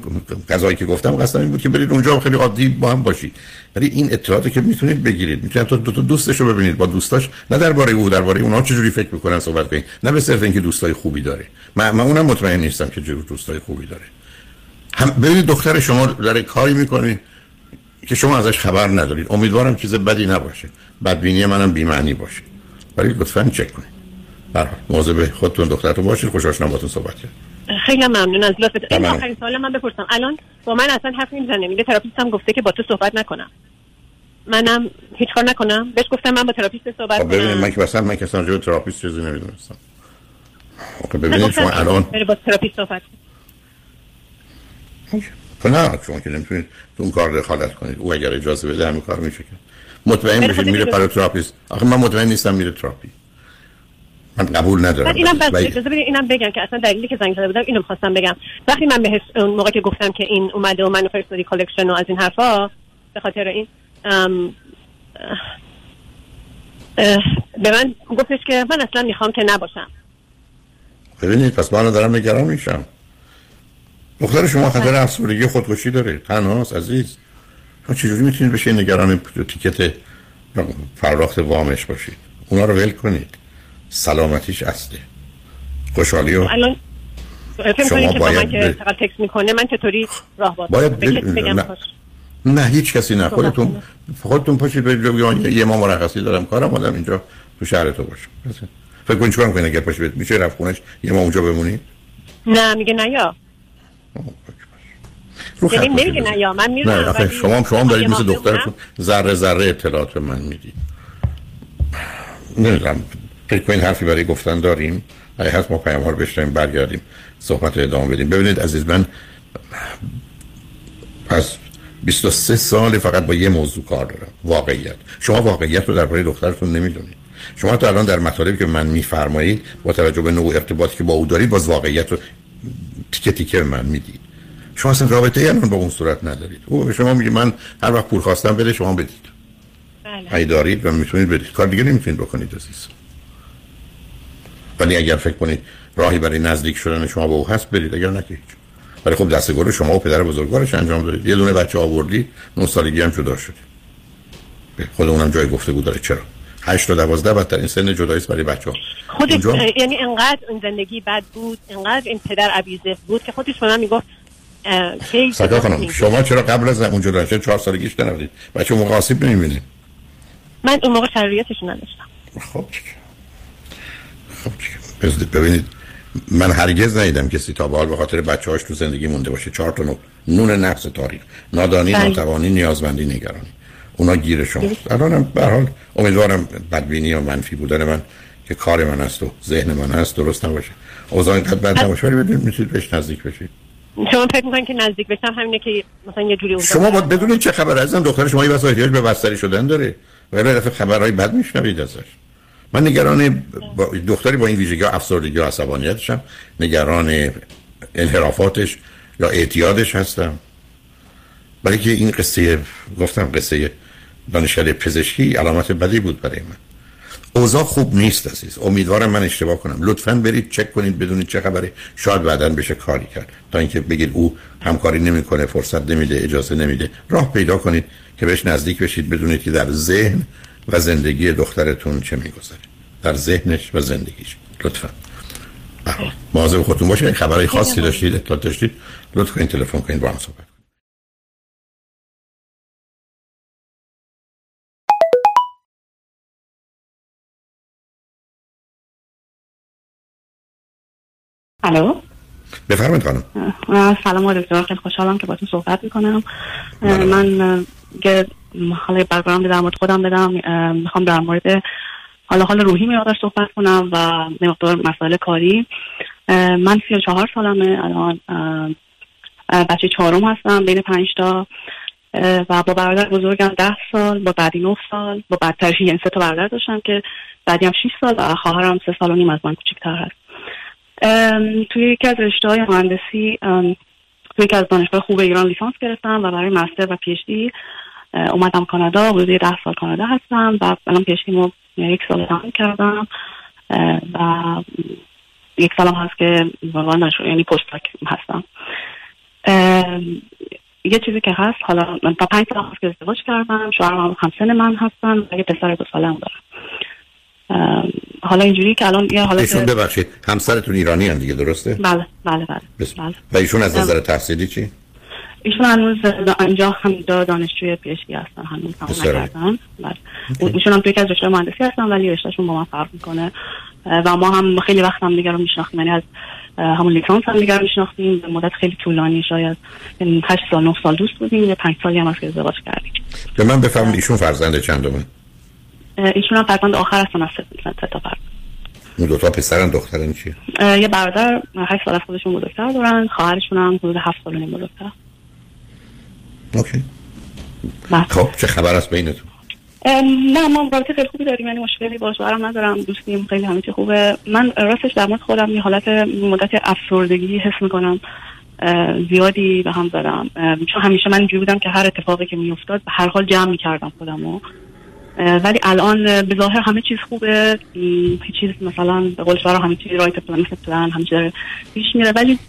غذایی که گفتم قصدم این بود که برید اونجا خیلی عادی با هم باشید. ولی این اطلاعاتی که می‌تونید بگیرید می‌تونید تو دو دوستش رو ببینید با دوستاش. نه درباره او درباره اونها چجوری فکر می‌کنن صحبت کنید. نه به صرف اینکه دوستای خوبی داره. من اونم مطمئن نیستم که جور دوستای خوبی داره. هم ببینید دختر شما داره کاری می‌کنه که شما ازش خبر ندارید. امیدوارم چیز بدی نباشه. بدبینی منم بی معنی باشه. ولی لطفا چک کنید. برای مواظب خودتون دخترتون باشید. خوش آشنا باهاتون صحبت کرد. خیلی ممنون از لطفت. این آخرین سوال من بپرسم. الان با من اصلا حرف نمی‌زنه. میگه therapist م گفته که با تو صحبت نکنم. منم هیچ کار نکنم. بهش گفتم من با therapist صحبت خب کنم. من که مثلا من که اصلا therapist چیزی نمی‌دونستم. خب ببینید شما الان با therapist صحبت خب نه شما که نمی‌تونید تو اون کار دخالت کنید. او اگر اجازه بده همین کار میشه که. مطمئن بشید میره پیش therapist. آخه من مطمئن نیستم میره تراپی. من قبول ندارم. اینم بس اجازه بدید اینم بگم که اصلا دلیلی که زنگ زده بودم اینو خواستم بگم. وقتی من بهش اون موقع که گفتم که این اومده و منو فرستادی collection و از این حرفا به خاطر این ام به من گفتش که من اصلا می‌خوام که نباشم. ببینید پس من دارم نگران میشم. دختر شما خطر افسردگی خودکشی داره. تنهاست عزیز. شما چجوری می‌تونید بشه نگران تیکت پرداخت وامش باشید؟ اونا رو ول کنید. سلامتیش اصله. خوشحالی و شما باید که تکس می‌کنه من چطوری راه باید بگم نه. هیچ کسی نه. خودتون خودتون پاشید بگید یه ما مرخصی دارم. کارم آدم اینجا تو شهر تو باشم. فکر کنید چیکار کنید اگر پاشید برید میشه رفت خونش؟ یه ما اونجا بمونید نه میگه نه یا. رو نمیگه یا. من میرم نه شما هم شما دارید مثل دخترتون ذره ذره اطلاعات به من می‌دید نمی‌دونم. فکر کنید حرفی برای گفتن داریم. اگه هست ما پیام ها رو بشنیم برگردیم صحبت رو ادامه بدیم. ببینید عزیز من پس 23 سال فقط با یه موضوع کار دارم. واقعیت. شما واقعیت رو درباره دخترتون نمی‌دونید. شما تا الان در مطالبی که من میفرمایید با توجه به نوع ارتباطی که با او دارید باز واقعیت رو تیکه تیکه به من می‌دید. شما اصلا رابطه ای با اون صورت ندارید. او به شما میگه من هر وقت پول خواستم بده شما بدید. بله. دارید و می‌تونید بدید. کار دیگه نمی‌تونید بکنید عزیز. ولی اگر فکر کنید راهی برای نزدیک شدن شما به او هست برید اگر نه ولی خب دست گل شما و پدر بزرگوارش انجام دادید. یه دونه بچه آوردی نه سالگی هم جدا شدید. به خود اونم جای گفتگو داره. چرا؟ 8 تا 12 بدترین سن جدایی برای بچه ها خودش یعنی انقدر این زندگی بد بود انقدر این پدر ابیوزیو بود که خودش به من می‌گفت جدا خانم. شما چرا قبل از اون جدا شد 4 سالگیش نرفتید؟ بچه موقع آسیب نمی‌بینید من اون موقع شرایطش نداشتم. خب؟ خب ببینید من هرگز ندیدم کسی تا به حال به خاطر بچه هاش تو زندگی مونده باشه. چهار تا نو- نون نقص تاریخ. نادانی بله. ناتوانی نیازمندی نگرانی. اونا گیر شماست الانم به هر حال امیدوارم بدبینی و منفی بودن من که کار من است و ذهن من هست درست نباشه. اوضاع اینقدر بد نباشه ولی بدونید می‌تونید بهش نزدیک بشید. شما فکر می‌کنید که نزدیک بشم؟ همینه که مثلا یه جوری شما باید بدونید چه خبر ازم دختر شما یه بس احتیاج به بستری شدن داره. و یه دفعه خبرهای بد میشنوید ازش. من نگران با دختری با این ویژگی ها افسردگی و عصبانیتشم نگران انحرافاتش یا اعتیادش هستم. برای که این قصه گفتم قصه دانشکده پزشکی علامت بدی بود برای من. اوضاع خوب نیست عزیز. امیدوارم من اشتباه کنم. لطفا برید چک کنید بدونید چه خبره. شاید بعدا بشه کاری کرد. تا اینکه بگید او همکاری نمی‌کنه فرصت نمیده اجازه نمیده. راه پیدا کنید که بهش نزدیک بشید بدونید که در ذهن و زندگی دخترتون چه میگذره. در ذهنش و زندگیش. لطفا. مواظب خودتون باشید اگه خبرهای خاصی داشتید اطلاع داشتید لطف کنید تلفن کنید با هم صحبت الو؟ بفرمایید خانم. سلام دکتر خیلی خوشحالم که باتون صحبت می‌کنم. بله. من یه حالا بک‌گراند در مورد خودم بدم. می‌خوام در مورد حالا حال روحی مقدار صحبت کنم و مقدار مسائل کاری. من سی و چهار سالمه الان بچه چهارم هستم بین پنج تا. و با برادر بزرگم ده سال با بعدی نه سال با بدترش یعنی سه تا برادر داشتم که بعدی هم 6 سال و خواهرم سه سال و نیم از من کوچکتر هست. توی یکی از رشته های مهندسی توی یکی از دانشگاه خوب ایران لیسانس گرفتم و برای مستر و پی اچ دی اومدم کانادا حدود ده سال کانادا هستم و الان پی اچ دی یک سال تمام کردم و یک سالم هست که واقعا یعنی پست هستم. یه چیزی که هست حالا من پنج سال هست که ازدواج کردم شوهرم هم همسن من هستن و یه پسر دو ساله دارم. حالا اینجوری که الان یه حالت ایشون ببخشید همسرتون ایرانی هم دیگه درسته؟ بله بله بله. بله. و ایشون از نظر تحصیلی چی؟ ایشون هنوز دا- اینجا هم دا دانشجوی پی اچ دی هستن هنوز تمام بسیار. نکردن. بله. ایشون هم توی یکی از رشته مهندسی هستن ولی رشتهشون با من فرق می‌کنه. و ما هم خیلی وقت هم دیگه رو میشناختیم. یعنی از همون لیسانس هم دیگه رو میشناختیم. به مدت خیلی طولانی شاید یعنی 8 سال 9 سال دوست بودیم. یه 5 سالی هم از که ازدواج کردیم. به من بفرمایید ایشون فرزند چندمه؟ ایشون هم فرزند آخر هستن از سه تا فرزند اون دو تا پسرن دخترن اه، یه برادر 8 سال از خودشون بزرگتر دارن. خواهرشون هم حدود 7 سال و نیم بزرگتر. اوکی. بله. خب چه خبر است بینتون؟ نه ما رابطه خیلی خوبی داریم یعنی مشکلی با شوهرم ندارم دوستیم خیلی همه چی خوبه. من راستش در مورد خودم یه حالت مدت افسردگی حس می‌کنم زیادی به هم زدم. چون همیشه من اینجوری بودم که هر اتفاقی که میافتاد به هر حال جمع می‌کردم خودمو. ولی الان به ظاهر همه چیز خوبه. هیچ چیز مثلا به قول شما همه چیز رایت پلان مثل پلان همه چیز پیش میره. ولی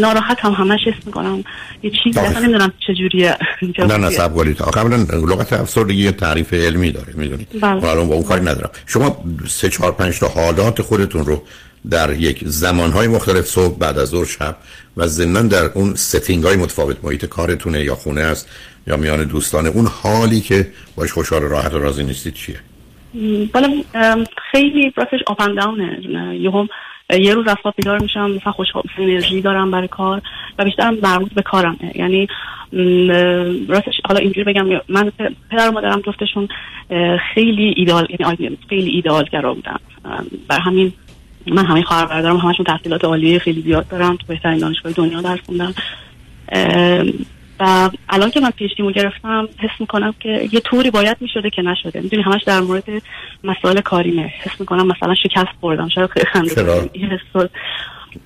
ناراحت هم همش حس می‌کنم. یه چیزی اصلا نمی‌دونم چجوریه. نه نه سب کنید. قبلا لغت افسردگی یه تعریف علمی داره می‌دونید. بله. الان با اون کاری ندارم. شما سه چهار پنج تا حالات خودتون رو در یک زمانهای مختلف صبح بعد از ظهر شب و ضمن در اون setting های متفاوت محیط کارتونه یا خونه است یا میان دوستانه اون حالی که باش خوشحال راحت و راضی نیستید چیه؟ بالا خیلی راستش up down ه یه یه روز از خواب بیدار میشم مثلا خوشحال انرژی دارم برای کار و بیشترم مربوط به کارم. یعنی راستش حالا اینجوری بگم من پدر و مادرم جفتشون خیلی ایدال یعنی خیلی ایدال گرا بودن بر همین من همه خواهر برادرم همشون تحصیلات عالیه خیلی زیاد دارم تو بهترین دانشگاه دنیا درس خوندم. و الان که من پیشتیمو گرفتم حس می‌کنم که یه طوری باید می‌شده که نشده. می‌دونی همش در مورد مسائل کاریمه. حس می‌کنم مثلا شکست خوردم شاید خیلی خنده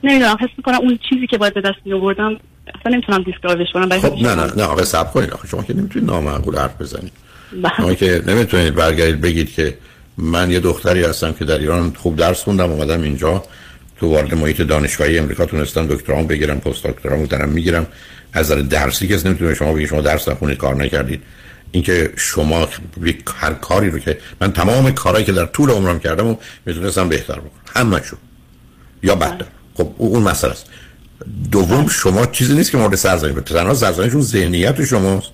نمی‌دونم حس می‌کنم اون چیزی که باید به دست می آوردم اصلا نمی‌تونم دیسکرایبش کنم خب نه نه نه آقا صبر کنید. آخه شما که نمی‌تونید نامعقول حرف بزنید. بله. شما که نمی‌تونید برگردید بگید که من یه دختری هستم که در ایران خوب درس خوندم اومدم اینجا تو وارد محیط دانشگاهی امریکا تونستم دکترام بگیرم پست دکترام دارم می‌گیرم. از نظر درسی کسی نمی‌تونه شما بگه شما درس نخونید کار نکردید. اینکه شما هر کاری رو که من تمام کارهایی که در طول عمرم کردم و می‌تونستم بهتر بکنم. همه شو یا بهتر خب اون مسئله است. دوم شما چیزی نیست که مورد سرزنی به تنها سرزنیشون ذهنیت شماست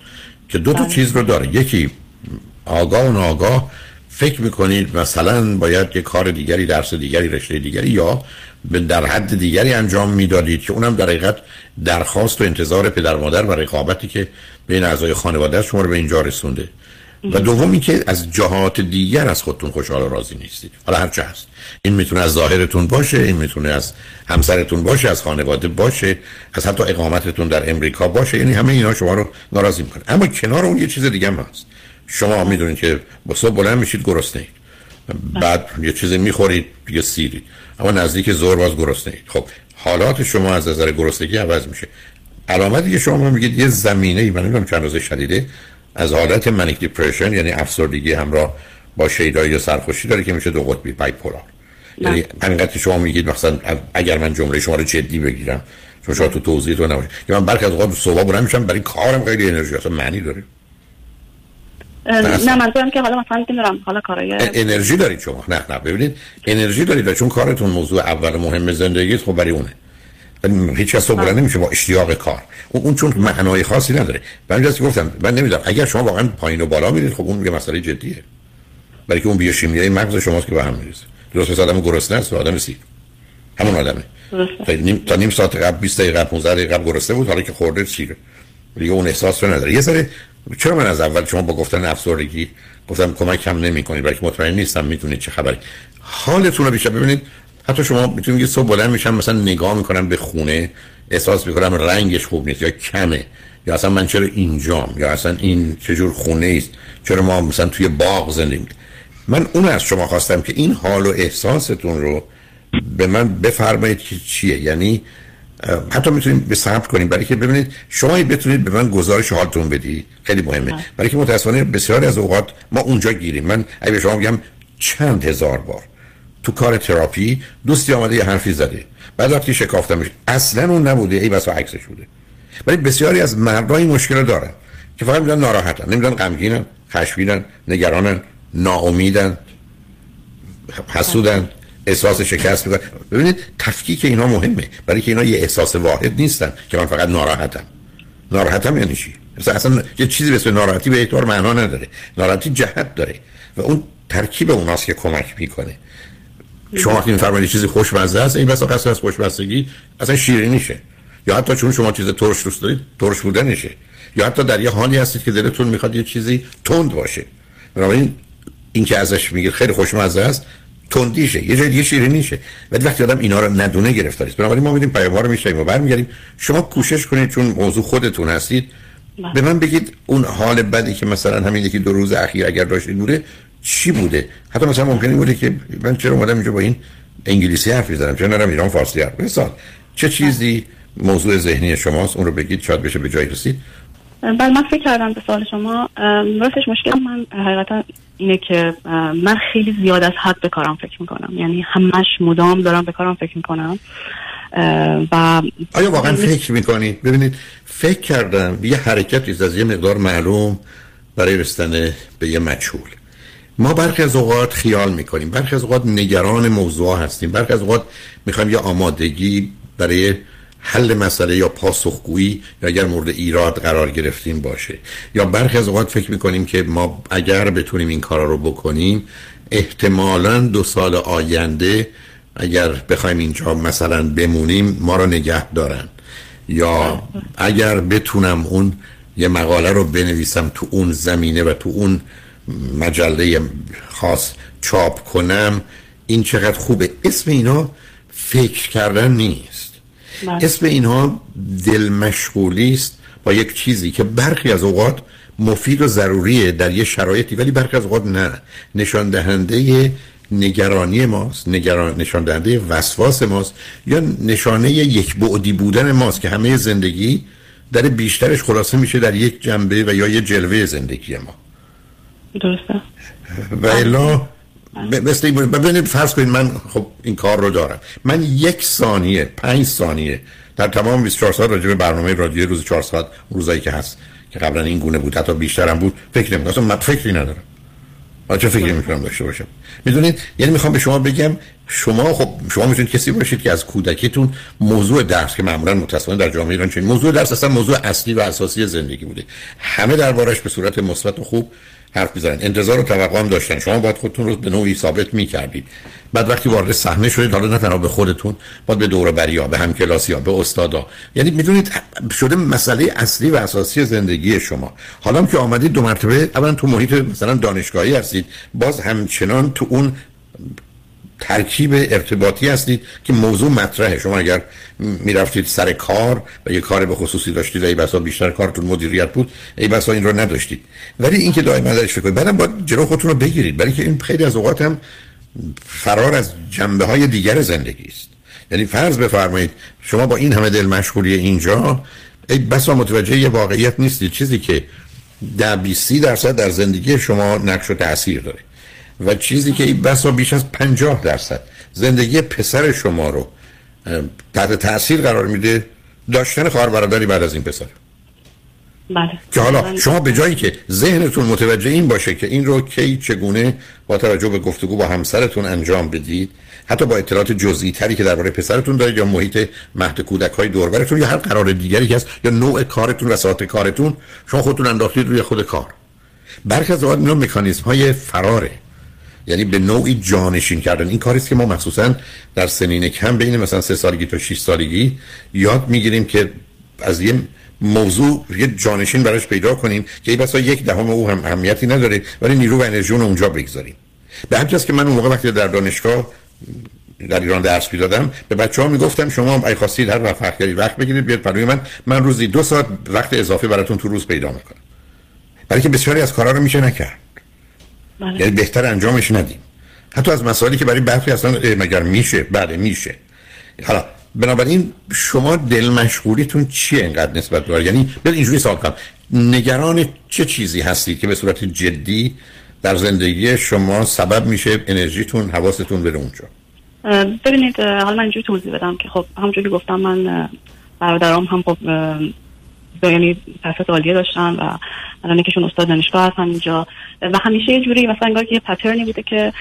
که دو تا بله. چیز رو داره. یکی آگاه و ناگاه فکر می‌کنید مثلا باید یه کار دیگری درس دیگری رشته دیگری یا در حد دیگری انجام می‌دادید که اونم در حقیقت درخواست و انتظار پدر مادر و رقابتی که بین اعضای خانواده شما رو به اینجا رسونده. و دومی که از جهات دیگر از خودتون خوشحال و راضی نیستید. حالا هر چه هست. این می‌تونه از ظاهرتون باشه این می‌تونه از همسرتون باشه از خانواده باشه از حتی اقامتتون در امریکا باشه. یعنی همه اینا شما رو ناراضی می‌کنه. اما کنار اون یه چیز دیگه هم هست. شما می‌دونید که با صبح بلند میشید گرسنه بعد یه چیزی می‌خورید یه سیری. اما نزدیک زور باز گرسنه اید. خب حالات شما از نظر گرسنگی عوض میشه. علامتی که شما میگید یه زمینه ای من نمی‌دونم چند روز شدیده از حالت منیک دیپرشن یعنی افسردگی همراه با شیدایی یا سرخوشی داره که میشه دو قطبی بایپولار یعنی انقدر شما میگید مثلا اگر من جمله شما رو جدی بگیرم چون شما تو توضیح تو نباشه. یا من برخی از اوقات صبح بلند میشم برای کارم خیلی انرژی اصلا معنی داره. نه منظورم که حالا مثلا نمی‌دونم حالا کارای انرژی دارید شما. نه نه ببینید. انرژی دارید چون کارتون موضوع اول مهم زندگی خب برای اونه. هیچ کس صبح نمیشه با اشتیاق کار. اون چون معنای خاصی نداره. من جاست گفتم من نمی‌دونم. اگر شما واقعا پایین و بالا میرید خب اون یه مسئله جدیه. برای که اون بیوشیمیایی مغز شماست که به هم می‌رسه. درست مثل آدم گرسنه است و آدم سیر همون آدمه. تا نیم, تا نیم ساعت قبل 20 دقیقه 15 دقیقه گرسنه بود حالا که خورده سیره دیگه اون احساس رو نداره. یه ذره چرا من از اول شما با گفتن افسردگی گفتم کمک کم نمی کنید برای مطمئن نیستم می‌تونید چه خبری. حالتون رو بیشتر ببینید. حتی شما می‌تونید صبح بلند میشم مثلا نگاه می‌کنم به خونه احساس می‌کنم رنگش خوب نیست یا کمه. یا اصلا من چرا اینجام؟ یا اصلا این چجور خونه است؟ چرا ما مثلا توی باغ زندگی من اون از شما خواستم که این حال و احساستون رو به من بفرمایید که چیه. یعنی حتی می‌تونیم به ثبت کنیم. برای که ببینید شما بتونید به من گزارش حالتون بدی. خیلی مهمه. برای که متاسفانه بسیاری از اوقات ما اونجا گیریم. من اگه به شما بگم چند هزار بار تو کار تراپی دوستی آمده یه حرفی زده. بعد وقتی شکافتمش اصلا اون نبوده. ای بسا عکسش بوده. ولی بسیاری از مردها این مشکل رو دارن که فقط می‌دونن ناراحتن. نمی‌دونن غمگینن خشمگینن نگرانن ناامیدن حسودن. احساس شکست می‌کنن ببینید تفکیک اینا مهمه. برای که اینا یه احساس واحد نیستن که من فقط ناراحتم. ناراحتم یعنی چی؟ اصلا یه چیزی به اسم ناراحتی به اعتبار معنا نداره. ناراحتی جهت داره. و اون ترکیب اوناست که کمک می‌کنه. شما وقتی میفرمایید چیزی خوشمزه است این بسا قصد از خوشمزگی اصلا شیرینیشه یا حتی چون شما چیز ترش دوست دارید ترش بودنشه یا حتی در یه حالی هستید که دلتون می‌خواد یه چیزی تند باشه. بنابراین این که ازش میگید خیلی خوشمزه است تندیشه. یه جای دیگه شیرینیشه ولی وقتی آدم اینا رو ندونه گرفتار است بنابراین ما میدیم پیام رو میشیم و برمیگردیم. شما کوشش کنید چون موضوع خودتون هستید بله. به من بگید اون حال بدی که مثلا همین یکی دو روز اخیر اگر داشتید بوده چی بوده؟ حتی مثلا ممکنه بوده که من چرا اومدم اینجا با این انگلیسی حرف می‌زنم؟ چرا نرم ایران فارسی حرف مثال چه چیزی موضوع ذهنی شماست؟ اون رو بگید شاید بشه به جای رسید. بله من فکر کردم به سوال شما. راستش مشکل من حقیقتا اینه که من خیلی زیاد از حد به کارم فکر می‌کنم. یعنی همش مدام دارم به کارم فکر می‌کنم. و آیا واقعا فکر می‌کنید ببینید فکر کردم یه حرکتی از یه مقدار معلوم برای رسیدن به یه مجهول. ما برخی از اوقات خیال می‌کنیم. برخی از اوقات نگران موضوع هستیم. برخی از اوقات می‌خوایم یه آمادگی برای حل مسئله یا پاسخگویی یا اگر مورد ایراد قرار گرفتیم باشه. یا برخی از اوقات فکر می‌کنیم که ما اگر بتونیم این کارا رو بکنیم احتمالا دو سال آینده اگر بخوایم اینجا مثلا بمونیم ما رو نگه دارن. یا اگر بتونم اون یه مقاله رو بنویسم تو اون زمینه و تو اون مجله خاص چاپ کنم این چقدر خوبه. اسم اینا فکر کردن نیست. بله. اسم اینها دل مشغولی است با یک چیزی که برخی از اوقات مفید و ضروریه در یه شرایطی ولی برخی از اوقات نه. نشان دهنده نگرانی ماست نگران نشان دهنده وسواس ماست یا نشانه یک بعدی بودن ماست که همه زندگی در بیشترش خلاصه میشه در یک جنبه و یا یه جلوه زندگی ما. درسته. و الا مثل ببینید فرض کنید من خب این کار رو دارم. من یک ثانیه پنج ثانیه در تمام 24 ساعت راجع به برنامه رادیو روز 4 ساعت روزایی که هست که قبلا این گونه بود حتی بیشترم بود فکر نمی‌کنم. من فکری ندارم. من چه فکری می‌تونم داشته باشم؟ می‌دونید؟ یعنی می‌خوام به شما بگم شما خب شما می‌تونید کسی باشید که از کودکیتون موضوع درس که معمولا متاسفانه در جامعه ایران چنین موضوع درس اصلا موضوع اصلی و اساسی زندگی بوده. همه دربارش به صورت مثبت و خوب حرف می‌زنن. انتظار و توقع هم داشتن. شما باید خودتون رو به نوعی ثابت می‌کردید. بعد وقتی وارد صحنه شدید. حالا نه تنها به خودتون باید به دور بریا به همکلاسی ها به استادا یعنی می‌دونید شده مسئله اصلی و اساسی زندگی شما. حالا که آمدید دو مرتبه اولا تو محیط مثلا دانشگاهی هستید. باز همچنان تو اون ترکیب ارتباطی هستید که موضوع مطرحه. شما اگر می‌رفتید سر کار و یه کار به خصوصی داشتید ای بسا بیشتر کارتون مدیریت بود ای بسا این رو نداشتید. ولی اینکه دائما درش فکر کنید بعدم باید جلو خودتون رو بگیرید. برای که این خیلی از اوقات هم فرار از جنبه های دیگر زندگی است. یعنی فرض بفرمایید شما با این همه دل مشغولی اینجا ای بسا متوجه یه واقعیت نیستید. چیزی که در 20 درصد در زندگی شما نقش و تاثیر داره. و چیزی که این بسا بیش از 50 درصد زندگی پسر شما رو تحت تاثیر قرار میده داشتن خواهر برادری بعد از این پسر. بله. که حالا شما به جایی که ذهنتون متوجه این باشه که این رو کی چگونه با توجه به گفتگو با همسرتون انجام بدید حتی با اطلاعات جزئی تری که درباره پسرتون دارید یا محیط مهد کودک های دوربرتون یا هر قرار دیگری که هست یا نوع کارتون و ساعت کارتون شما خودتون انداختید روی خود کار. برخی از اوقات اینا مکانیزم های فراره. یعنی به نوعی جانشین کردن. این کاریست که ما مخصوصا در سنین کم بین مثلا سه سالگی تا 6 سالگی یاد می‌گیریم که از یه موضوع یه جانشین براش پیدا کنیم که ای بسا یک دهم او هم اهمیتی نداره ولی نیرو و انرژی اونجا بگذاریم. به همین که من اون موقع وقتی در دانشگاه در ایران درس می‌دادم به بچه ها می‌گفتم شما ای خواستید هر وقت وقت بگیرید بیاد برای من من روزی دو ساعت وقت اضافه براتون تو روز پیدا می‌کنم. برای که بسیاری از کارا رو میشه نکرد. یعنی بهتر انجامش ندیم. حتی از مسائلی که برای برخی اصلا مگر میشه؟ بله میشه. حالا بنابراین شما دل مشغولیتون چیه انقدر نسبت داره یعنی بیاد اینجوری سوال کنم. نگران چه چیزی هستید که به صورت جدی در زندگی شما سبب میشه انرژیتون حواستون بره اونجا؟ ببینید حالا من اینجوری توضیح بدم که خب همونجوری گفتم من برادرام هم خب یعنی تحصیلات عالیه داشتن و الان یکیشون استاد دانشگاه هستن اینجا و همیشه یه جوری مثلا انگار که یه پترنی بوده که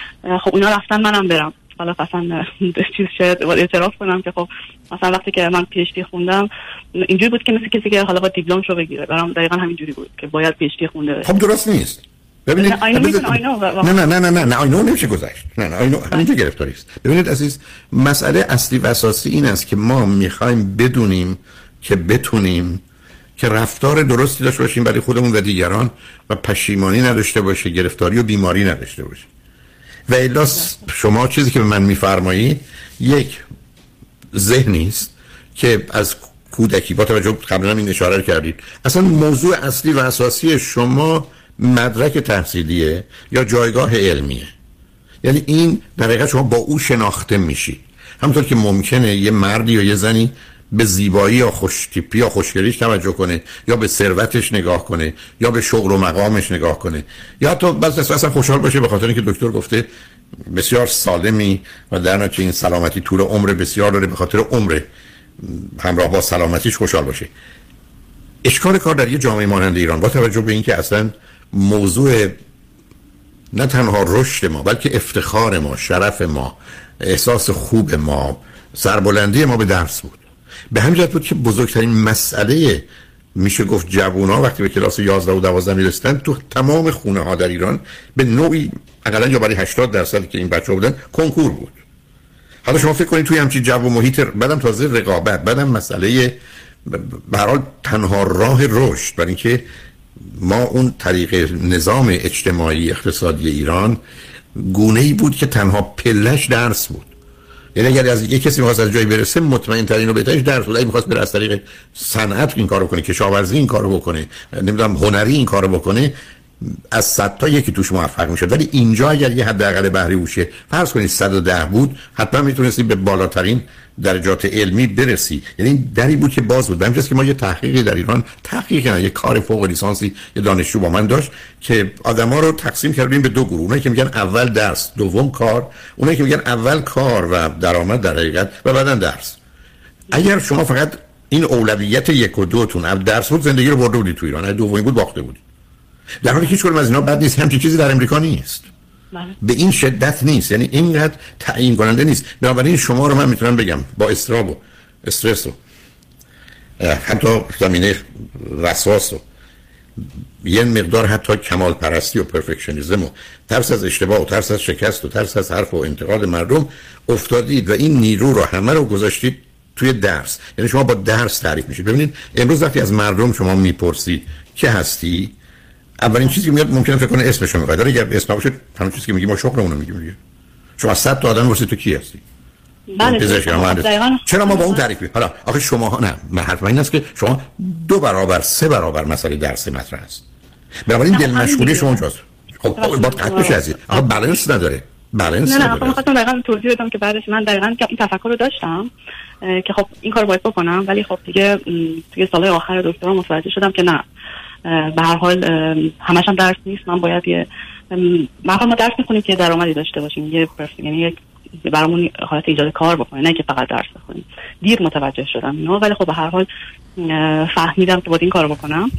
خب اونا رفتن منم برم. حالا مثلا [laughs] چیز شاید اعتراف کنم که خب مثلا وقتی که من پی خوندم اینجوری بود که مثل کسی که حالا با دیپلم شو بگیره. برام دقیقا همینجوری بود که باید پی خونده خب درست نیست. ببینید نه نه نه نه نه نه آینو نمیشه گذشت. نه نه آینو همینجا گرفتاری است. ببینید عزیز مسئله اصلی و اساسی این است که ما می‌خوایم بدونیم که بتونیم که رفتار درستی داشته باشیم برای خودمون و دیگران و پشیمانی نداشته باشه گرفتاری و بیماری نداشته باشه. و الا شما چیزی که به من میفرمایید یک ذهنی است که از کودکی با توجه قبلا این اشاره کردید اصلا موضوع اصلی و اساسی شما مدرک تحصیلیه یا جایگاه علمیه؟ یعنی این در حقیقت شما با او شناخته میشید همونطور که ممکنه یه مردی یا یه زنی به زیبایی یا خوشتیپی یا خوشگلیش توجه کنه یا به ثروتش نگاه کنه یا به شغل و مقامش نگاه کنه. یا حتی بعضی اصلا خوشحال باشه به خاطر اینکه دکتر گفته بسیار سالمی و در نتیجه این سلامتی طول عمر بسیار داره به خاطر عمر. همراه با سلامتیش خوشحال باشه. اشکال کار در یه جامعه مانند ایران با توجه به اینکه اصلا موضوع نه تنها رشد ما بلکه افتخار ما شرف ما احساس خوب ما سربلندی ما به درس بود. به همین بود که بزرگترین مسئله میشه گفت جوونا وقتی به کلاس 11 و 12 می‌رسیدن تو تمام خونه ها در ایران به نوعی اقلا یا برای 80 درصد که این بچه بودن کنکور بود. حالا شما فکر کنید توی همچین جو و محیط بعدم تازه رقابت بعدم مسئله برای تنها راه رشد برای اینکه ما اون طریق نظام اجتماعی اقتصادی ایران گونه ای بود که تنها پلش درس بود. یعنی اگر از یک کسی می‌خواست از جایی برسه مطمئن ترین و بهترش درس بود اگه می‌خواست بره از طریق صنعت این کارو کنه کشاورزی این کارو بکنه نمی‌دونم هنری این کارو بکنه از صد تا یکی توش موفق می‌شد. ولی اینجا اگر یه حداقل بهره هوشه فرض کنید 110 بود حتما می‌تونستی به بالاترین درجات علمی برسی. یعنی دری بود که باز بود. همینجاست که ما یه تحقیقی در ایران تحقیق نه یه کار فوق لیسانسی یه دانشجو با من داشت که آدما رو تقسیم کردیم به دو گروه. اونایی که میگن اول درس دوم کار. اونایی که میگن اول کار و درآمد در حقیقت و بعدا درس. اگر شما فقط این اولویت یک و دوتون درس بود زندگی رو برده بودی تو ایران. دومی بود باخته بودی. در حالی که هیچ از اینا بد نیست همچین چیزی در امریکا نیست. بله. به این شدت نیست. یعنی اینقدر تعیین کننده نیست. بنابراین شما رو من می‌تونم بگم با استراب و استرس و حتی زمینه وسواس و یه مقدار حتی کمال پرستی و پرفکشنیزم و ترس از اشتباه و ترس از شکست و ترس از حرف و انتقاد مردم افتادید و این نیرو رو همه رو گذاشتید توی درس. یعنی شما با درس تعریف میشید. ببینید امروز وقتی از مردم شما می‌پرسید که هستی؟ اولین چیزی که میاد ممکنه فکر کنه اسمشو می‌خواد. ولی اگر اسم باشه همون چیزی که میگیم ما شغلمون رو میگیم دیگه. شما 100 تا آدم واسه تو کی هستی؟ بله. چرا ما با اون تعریف حالا آخه شما ها نه حرف این است که شما دو برابر سه برابر مسئله درس مطرح است. بنابراین دل مشغولی شما اونجاست خب با قطع بشه آخه بالانس نداره. بالانس نه نه خب دقیقاً توضیح بدم که بعدش من دقیقاً این تفکر رو داشتم که خب این کار باید بکنم ولی خب دیگه توی سال آخر دکترا متوجه شدم که نه. به هر حال همش هم درس نیست. من باید یه به ما درس می‌کنیم که درآمدی داشته باشیم. یه یعنی یک برامون حالت ایجاد کار بکنیم نه که فقط درس بخونیم. دیر متوجه شدم اینا ولی خب به هر حال فهمیدم که باید این کار بکنم.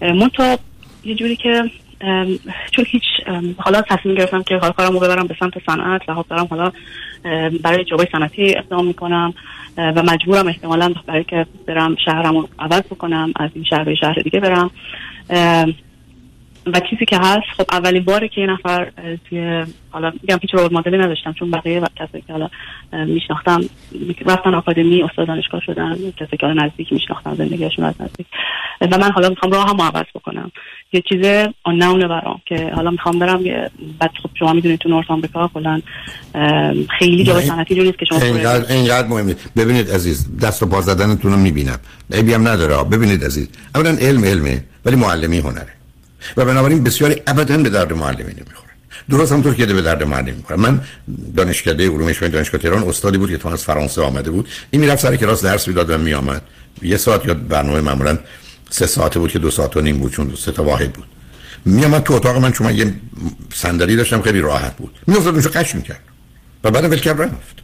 من تا یه جوری که چون هیچ حالا تصمیم گرفتم که حالا کارمو ببرم به سمت صنعت و دارم حالا برای جوبای صنعتی اقدام می‌کنم و مجبورم احتمالا برای که برم شهرم عوض بکنم از این شهر به شهر دیگه برم. و چیزی که هست خب اولین باره که یه نفر توی حالا میگم هیچ رول مدلی نداشتم چون بقیه کسایی که حالا میشناختم رفتن آکادمی استاد دانشگاه شدن کسایی که نزدیک میشناختم زندگیشون از نزدیک. و من حالا می‌خوام راه هم عوض بکنم. یه چیز آنونه برام که حالا می‌خوام برم بعد خب شما می‌دونید تو نورس آمریکا کلا خیلی جای صنعتی نیست که شما اینقدر اینقدر مهمه ببینید عزیز دست و پا زدنتون رو می‌بینم. عیبی هم نداره ببینید عزیز اولا علم علمه ولی معلمی هنره. و بنابراین بسیاری ابدا به درد معلمی نمی‌خوره. درست همونطور که به درد معلم می‌خوره. من دانشکده علوم اجتماعی دانشگاه تهران استادی بود که تو از فرانسه آمده بود. این می‌رفت سر کلاس درس می‌داد و میآمد. یه ساعت یا برنامه معمولا سه ساعته بود که دو ساعت و نیم بود چون سه تا واحد بود. میامد تو اتاق من چون من یه صندلی داشتم خیلی راحت بود. میافتاد اونجا قش می‌کرد. و بعدم ول کرد رفت.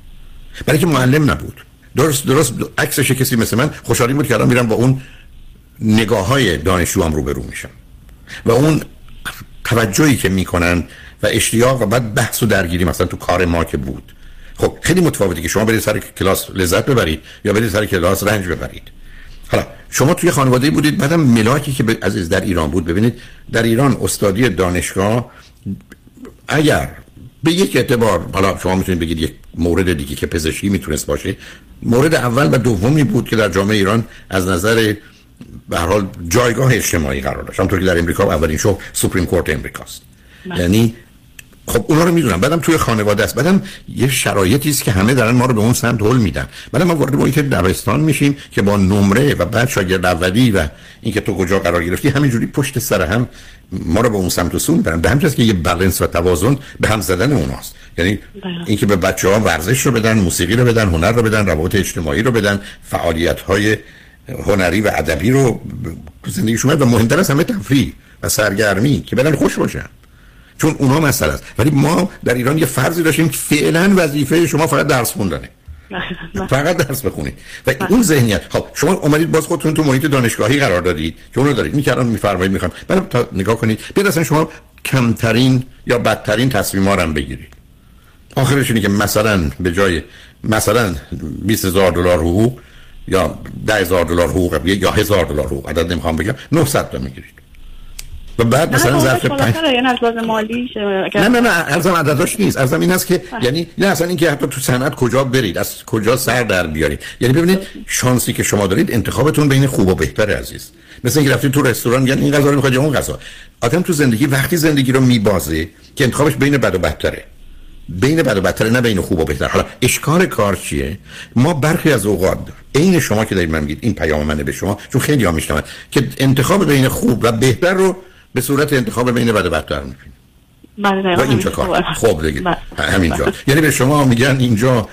برای که معلم نبود. درست درست عکسش کسی مثل من خوشحالی بود که میرم با اون نگاه های دانشجوام روبرو میشم. و اون توجهی که می‌کنن و اشتیاق و بعد بحث و درگیری مثلا تو کار ما که بود. خب خیلی متفاوتی که شما برید سر کلاس لذت ببرید یا برید سر کلاس رنج ببرید. حالا شما توی خانواده بودید بعدم ملاکی که عزیز در ایران بود ببینید در ایران استادی دانشگاه اگر به یک اعتبار حالا شما می‌تونید بگید یک مورد دیگه که پزشکی می‌تونست باشه مورد اول و دومی بود که در جامعه ایران از نظر به حال جایگاه اجتماعی قرار داشت همونطور که در امریکا اولین شو سوپریم کورت امریکاست بله. یعنی خب اونا رو می‌دونم. بعدم توی خانواده است. بعدم یه شرایطی است که همه دارن ما رو به اون سمت هول میدن. بعدم ما وارد محیط دبستان میشیم که با نمره و بعد شاگرد اولی و اینکه تو کجا قرار گرفتی همینجوری پشت سر هم ما رو به اون سمت و سون برن. به همین که یه بالانس و توازن به هم زدن اوناست. یعنی اینکه به بچه ها ورزش رو بدن موسیقی رو بدن هنر رو بدن روابط اجتماعی رو بدن فعالیت های هنری و ادبی رو زندگی شما و مهمتر از همه تفریح و سرگرمی که بدن خوش باشن. چون اونا مسئله است. ولی ما در ایران یه فرضی داشتیم فعلا وظیفه شما فقط درس خوندنه. فقط درس بخونید. و اون ذهنیت خب شما اومدید باز خودتون تو محیط دانشگاهی قرار دادید که اونو دارید. می‌کردن میفرمایید می‌خوام. بعد تا نگاه کنید بیاد اصلا شما کمترین یا بدترین تصمیم هم بگیرید. آخرش اینه که مثلا به جای مثلا 20 هزار دلار حقوق یا 10 هزار دلار حقوق یا هزار دلار حقوق عدد نمی‌خوام بگم 900 تا می‌گیرید. و بعد مثلا ظرف پنج مالی نه نه نه ارزم عدداش نیست. ارزم این است که یعنی نه اصلا اینکه حتی تو صنعت کجا برید از کجا سر در بیارید. یعنی ببینید شانسی که شما دارید انتخابتون بین خوب و بهتر عزیز. مثل اینکه رفتید تو رستوران میگن این غذا رو می‌خواد اون غذا. آدم تو زندگی وقتی زندگی رو میبازه که انتخابش بین بد و بدتره. بین بد و بدتره نه بین خوب و بهتر. حالا اشکار کار چیه؟ ما برخی از اوقات عین شما که دارید من میگید این پیام منه به شما چون خیلی ها میشنون که انتخاب بین خوب و بهتر رو به صورت انتخاب بین بد و بدتر می‌کنید بله و اینجا کار. خوب دیگه. بله. همینجا. یعنی به شما میگن اینجا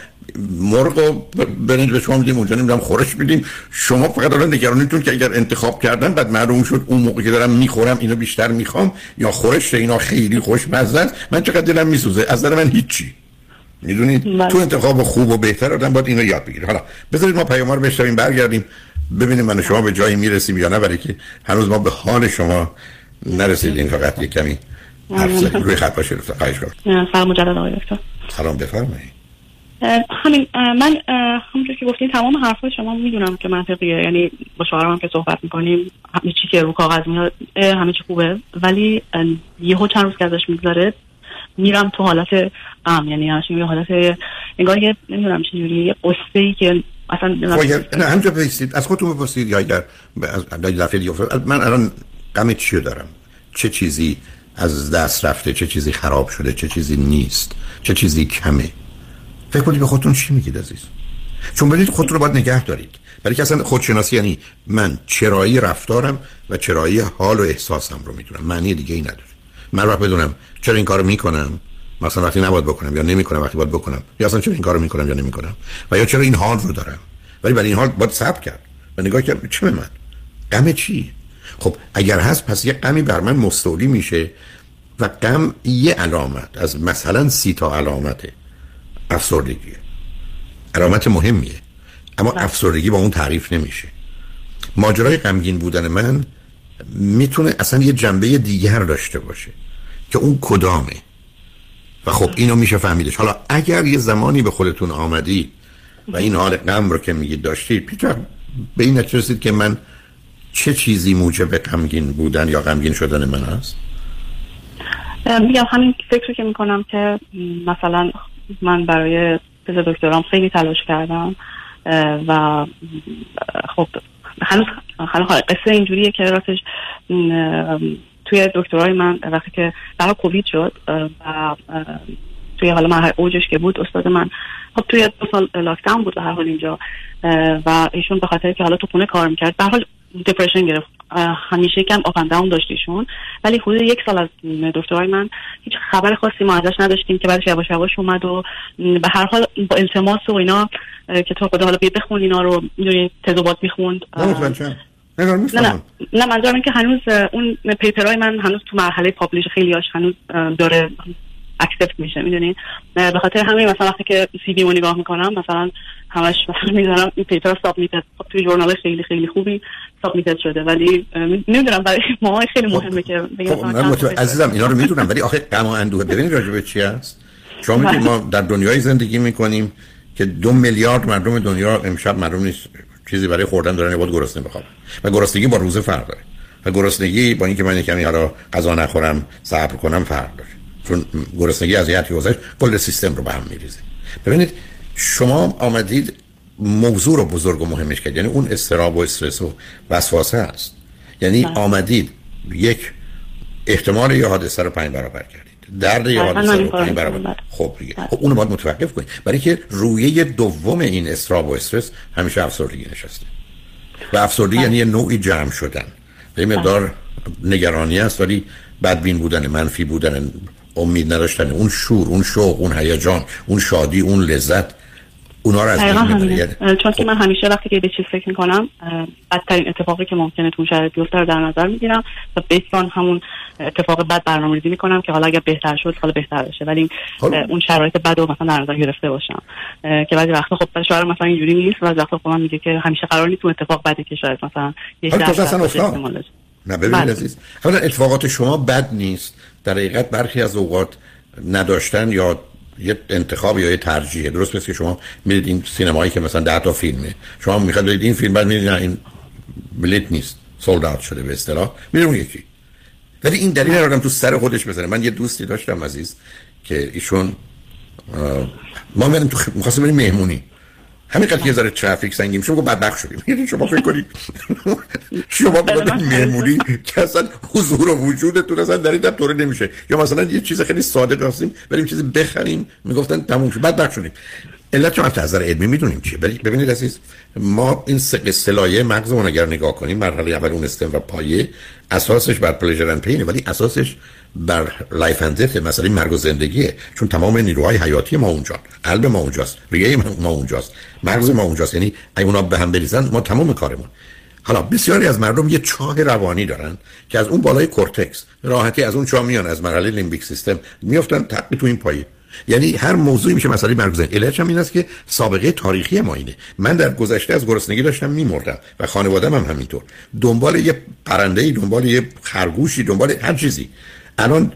مرغ برنج به شما میدیم اونجا نمی‌دونم خورش میدیم. شما فقط الان نگرانیتون که اگر انتخاب کردن بعد معلوم شد اون موقع که دارم می‌خورم اینو بیشتر می‌خوام یا خورش اینا خیلی خوشمزه است من چقدر دلم میسوزه؟ از نظر من هیچی. می‌دونید بله. تو انتخاب خوب و بهتر آدم باید اینو یاد بگیره. حالا بذارید ما پیام رو بشنویم برگردیم. ببینیم من شما به جایی می‌رسیم یا نه برای که هنوز ما به حال شما نرسیدیم فقط یک کمی حرف زدیم روی خط باشید خواهش کنم سلام مجدد آقای دکتر. سلام بفرمایید. همین من همونجور که گفتین تمام حرفای شما می‌دونم که منطقیه. یعنی با شوهرم که صحبت می‌کنیم همه چی که رو کاغذ میاد همه چی خوبه. ولی یهو چند روز که ازش میگذره میرم تو حالت ام یعنی همش یه حالت انگار یه نمی‌دونم چجوری یه قصه ای که اصلا نه همجا بایستید. از خودتون بپرسید یا اگر از دفعه من الان غم چی دارم؟ چه چیزی از دست رفته؟ چه چیزی خراب شده؟ چه چیزی نیست؟ چه چیزی کمه؟ فکر کنید به خودتون چی میگید عزیز؟ چون بدید خود رو باید نگه دارید. برای که اصلا خودشناسی یعنی من چرایی رفتارم و چرایی حال و احساسم رو می‌دونم. معنی دیگه ای نداره. من باید بدونم چرا این کارو می‌کنم؟ مثلا وقتی نباید بکنم یا نمی‌کنم وقتی باید بکنم. یا اصلا چرا این کارو می‌کنم یا نمی‌کنم؟ و یا چرا این حال رو دارم؟ ولی برای این حال باید ثبت کرد. و نگاه کرد چه من؟ غم چی؟ خب اگر هست پس یه غمی بر من مستولی میشه و غم یه علامت از مثلا سی تا علامته افسردگیه علامت مهمیه. اما بله. افسردگی با اون تعریف نمیشه. ماجرای غمگین بودن من می‌تونه اصلا یه جنبه دیگر داشته باشه که اون کدامه. و خب اینو میشه فهمیدش. حالا اگر یه زمانی به خودتون آمدی و این حال غم رو که میگید داشتید پیتر به این نتیجه که من چه چیزی موجب غمگین بودن یا غمگین شدن من هست میگم همین فکر که می‌کنم که مثلا من برای تز دکترام خیلی تلاش کردم و خب هنوز قصه اینجوریه که راستش توی دکترای من وقتی که برای کووید شد و توی حالا من اوجش که بود استاد من خب توی دو سال لاکداون بود به هر حال اینجا و ایشون به خاطر که حالا تو خونه کار می‌کرد به حال دپرشن گرفت. همیشه کم up down داشتیشون. ولی حدود یک سال از دکترای من هیچ خبر خاصی ما ازش نداشتیم که بعدش یواش یواش اومد و به هر حال با التماس و اینا که تو خدا حالا بیا بخون اینا رو می‌دونی تدوبات می‌خوند. نه نه نه منظورم که هنوز اون paper های من هنوز تو مرحله publish خیلی هاش هنوز داره accept میشه می‌دونی؟ به خاطر همین مثلا وقتی که CV نگاه می‌کنم مثلا همش مثلا می‌ذارم این paper submit خب توی ژورنال خیلی خیلی خوبی سابمیت شده ولی نمی‌دونم برای ما خیلی مهمه که بگم خب عزیزم اینا رو می‌دونم ولی آخه غم و اندوه. ببینید راجع به چی هست. شما ما در دنیای زندگی می‌کنیم که دو میلیارد مردم دنیا امشب مردم نیست چیزی برای خوردن دارن یا گرسنه بخوابن. و گرسنگی با روزه فرق داره. و گرسنگی با اینکه من کمی حالا غذا نخورم صبر کنم فرق داره. چون گرسنگی از یه گذشت کل سیستم رو به هم میریزه. ببینید شما آمدید موضوع رو بزرگ و مهمش کرد. یعنی اون استراب و استرس و وسواسه هست یعنی بله. آمدید یک احتمال یه حادثه رو پنج برابر کردید. درد یه بله، حادثه رو پنج برابر. بله. خب دیگه. خب اونو باید متوقف کنید. برای که رویه دوم این استراب و استرس همیشه افسردگی نشسته. و افسردگی یعنی نوعی جمع شدن. به مقدار نگرانی است ولی بدبین بودن منفی بودن امید نداشتن اون شور اون شوق اون هیجان اون شادی اون لذت اونا رو از چون که من همیشه وقتی که به چیز فکر می‌کنم بدترین اتفاقی که ممکنه تو شرایط بیفته رو در نظر می‌گیرم و بیستان همون اتفاق بد برنامه ریزی می‌کنم که حالا اگر بهتر شد حالا بهتر بشه. ولی اون شرایط بد رو مثلا در نظر گرفته باشم. که بعضی وقتا خب شاعر مثلا اینجوری نیست و وقتا خب من میگه که همیشه قرار نیست اون اتفاق بدی که شاید مثلا یک نه ببینید بله. عزیز حالا اتفاقات شما بد نیست. در حقیقت برخی از اوقات نداشتن یا یه انتخاب یا یه ترجیحه درست مثل که شما میرید این سینمایی که مثلا ده تا فیلمه. شما می‌خواد برید این فیلم بعد میرید این بلیت نیست. سولد اوت شده به اصطلاح. میرید اون یکی. ولی این دلیل رو تو سر خودش بزنه. من یه دوستی داشتم عزیز که ایشون ما میریم تو می‌خواستیم بریم مهمونی. همین قد یه ذره ترافیک سنگیم شما بدبخت شدیم. یعنی شما فکر کنید شما بودید مهمونی که اصلا حضور و وجودتون اصلا در این در طوره نمیشه. یا مثلا یه چیز خیلی ساده هستیم بریم چیزی بخریم می‌گفتن تموم شد. بعد شدیم. علت چون از نظر علمی می‌دونیم چیه. ولی ببینید عزیز ما این لایه مغزمون اگر نگاه کنیم مرحله اول اون stem و پایه اساسش بر pleasure pain ه ولی اساسش بر life and مثلا مرگ و زندگیه. چون تمام نیروهای حیاتی ما اونجا. قلب ما اونجاست. ریه ما اونجاست. مغز ما اونجاست. یعنی اگه اونا به هم بریزن ما تمام کارمون. حالا بسیاری از مردم یه چاه روانی دارن که از اون بالای کورتکس راحتی از اون چاه میان از مرحله limbic system میافتن تقی تو این پایه یعنی هر موضوعی میشه مسئله مرگزن علتش هم این است که سابقه تاریخی ما اینه. من در گذشته از گرسنگی داشتم میمردم و خانوادم هم همینطور. دنبال یه پرنده دنبال یه خرگوشی دنبال هر چیزی. الان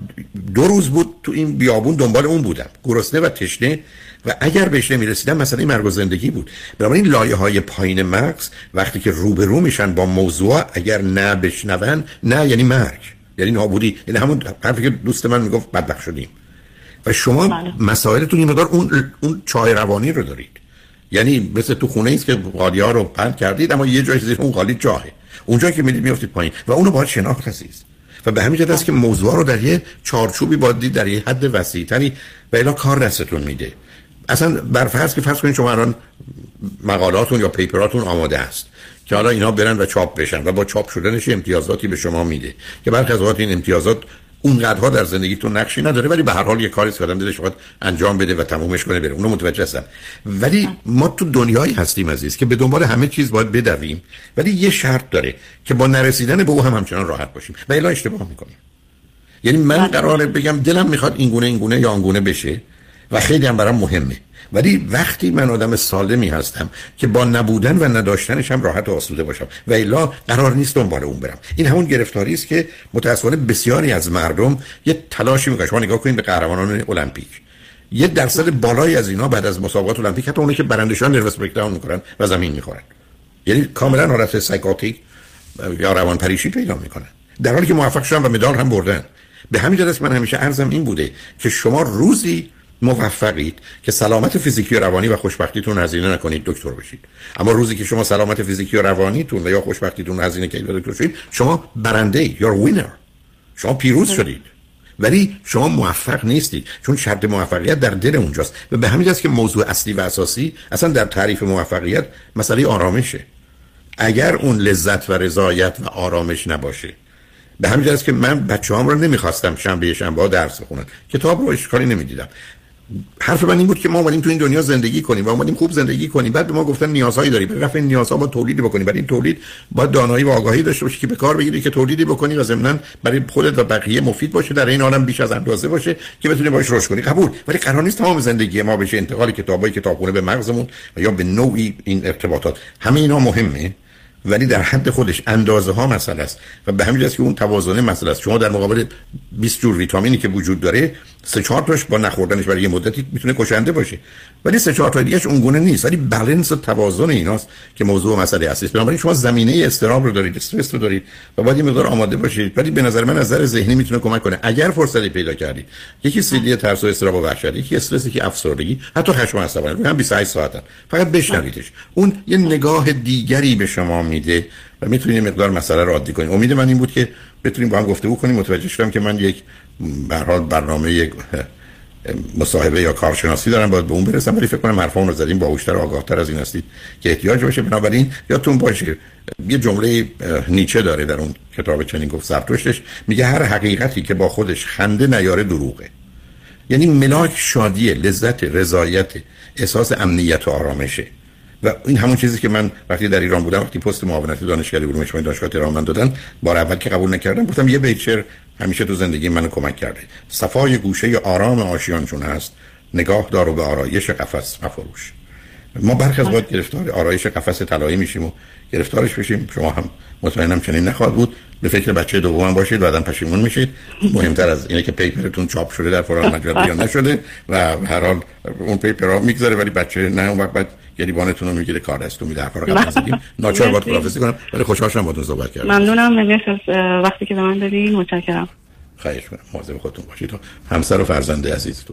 دو روز بود تو این بیابون دنبال اون بودم. گرسنه و تشنه. و اگر بهش نمی‌رسیدم مسئله مرگ و زندگی بود. بنابراین لایه های پایین مغز وقتی که روبرو میشن با موضوع اگر نه بشنون نه یعنی مرگ. یعنی نابودی. یعنی همون حرفی که دوست من می‌گفت بدبخت شدیم. و شما بله. مسائلتون این مقدار اون اون چای روانی رو دارید. یعنی مثل تو خونه است که قالی ها رو پند کردید اما یه جای زیر اون قالی جاهه اونجا که می‌دید میافتید پایین. و اونو باید شناخت است و به همین جهت است که موضوع رو در یه چارچوبی باید دید در یه حد وسیعتری و الا کار دستتون میده. اصلا بر فرض که فرض کنید شما الان مقالاتون یا پیپراتون آماده است که حالا اینا برن و چاپ بشن و با چاپ شدنش امتیازاتی به شما میده. که برخی از اوقات این امتیازات اونقدرها در زندگیتون نقشی نداره ولی به هر حال یه کاری که آدم دلش انجام بده و تمومش کنه بره. اونو متوجه هستم. ولی ما تو دنیایی هستیم عزیز که به دنبال همه چیز باید بدویم ولی یه شرط داره که با نرسیدن به او هم همچنان راحت باشیم و الا اشتباه می‌کنیم. یعنی من بله. قراره بگم دلم می‌خواد این گونه این گونه یا آن بشه و خیلی هم برام مهمه. ولی وقتی من آدم سالمی هستم که با نبودن و نداشتنش هم راحت و آسوده باشم. و الا قرار نیست دنبال اون برم. این همون گرفتاری است که متاسفانه بسیاری از مردم یه تلاشی می‌کنن. شما نگاه کنید به قهرمانان المپیک. یه درصد بالایی از اینا بعد از مسابقات المپیک حتی اونایی که برندشان نروس بریک می‌کنن و زمین می‌خورن. یعنی کاملا حالت سایکوتیک یا روان پریشی پیدا می‌کنن. در حالی که موفق شدن و مدال هم بردن. به همین جهت من همیشه ارزم این بوده که شما روزی موفقید که سلامت فیزیکی و روانی و خوشبختیتون هزینه نکنید دکتر بشید اما روزی که شما سلامت فیزیکی و روانیتون و یا خوشبختیتون هزینه کنید دکتر شید شما برنده یا وینر. شما پیروز شدید. ولی شما موفق نیستید چون شرط موفقیت در دل اونجاست. و به همین جاست که موضوع اصلی و اساسی اصلا در تعریف موفقیت مسئله آرامشه. اگر اون لذت و رضایت و آرامش نباشه به همین جاست که من بچه هم رو نمی‌خواستم شنبه شنبه ها درس بخونن. کتاب رو اشکالی نمی‌دیدم. حرف من این بود که ما اومدیم تو این دنیا زندگی کنیم و اومدیم خوب زندگی کنیم. بعد به ما گفتن نیازهایی داری. برای رفع نیازها با تولیدی بکنیم برای این تولید با دانایی و آگاهی داشته باشی که به کار بگیری که تولیدی بکنی و ضمن برای خودت و بقیه مفید باشه. در این عالم بیش از اندازه باشه که بتونی باش رشد کنی. قبول. ولی قرار نیست تمام زندگی ما بشه انتقال کتابای کتابخونه به مغزمون و یا به نوعی این ارتباطات. همه اینا مهمه ولی در حد خودش اندازه ها مسئله است. و به همین که اون توازن مسئله است. شما در مقابل 20 جور ویتامینی که وجود داره سه چهار تاش با نخوردنش برای یه مدتی می‌تونه کشنده باشه. ولی سه چهار تا دیگهش اون گونه نیست. ولی بالانس و توازن ایناست که موضوع مسئله اصلی است. بنابراین شما زمینه استراب رو دارید استرس رو دارید و باید این مقدار آماده باشید. ولی به نظر من از نظر ذهنی می‌تونه کمک کنه. اگر فرصتی پیدا کردید یکی سیدی ترس و استراب و وحشت یکی استرس یکی افسردگی. حتی خشم و عصبانیت هم 28 ساعتن. فقط بشنویدش. اون یه نگاه دیگری به شما میده و می‌تونید مقدار مسئله رو عادی کنید. امید من این بود که بتونیم با هم گفتگو کنیم. متوجه شدم که من یک به حال برنامه یک مصاحبه یا کارشناسی دارم باید به اون برسم ولی فکر کنم حرفام رو زدیم باهوشتر آگاهتر از این هستید که احتیاج باشه. بنابراین یادتون باشه یه جمله نیچه داره در اون کتاب چنین گفت زرتشتش میگه هر حقیقتی که با خودش خنده نیاره دروغه. یعنی ملاک شادیه لذت رضایت احساس امنیت و آرامشه. و این همون چیزی که من وقتی در ایران بودم وقتی پست معاونت دانشگاهی علوم اجتماعی دانشگاه تهران من دادن بار اول که قبول نکردم گفتم یه بیچر همیشه تو زندگی منو کمک کرده. صفای گوشه آرام آشیانشون هست نگاه دار و به آرایش قفس مفروش. ما برخی از وقت گرفتار آرایش قفس طلایی میشیم و گرفتارش بشیم. شما هم مطمئنم چنین نخواهد بود. به فکر بچه دوم باشید بعدم پشیمون میشید. مهمتر از اینه که پیپرتون چاپ شده در فلان مجله یا نشده و هر حال اون پیپر می‌گذاره ولی بچه نه اون وقت بعد گریبانتون رو می‌گیره کار است میده حرفا رو قبل [laughs] ناچار باید خداحافظی کنم ولی خوشحال شدم باهاتون صحبت کردم. ممنونم مرسی از وقتی که به من دادی متشکرم. خواهش می‌کنم مواظب خودتون باشید. همسر و فرزند عزیزتون.